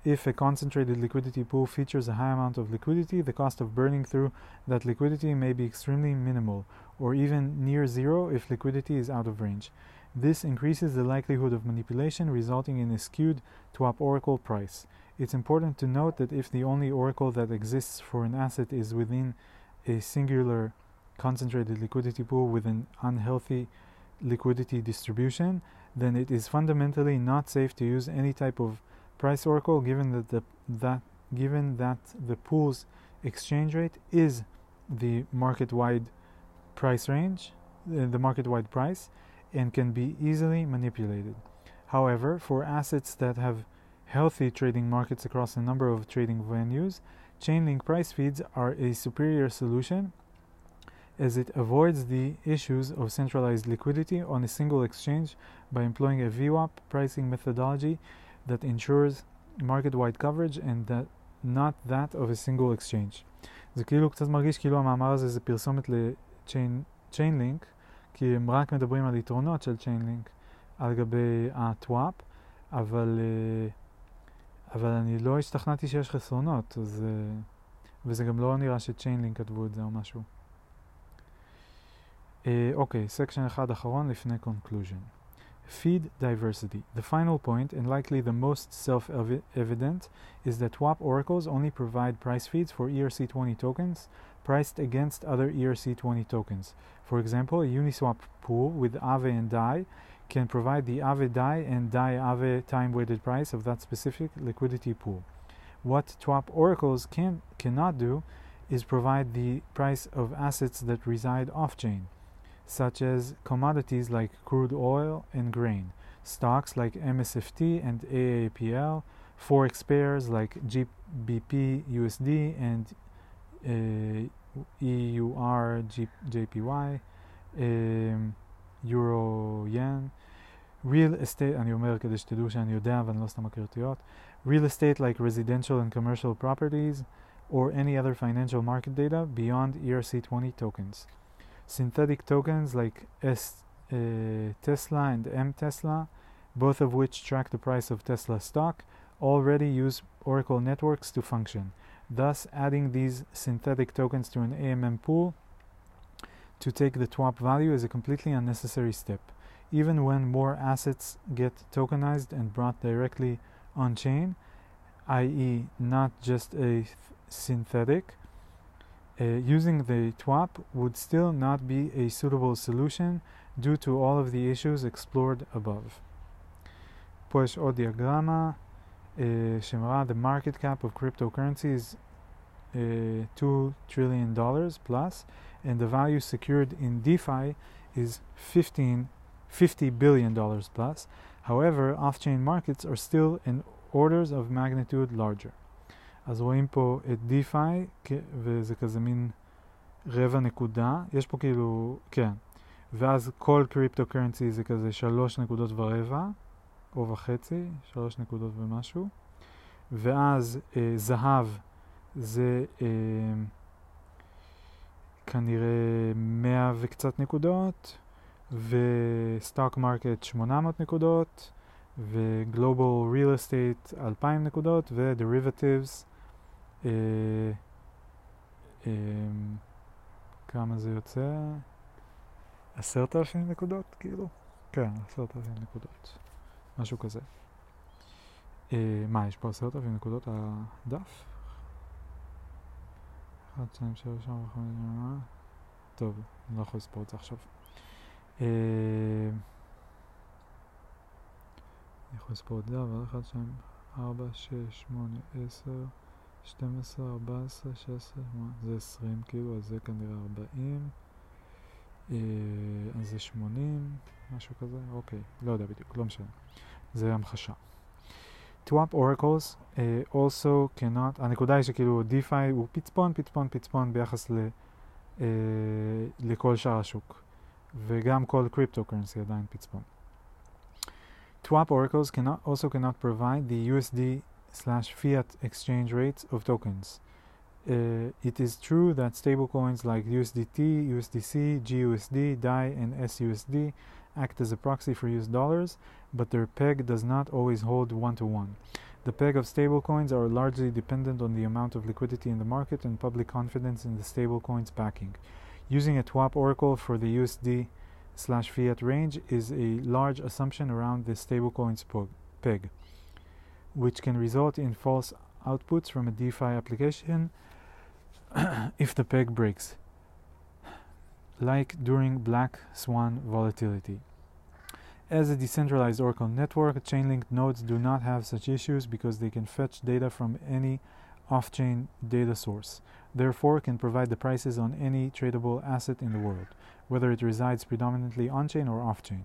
if a concentrated liquidity pool features a high amount of liquidity, the cost of burning through that liquidity may be extremely minimal, or even near zero if liquidity is out of range. This increases the likelihood of manipulation, resulting in a skewed TWAP oracle price. It's important to note that if the only oracle that exists for an asset is within a singular concentrated liquidity pool with an unhealthy liquidity distribution, then it is fundamentally not safe to use any type of price oracle given that the that given that the pool's exchange rate is the market wide price range, uh, the market wide price, and can be easily manipulated. However, for assets that have healthy trading markets across a number of trading venues, Chainlink price feeds are a superior solution as it avoids the issues of centralized liquidity on a single exchange by employing a VWAP pricing methodology that ensures market-wide coverage and that not that of a single exchange. זה כאילו קצת מרגיש כאילו המאמר הזה זה פרסומת ל-Chainlink, כי הם רק מדברים על יתרונות של Chainlink על גבי ה-TWAP, אבל, אבל אני לא השתכנעתי שיש חסרונות, אז, וזה גם לא נראה ש-Chainlink כתבו את זה או משהו. אוקיי, סקשן אחד אחרון לפני conclusion. Feed diversity. The final point, and likely the most self evident, is that TWAP oracles only provide price feeds for ERC20 tokens priced against other ERC20 tokens. For example, a Uniswap pool with Aave and DAI can provide the Aave DAI and DAI Aave time weighted price of that specific liquidity pool. What TWAP oracles can, cannot do is provide the price of assets that reside off chain such as commodities like crude oil and grain, stocks like MSFT and AAPL, forex pairs like GBP USD and uh, EUR G JPY, um, Euro Yen, real estate, אני אומר כדי שתדעו שאני יודע ואני לא סתם מכיר אותיות, real estate like residential and commercial properties, or any other financial market data beyond ERC20 tokens synthetic tokens like S, uh, Tesla and M Tesla, both of which track the price of Tesla stock, already use Oracle networks to function. Thus, adding these synthetic tokens to an AMM pool to take the TWAP value is a completely unnecessary step. Even when more assets get tokenized and brought directly on chain, i.e., not just a synthetic, uh, using the TWAP would still not be a suitable solution due to all of the issues explored above. פה יש עוד דיאגרמה uh, שמראה the market cap of cryptocurrency is uh, 2 trillion dollars plus and the value secured in DeFi is 15 50 billion dollars plus. However, off-chain markets are still in orders of magnitude larger. אז רואים פה את DeFi, וזה כזה מין רבע נקודה, יש פה כאילו, כן, ואז כל קריפטו קרנסי זה כזה שלוש נקודות ורבע, או וחצי, שלוש נקודות ומשהו, ואז אה, זהב זה אה, כנראה מאה וקצת נקודות, וסטוק מרקט 800 נקודות, וגלובל ריל אסטייט 2,000 נקודות, ודריבטיבס אה, אה, כמה זה יוצא? עשרת אלפים נקודות, כאילו? כן, עשרת אלפים נקודות. משהו כזה. אה, מה, יש פה עשרת אלפים נקודות הדף? 1, 2, 3, 4, 5, טוב, אני לא יכול לספור את זה עכשיו. אה, אני יכול לספור את זה, אבל 1, 2, 4, 6, 8, 10, 12, 14, 16, זה 20 כאילו, אז זה כנראה 40, אה, אז זה 80, משהו כזה, אוקיי, לא יודע בדיוק, לא משנה, זה המחשה. TWAP oracles uh, also cannot, הנקודה היא שכאילו DeFi הוא פצפון, פצפון, פצפון ביחס ל, uh, לכל שאר השוק. וגם כל cryptocurrency עדיין פצפון. TWAP oracles cannot, also cannot provide the USD slash fiat exchange rates of tokens. Uh, it is true that stablecoins like USDT, USDC, GUSD, DAI, and SUSD act as a proxy for US dollars, but their peg does not always hold one to one. The peg of stablecoins are largely dependent on the amount of liquidity in the market and public confidence in the stablecoins backing. Using a TWAP oracle for the USD slash fiat range is a large assumption around the stablecoins peg, which can result in false outputs from a DeFi application if the peg breaks, like during black swan volatility. As a decentralized Oracle network, Chainlink nodes do not have such issues because they can fetch data from any off-chain data source, therefore can provide the prices on any tradable asset in the world, whether it resides predominantly on-chain or off-chain.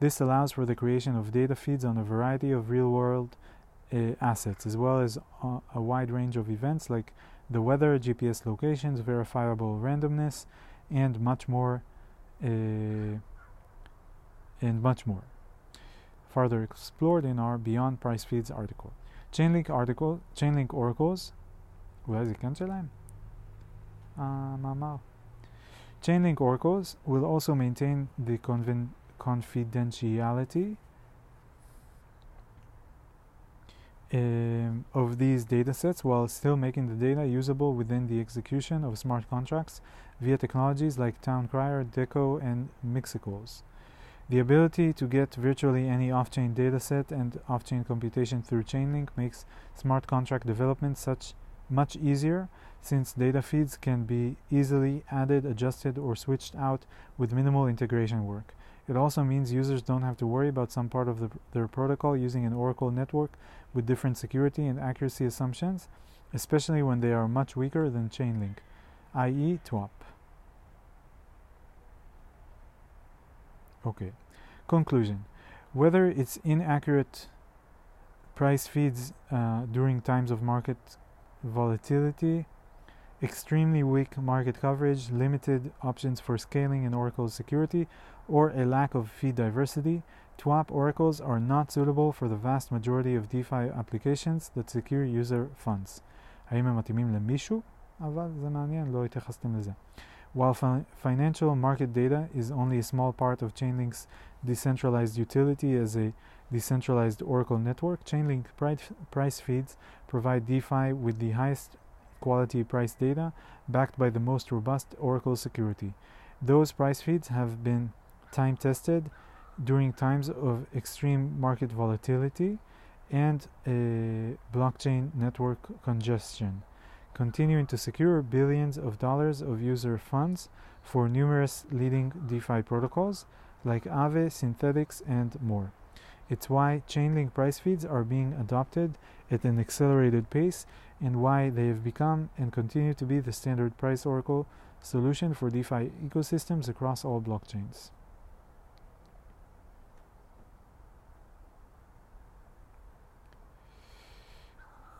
This allows for the creation of data feeds on a variety of real-world uh, assets, as well as uh, a wide range of events like the weather, GPS locations, verifiable randomness, and much more. Uh, and much more. Further explored in our Beyond Price Feeds article. Chainlink article, Chainlink oracles, אולי זה כן שלהם? המאמר. Chainlink oracles will also maintain the confidentiality um, of these datasets while still making the data usable within the execution of smart contracts via technologies like Towncrier, Deco, and Mixicles. The ability to get virtually any off-chain dataset and off-chain computation through Chainlink makes smart contract development such much easier since data feeds can be easily added, adjusted, or switched out with minimal integration work. It also means users don't have to worry about some part of the, their protocol using an Oracle network with different security and accuracy assumptions, especially when they are much weaker than Chainlink, i.e. TWAP. Okay. Conclusion. Whether it's inaccurate price feeds uh, during times of market volatility, extremely weak market coverage, limited options for scaling in Oracle's security, or a lack of feed diversity, TWAP oracles are not suitable for the vast majority of DeFi applications that secure user funds. האם הם מתאימים למישהו? אבל זה מעניין, לא התייחסתם לזה. While fi financial market data is only a small part of Chainlink's decentralized utility as a decentralized Oracle network, Chainlink price feeds provide DeFi with the highest quality price data backed by the most robust Oracle security. Those price feeds have been time tested during times of extreme market volatility and blockchain network congestion continuing to secure billions of dollars of user funds for numerous leading DeFi protocols like Aave, Synthetix, and more. It's why Chainlink price feeds are being adopted at an accelerated pace and why they have become and continue to be the standard price oracle solution for DeFi ecosystems across all blockchains.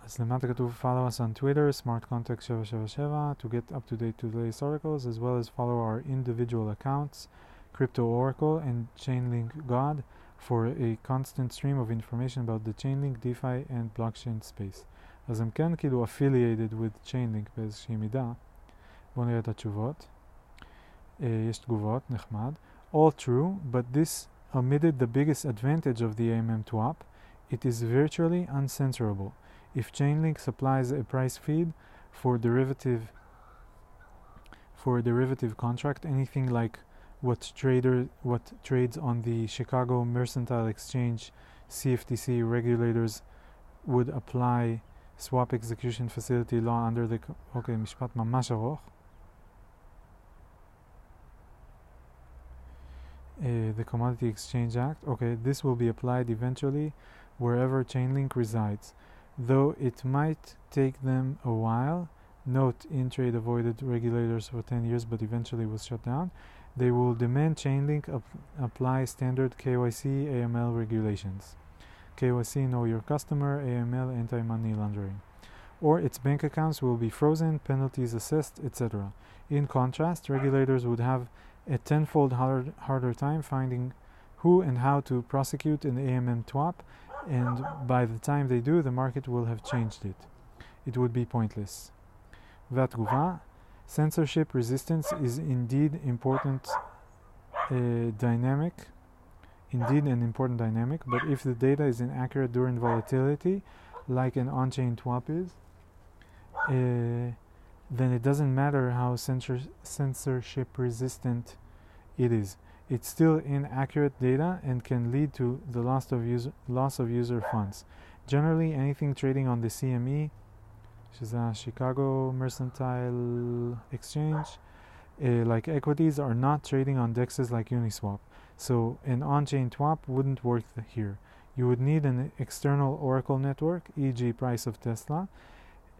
אז למטה כתוב follow us on Twitter, smartcontact 777 to get up to date to the latest articles as well as follow our individual accounts, Crypto Oracle and Chainlink God for a constant stream of information about the Chainlink, DeFi and blockchain space. אז הם כן כאילו affiliated with Chainlink באיזושהי מידה. בואו נראה את התשובות. Uh, יש תגובות, נחמד. All true, but this omitted the biggest advantage of the AMM TWAP. It is virtually uncensorable. If Chainlink supplies a price feed for derivative for a derivative contract, anything like what trader what trades on the Chicago Mercantile Exchange CFTC regulators would apply swap execution facility law under the okay משפט ממש ארוך uh, the Commodity Exchange Act okay this will be applied eventually wherever Chainlink resides though it might take them a while. Note InTrade avoided regulators for 10 years but eventually was shut down. They will demand Chainlink ap apply standard KYC AML regulations. KYC Know Your Customer, AML Anti Money Laundering. Or its bank accounts will be frozen, penalties assessed, etc. In contrast, regulators would have a tenfold hard, harder time finding who and how to prosecute an AMM TWAP, and by the time they do, the market will have changed it. It would be pointless. Vatrouva, censorship resistance is indeed important uh, dynamic, indeed an important dynamic, but if the data is inaccurate during volatility, like an on-chain TWAP is, uh, then it doesn't matter how censor censorship resistant it is. It's still inaccurate data and can lead to the loss of user, loss of user funds. Generally, anything trading on the CME, which is a Chicago Mercantile Exchange, uh, like equities, are not trading on dexes like Uniswap. So an on-chain TWAP wouldn't work here. You would need an external Oracle network, e.g. price of Tesla,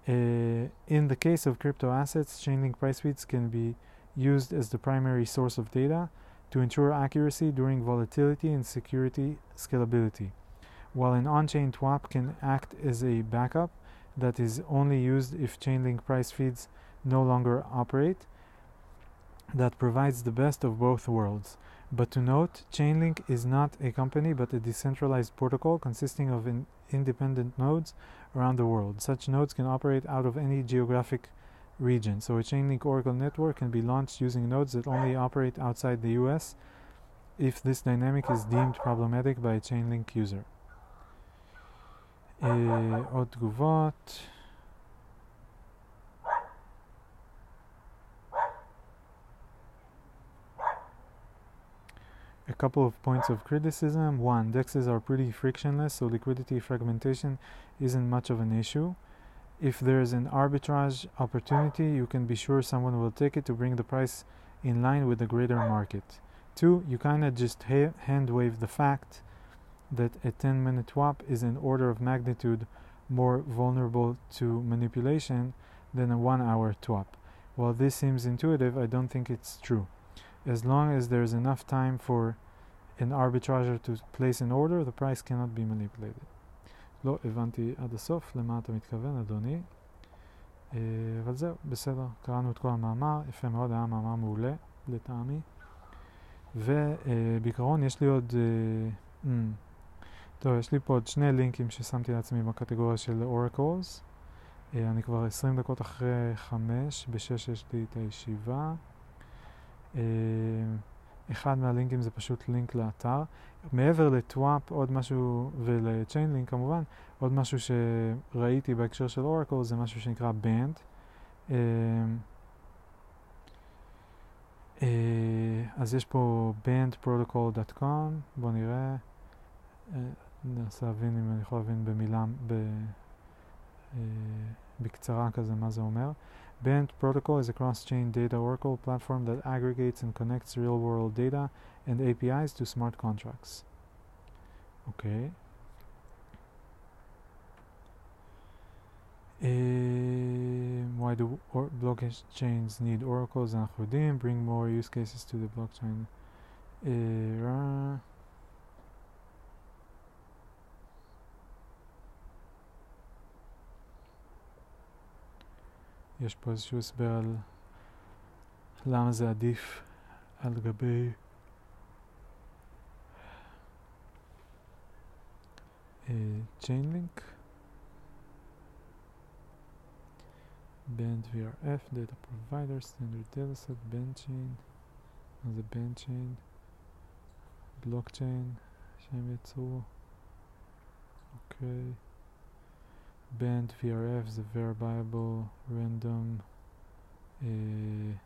uh, in the case of crypto assets, Chainlink price feeds can be used as the primary source of data to ensure accuracy during volatility and security scalability, while an on-chain TWAP can act as a backup that is only used if Chainlink price feeds no longer operate, that provides the best of both worlds. But to note, Chainlink is not a company but a decentralized protocol consisting of in independent nodes around the world. Such nodes can operate out of any geographic region. So a Chainlink Oracle network can be launched using nodes that only operate outside the US if this dynamic is deemed problematic by a Chainlink user. עוד תגובות a couple of points of criticism. One, DEXs are pretty frictionless, so liquidity fragmentation isn't much of an issue. If there's an arbitrage opportunity, you can be sure someone will take it to bring the price in line with the greater market. Two, you kind of just ha- hand wave the fact that a 10 minute TWAP is an order of magnitude more vulnerable to manipulation than a one hour TWAP. While this seems intuitive, I don't think it's true as long as there's enough time for an arbitrager to place an order, the price cannot be manipulated. לא הבנתי עד הסוף למה אתה מתכוון, אדוני. Uh, אבל זהו, בסדר, קראנו את כל המאמר, יפה מאוד, היה מאמר מעולה לטעמי. ובעיקרון יש לי עוד... Mm, טוב, יש לי פה עוד שני לינקים ששמתי לעצמי בקטגוריה של אורקולס. Uh, אני כבר 20 דקות אחרי 5, ב-6 יש לי את הישיבה. אחד מהלינקים זה פשוט לינק לאתר. מעבר לטוואפ, עוד משהו, ולצ'יינלינק כמובן, עוד משהו שראיתי בהקשר של אורקל זה משהו שנקרא בנד. Uh, uh, אז יש פה bandprotocol.com, בואו נראה, uh, ננסה להבין אם אני יכול להבין במילה, ב, בקצרה כזה מה זה אומר. Band protocol is a cross-chain data oracle platform that aggregates and connects real-world data and APIs to smart contracts. Okay. Uh, why do blockchains need oracles and Houdin? Bring more use cases to the blockchain era. יש פה איזשהו הסבר על למה זה עדיף על גבי Chainlink, Band VRF, Data Provider, Standard Dataset, Bandchain, מה זה Bandchain, Blockchain שהם יצרו, אוקיי. Okay. Band VRF is a variable random uh,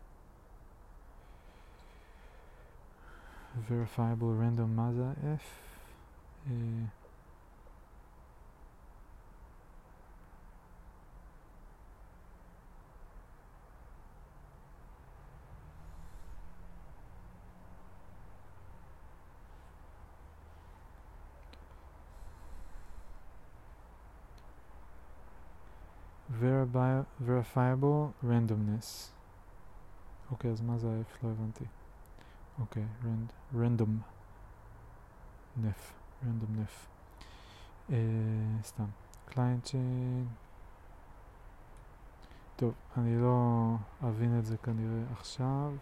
verifiable random maza f uh, verifiable randomness. אוקיי, אז מה זה ה-F? לא הבנתי. אוקיי, random נף, random נף. סתם. client chain. טוב, אני לא אבין את זה כנראה עכשיו.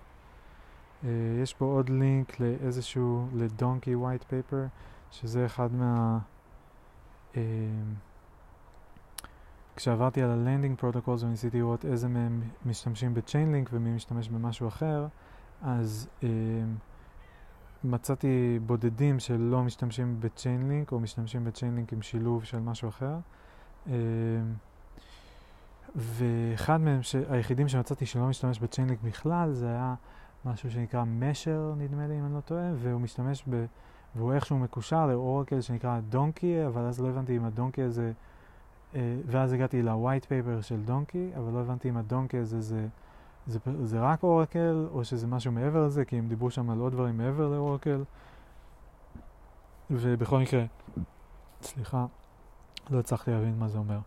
Uh, יש פה עוד לינק לאיזשהו, לדונקי ווייט פייפר, שזה אחד מה... Uh, כשעברתי על הלנדינג פרוטוקולס וניסיתי לראות איזה מהם משתמשים בצ'יינלינק ומי משתמש במשהו אחר, אז uh, מצאתי בודדים שלא משתמשים בצ'יינלינק או משתמשים בצ'יינלינק עם שילוב של משהו אחר. Uh, ואחד מהם, ש... היחידים שמצאתי שלא משתמש בצ'יינלינק בכלל, זה היה משהו שנקרא משר, נדמה לי, אם אני לא טועה, והוא משתמש ב... והוא איכשהו מקושר לאורקל שנקרא דונקי, אבל אז לא הבנתי אם הדונקי הזה... אה, ואז הגעתי ל-white paper של דונקי, אבל לא הבנתי אם הדונקי הזה זה, זה, זה, רק אורקל, או שזה משהו מעבר לזה, כי הם דיברו שם על עוד דברים מעבר לאורקל. ובכל מקרה, סליחה, לא הצלחתי להבין מה זה אומר.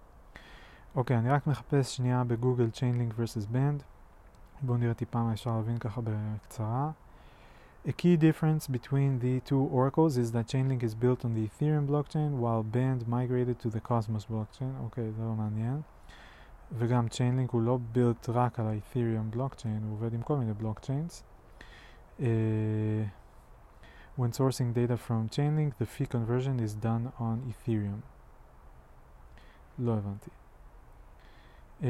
אוקיי, אני רק מחפש שנייה בגוגל Chainlink vs Band. בואו נראה טיפה מה אפשר להבין ככה בקצרה. A key difference between the two oracles is that Chainlink is built on the Ethereum blockchain while Band migrated to the Cosmos blockchain. אוקיי, זה לא מעניין. וגם Chainlink הוא לא built רק על ה-Ethereum blockchain, הוא עובד עם כל מיני blockchains. Uh, when sourcing data from Chainlink, the fee conversion is done on Ethereum. לא הבנתי. Uh,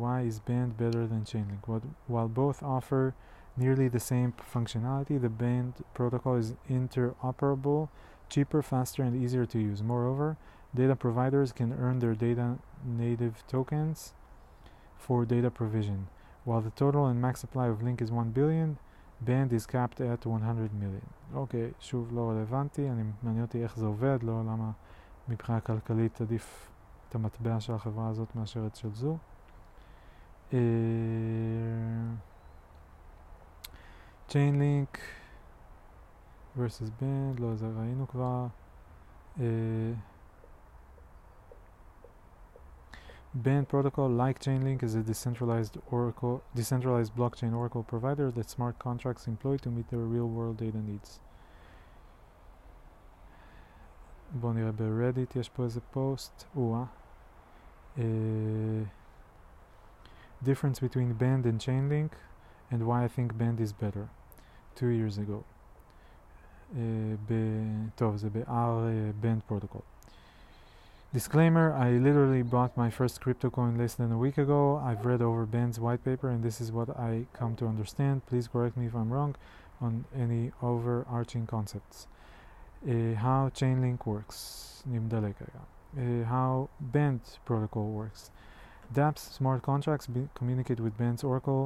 why is Band better than Chainlink? What, while both offer nearly the same functionality, the Band protocol is interoperable, cheaper, faster, and easier to use. Moreover, data providers can earn their data native tokens for data provision. While the total and max supply of Link is 1 billion, Band is capped at 100 million. אוקיי, okay, שוב לא רלוונטי, אני מעניין אותי איך זה עובד, לא למה מבחינה כלכלית עדיף את המטבע של החברה הזאת מאשר את של זו. Chainlink versus Band, לא, זה ראינו כבר. Uh, Band protocol, like Chainlink, is a decentralized Oracle, decentralized blockchain Oracle provider that smart contracts employ to meet their real-world data needs. בואו נראה ברדיט, יש פה איזה פוסט. או-אה. Uh, difference between Band and Chainlink and why I think Band is better two years ago טוב זה ב-R Band protocol Disclaimer, I literally bought my first crypto coin less than a week ago. I've read over Band's white paper and this is what I come to understand. Please correct me if I'm wrong on any overarching concepts. Uh, how Chainlink works, Uh, how Band protocol works. dApps smart contracts communicate with Band's Oracle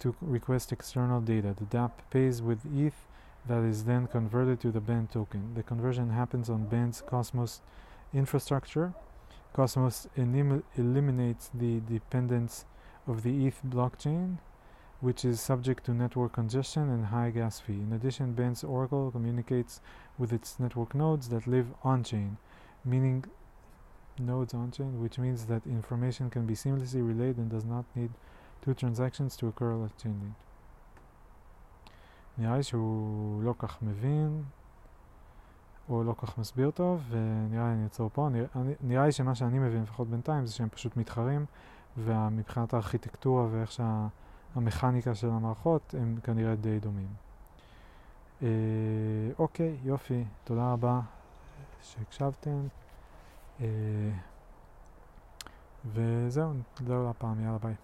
to request external data. The dApp pays with ETH that is then converted to the Band token. The conversion happens on Band's Cosmos infrastructure. Cosmos eliminates the dependence of the ETH blockchain, which is subject to network congestion and high gas fee. In addition, Band's Oracle communicates with its network nodes that live on chain, meaning nodes on chain, which means that information can be seamlessly relayed and does not need two transactions to occur link. נראה לי שהוא לא כך מבין, או לא כך מסביר טוב, ונראה לי אני אעצור פה. נראה, נראה לי שמה שאני מבין, לפחות בינתיים, זה שהם פשוט מתחרים, ומבחינת הארכיטקטורה ואיך שהמכניקה של המערכות, הם כנראה די דומים. אה, אוקיי, יופי, תודה רבה שהקשבתם. וזהו, זהו הפעם, יאללה ביי.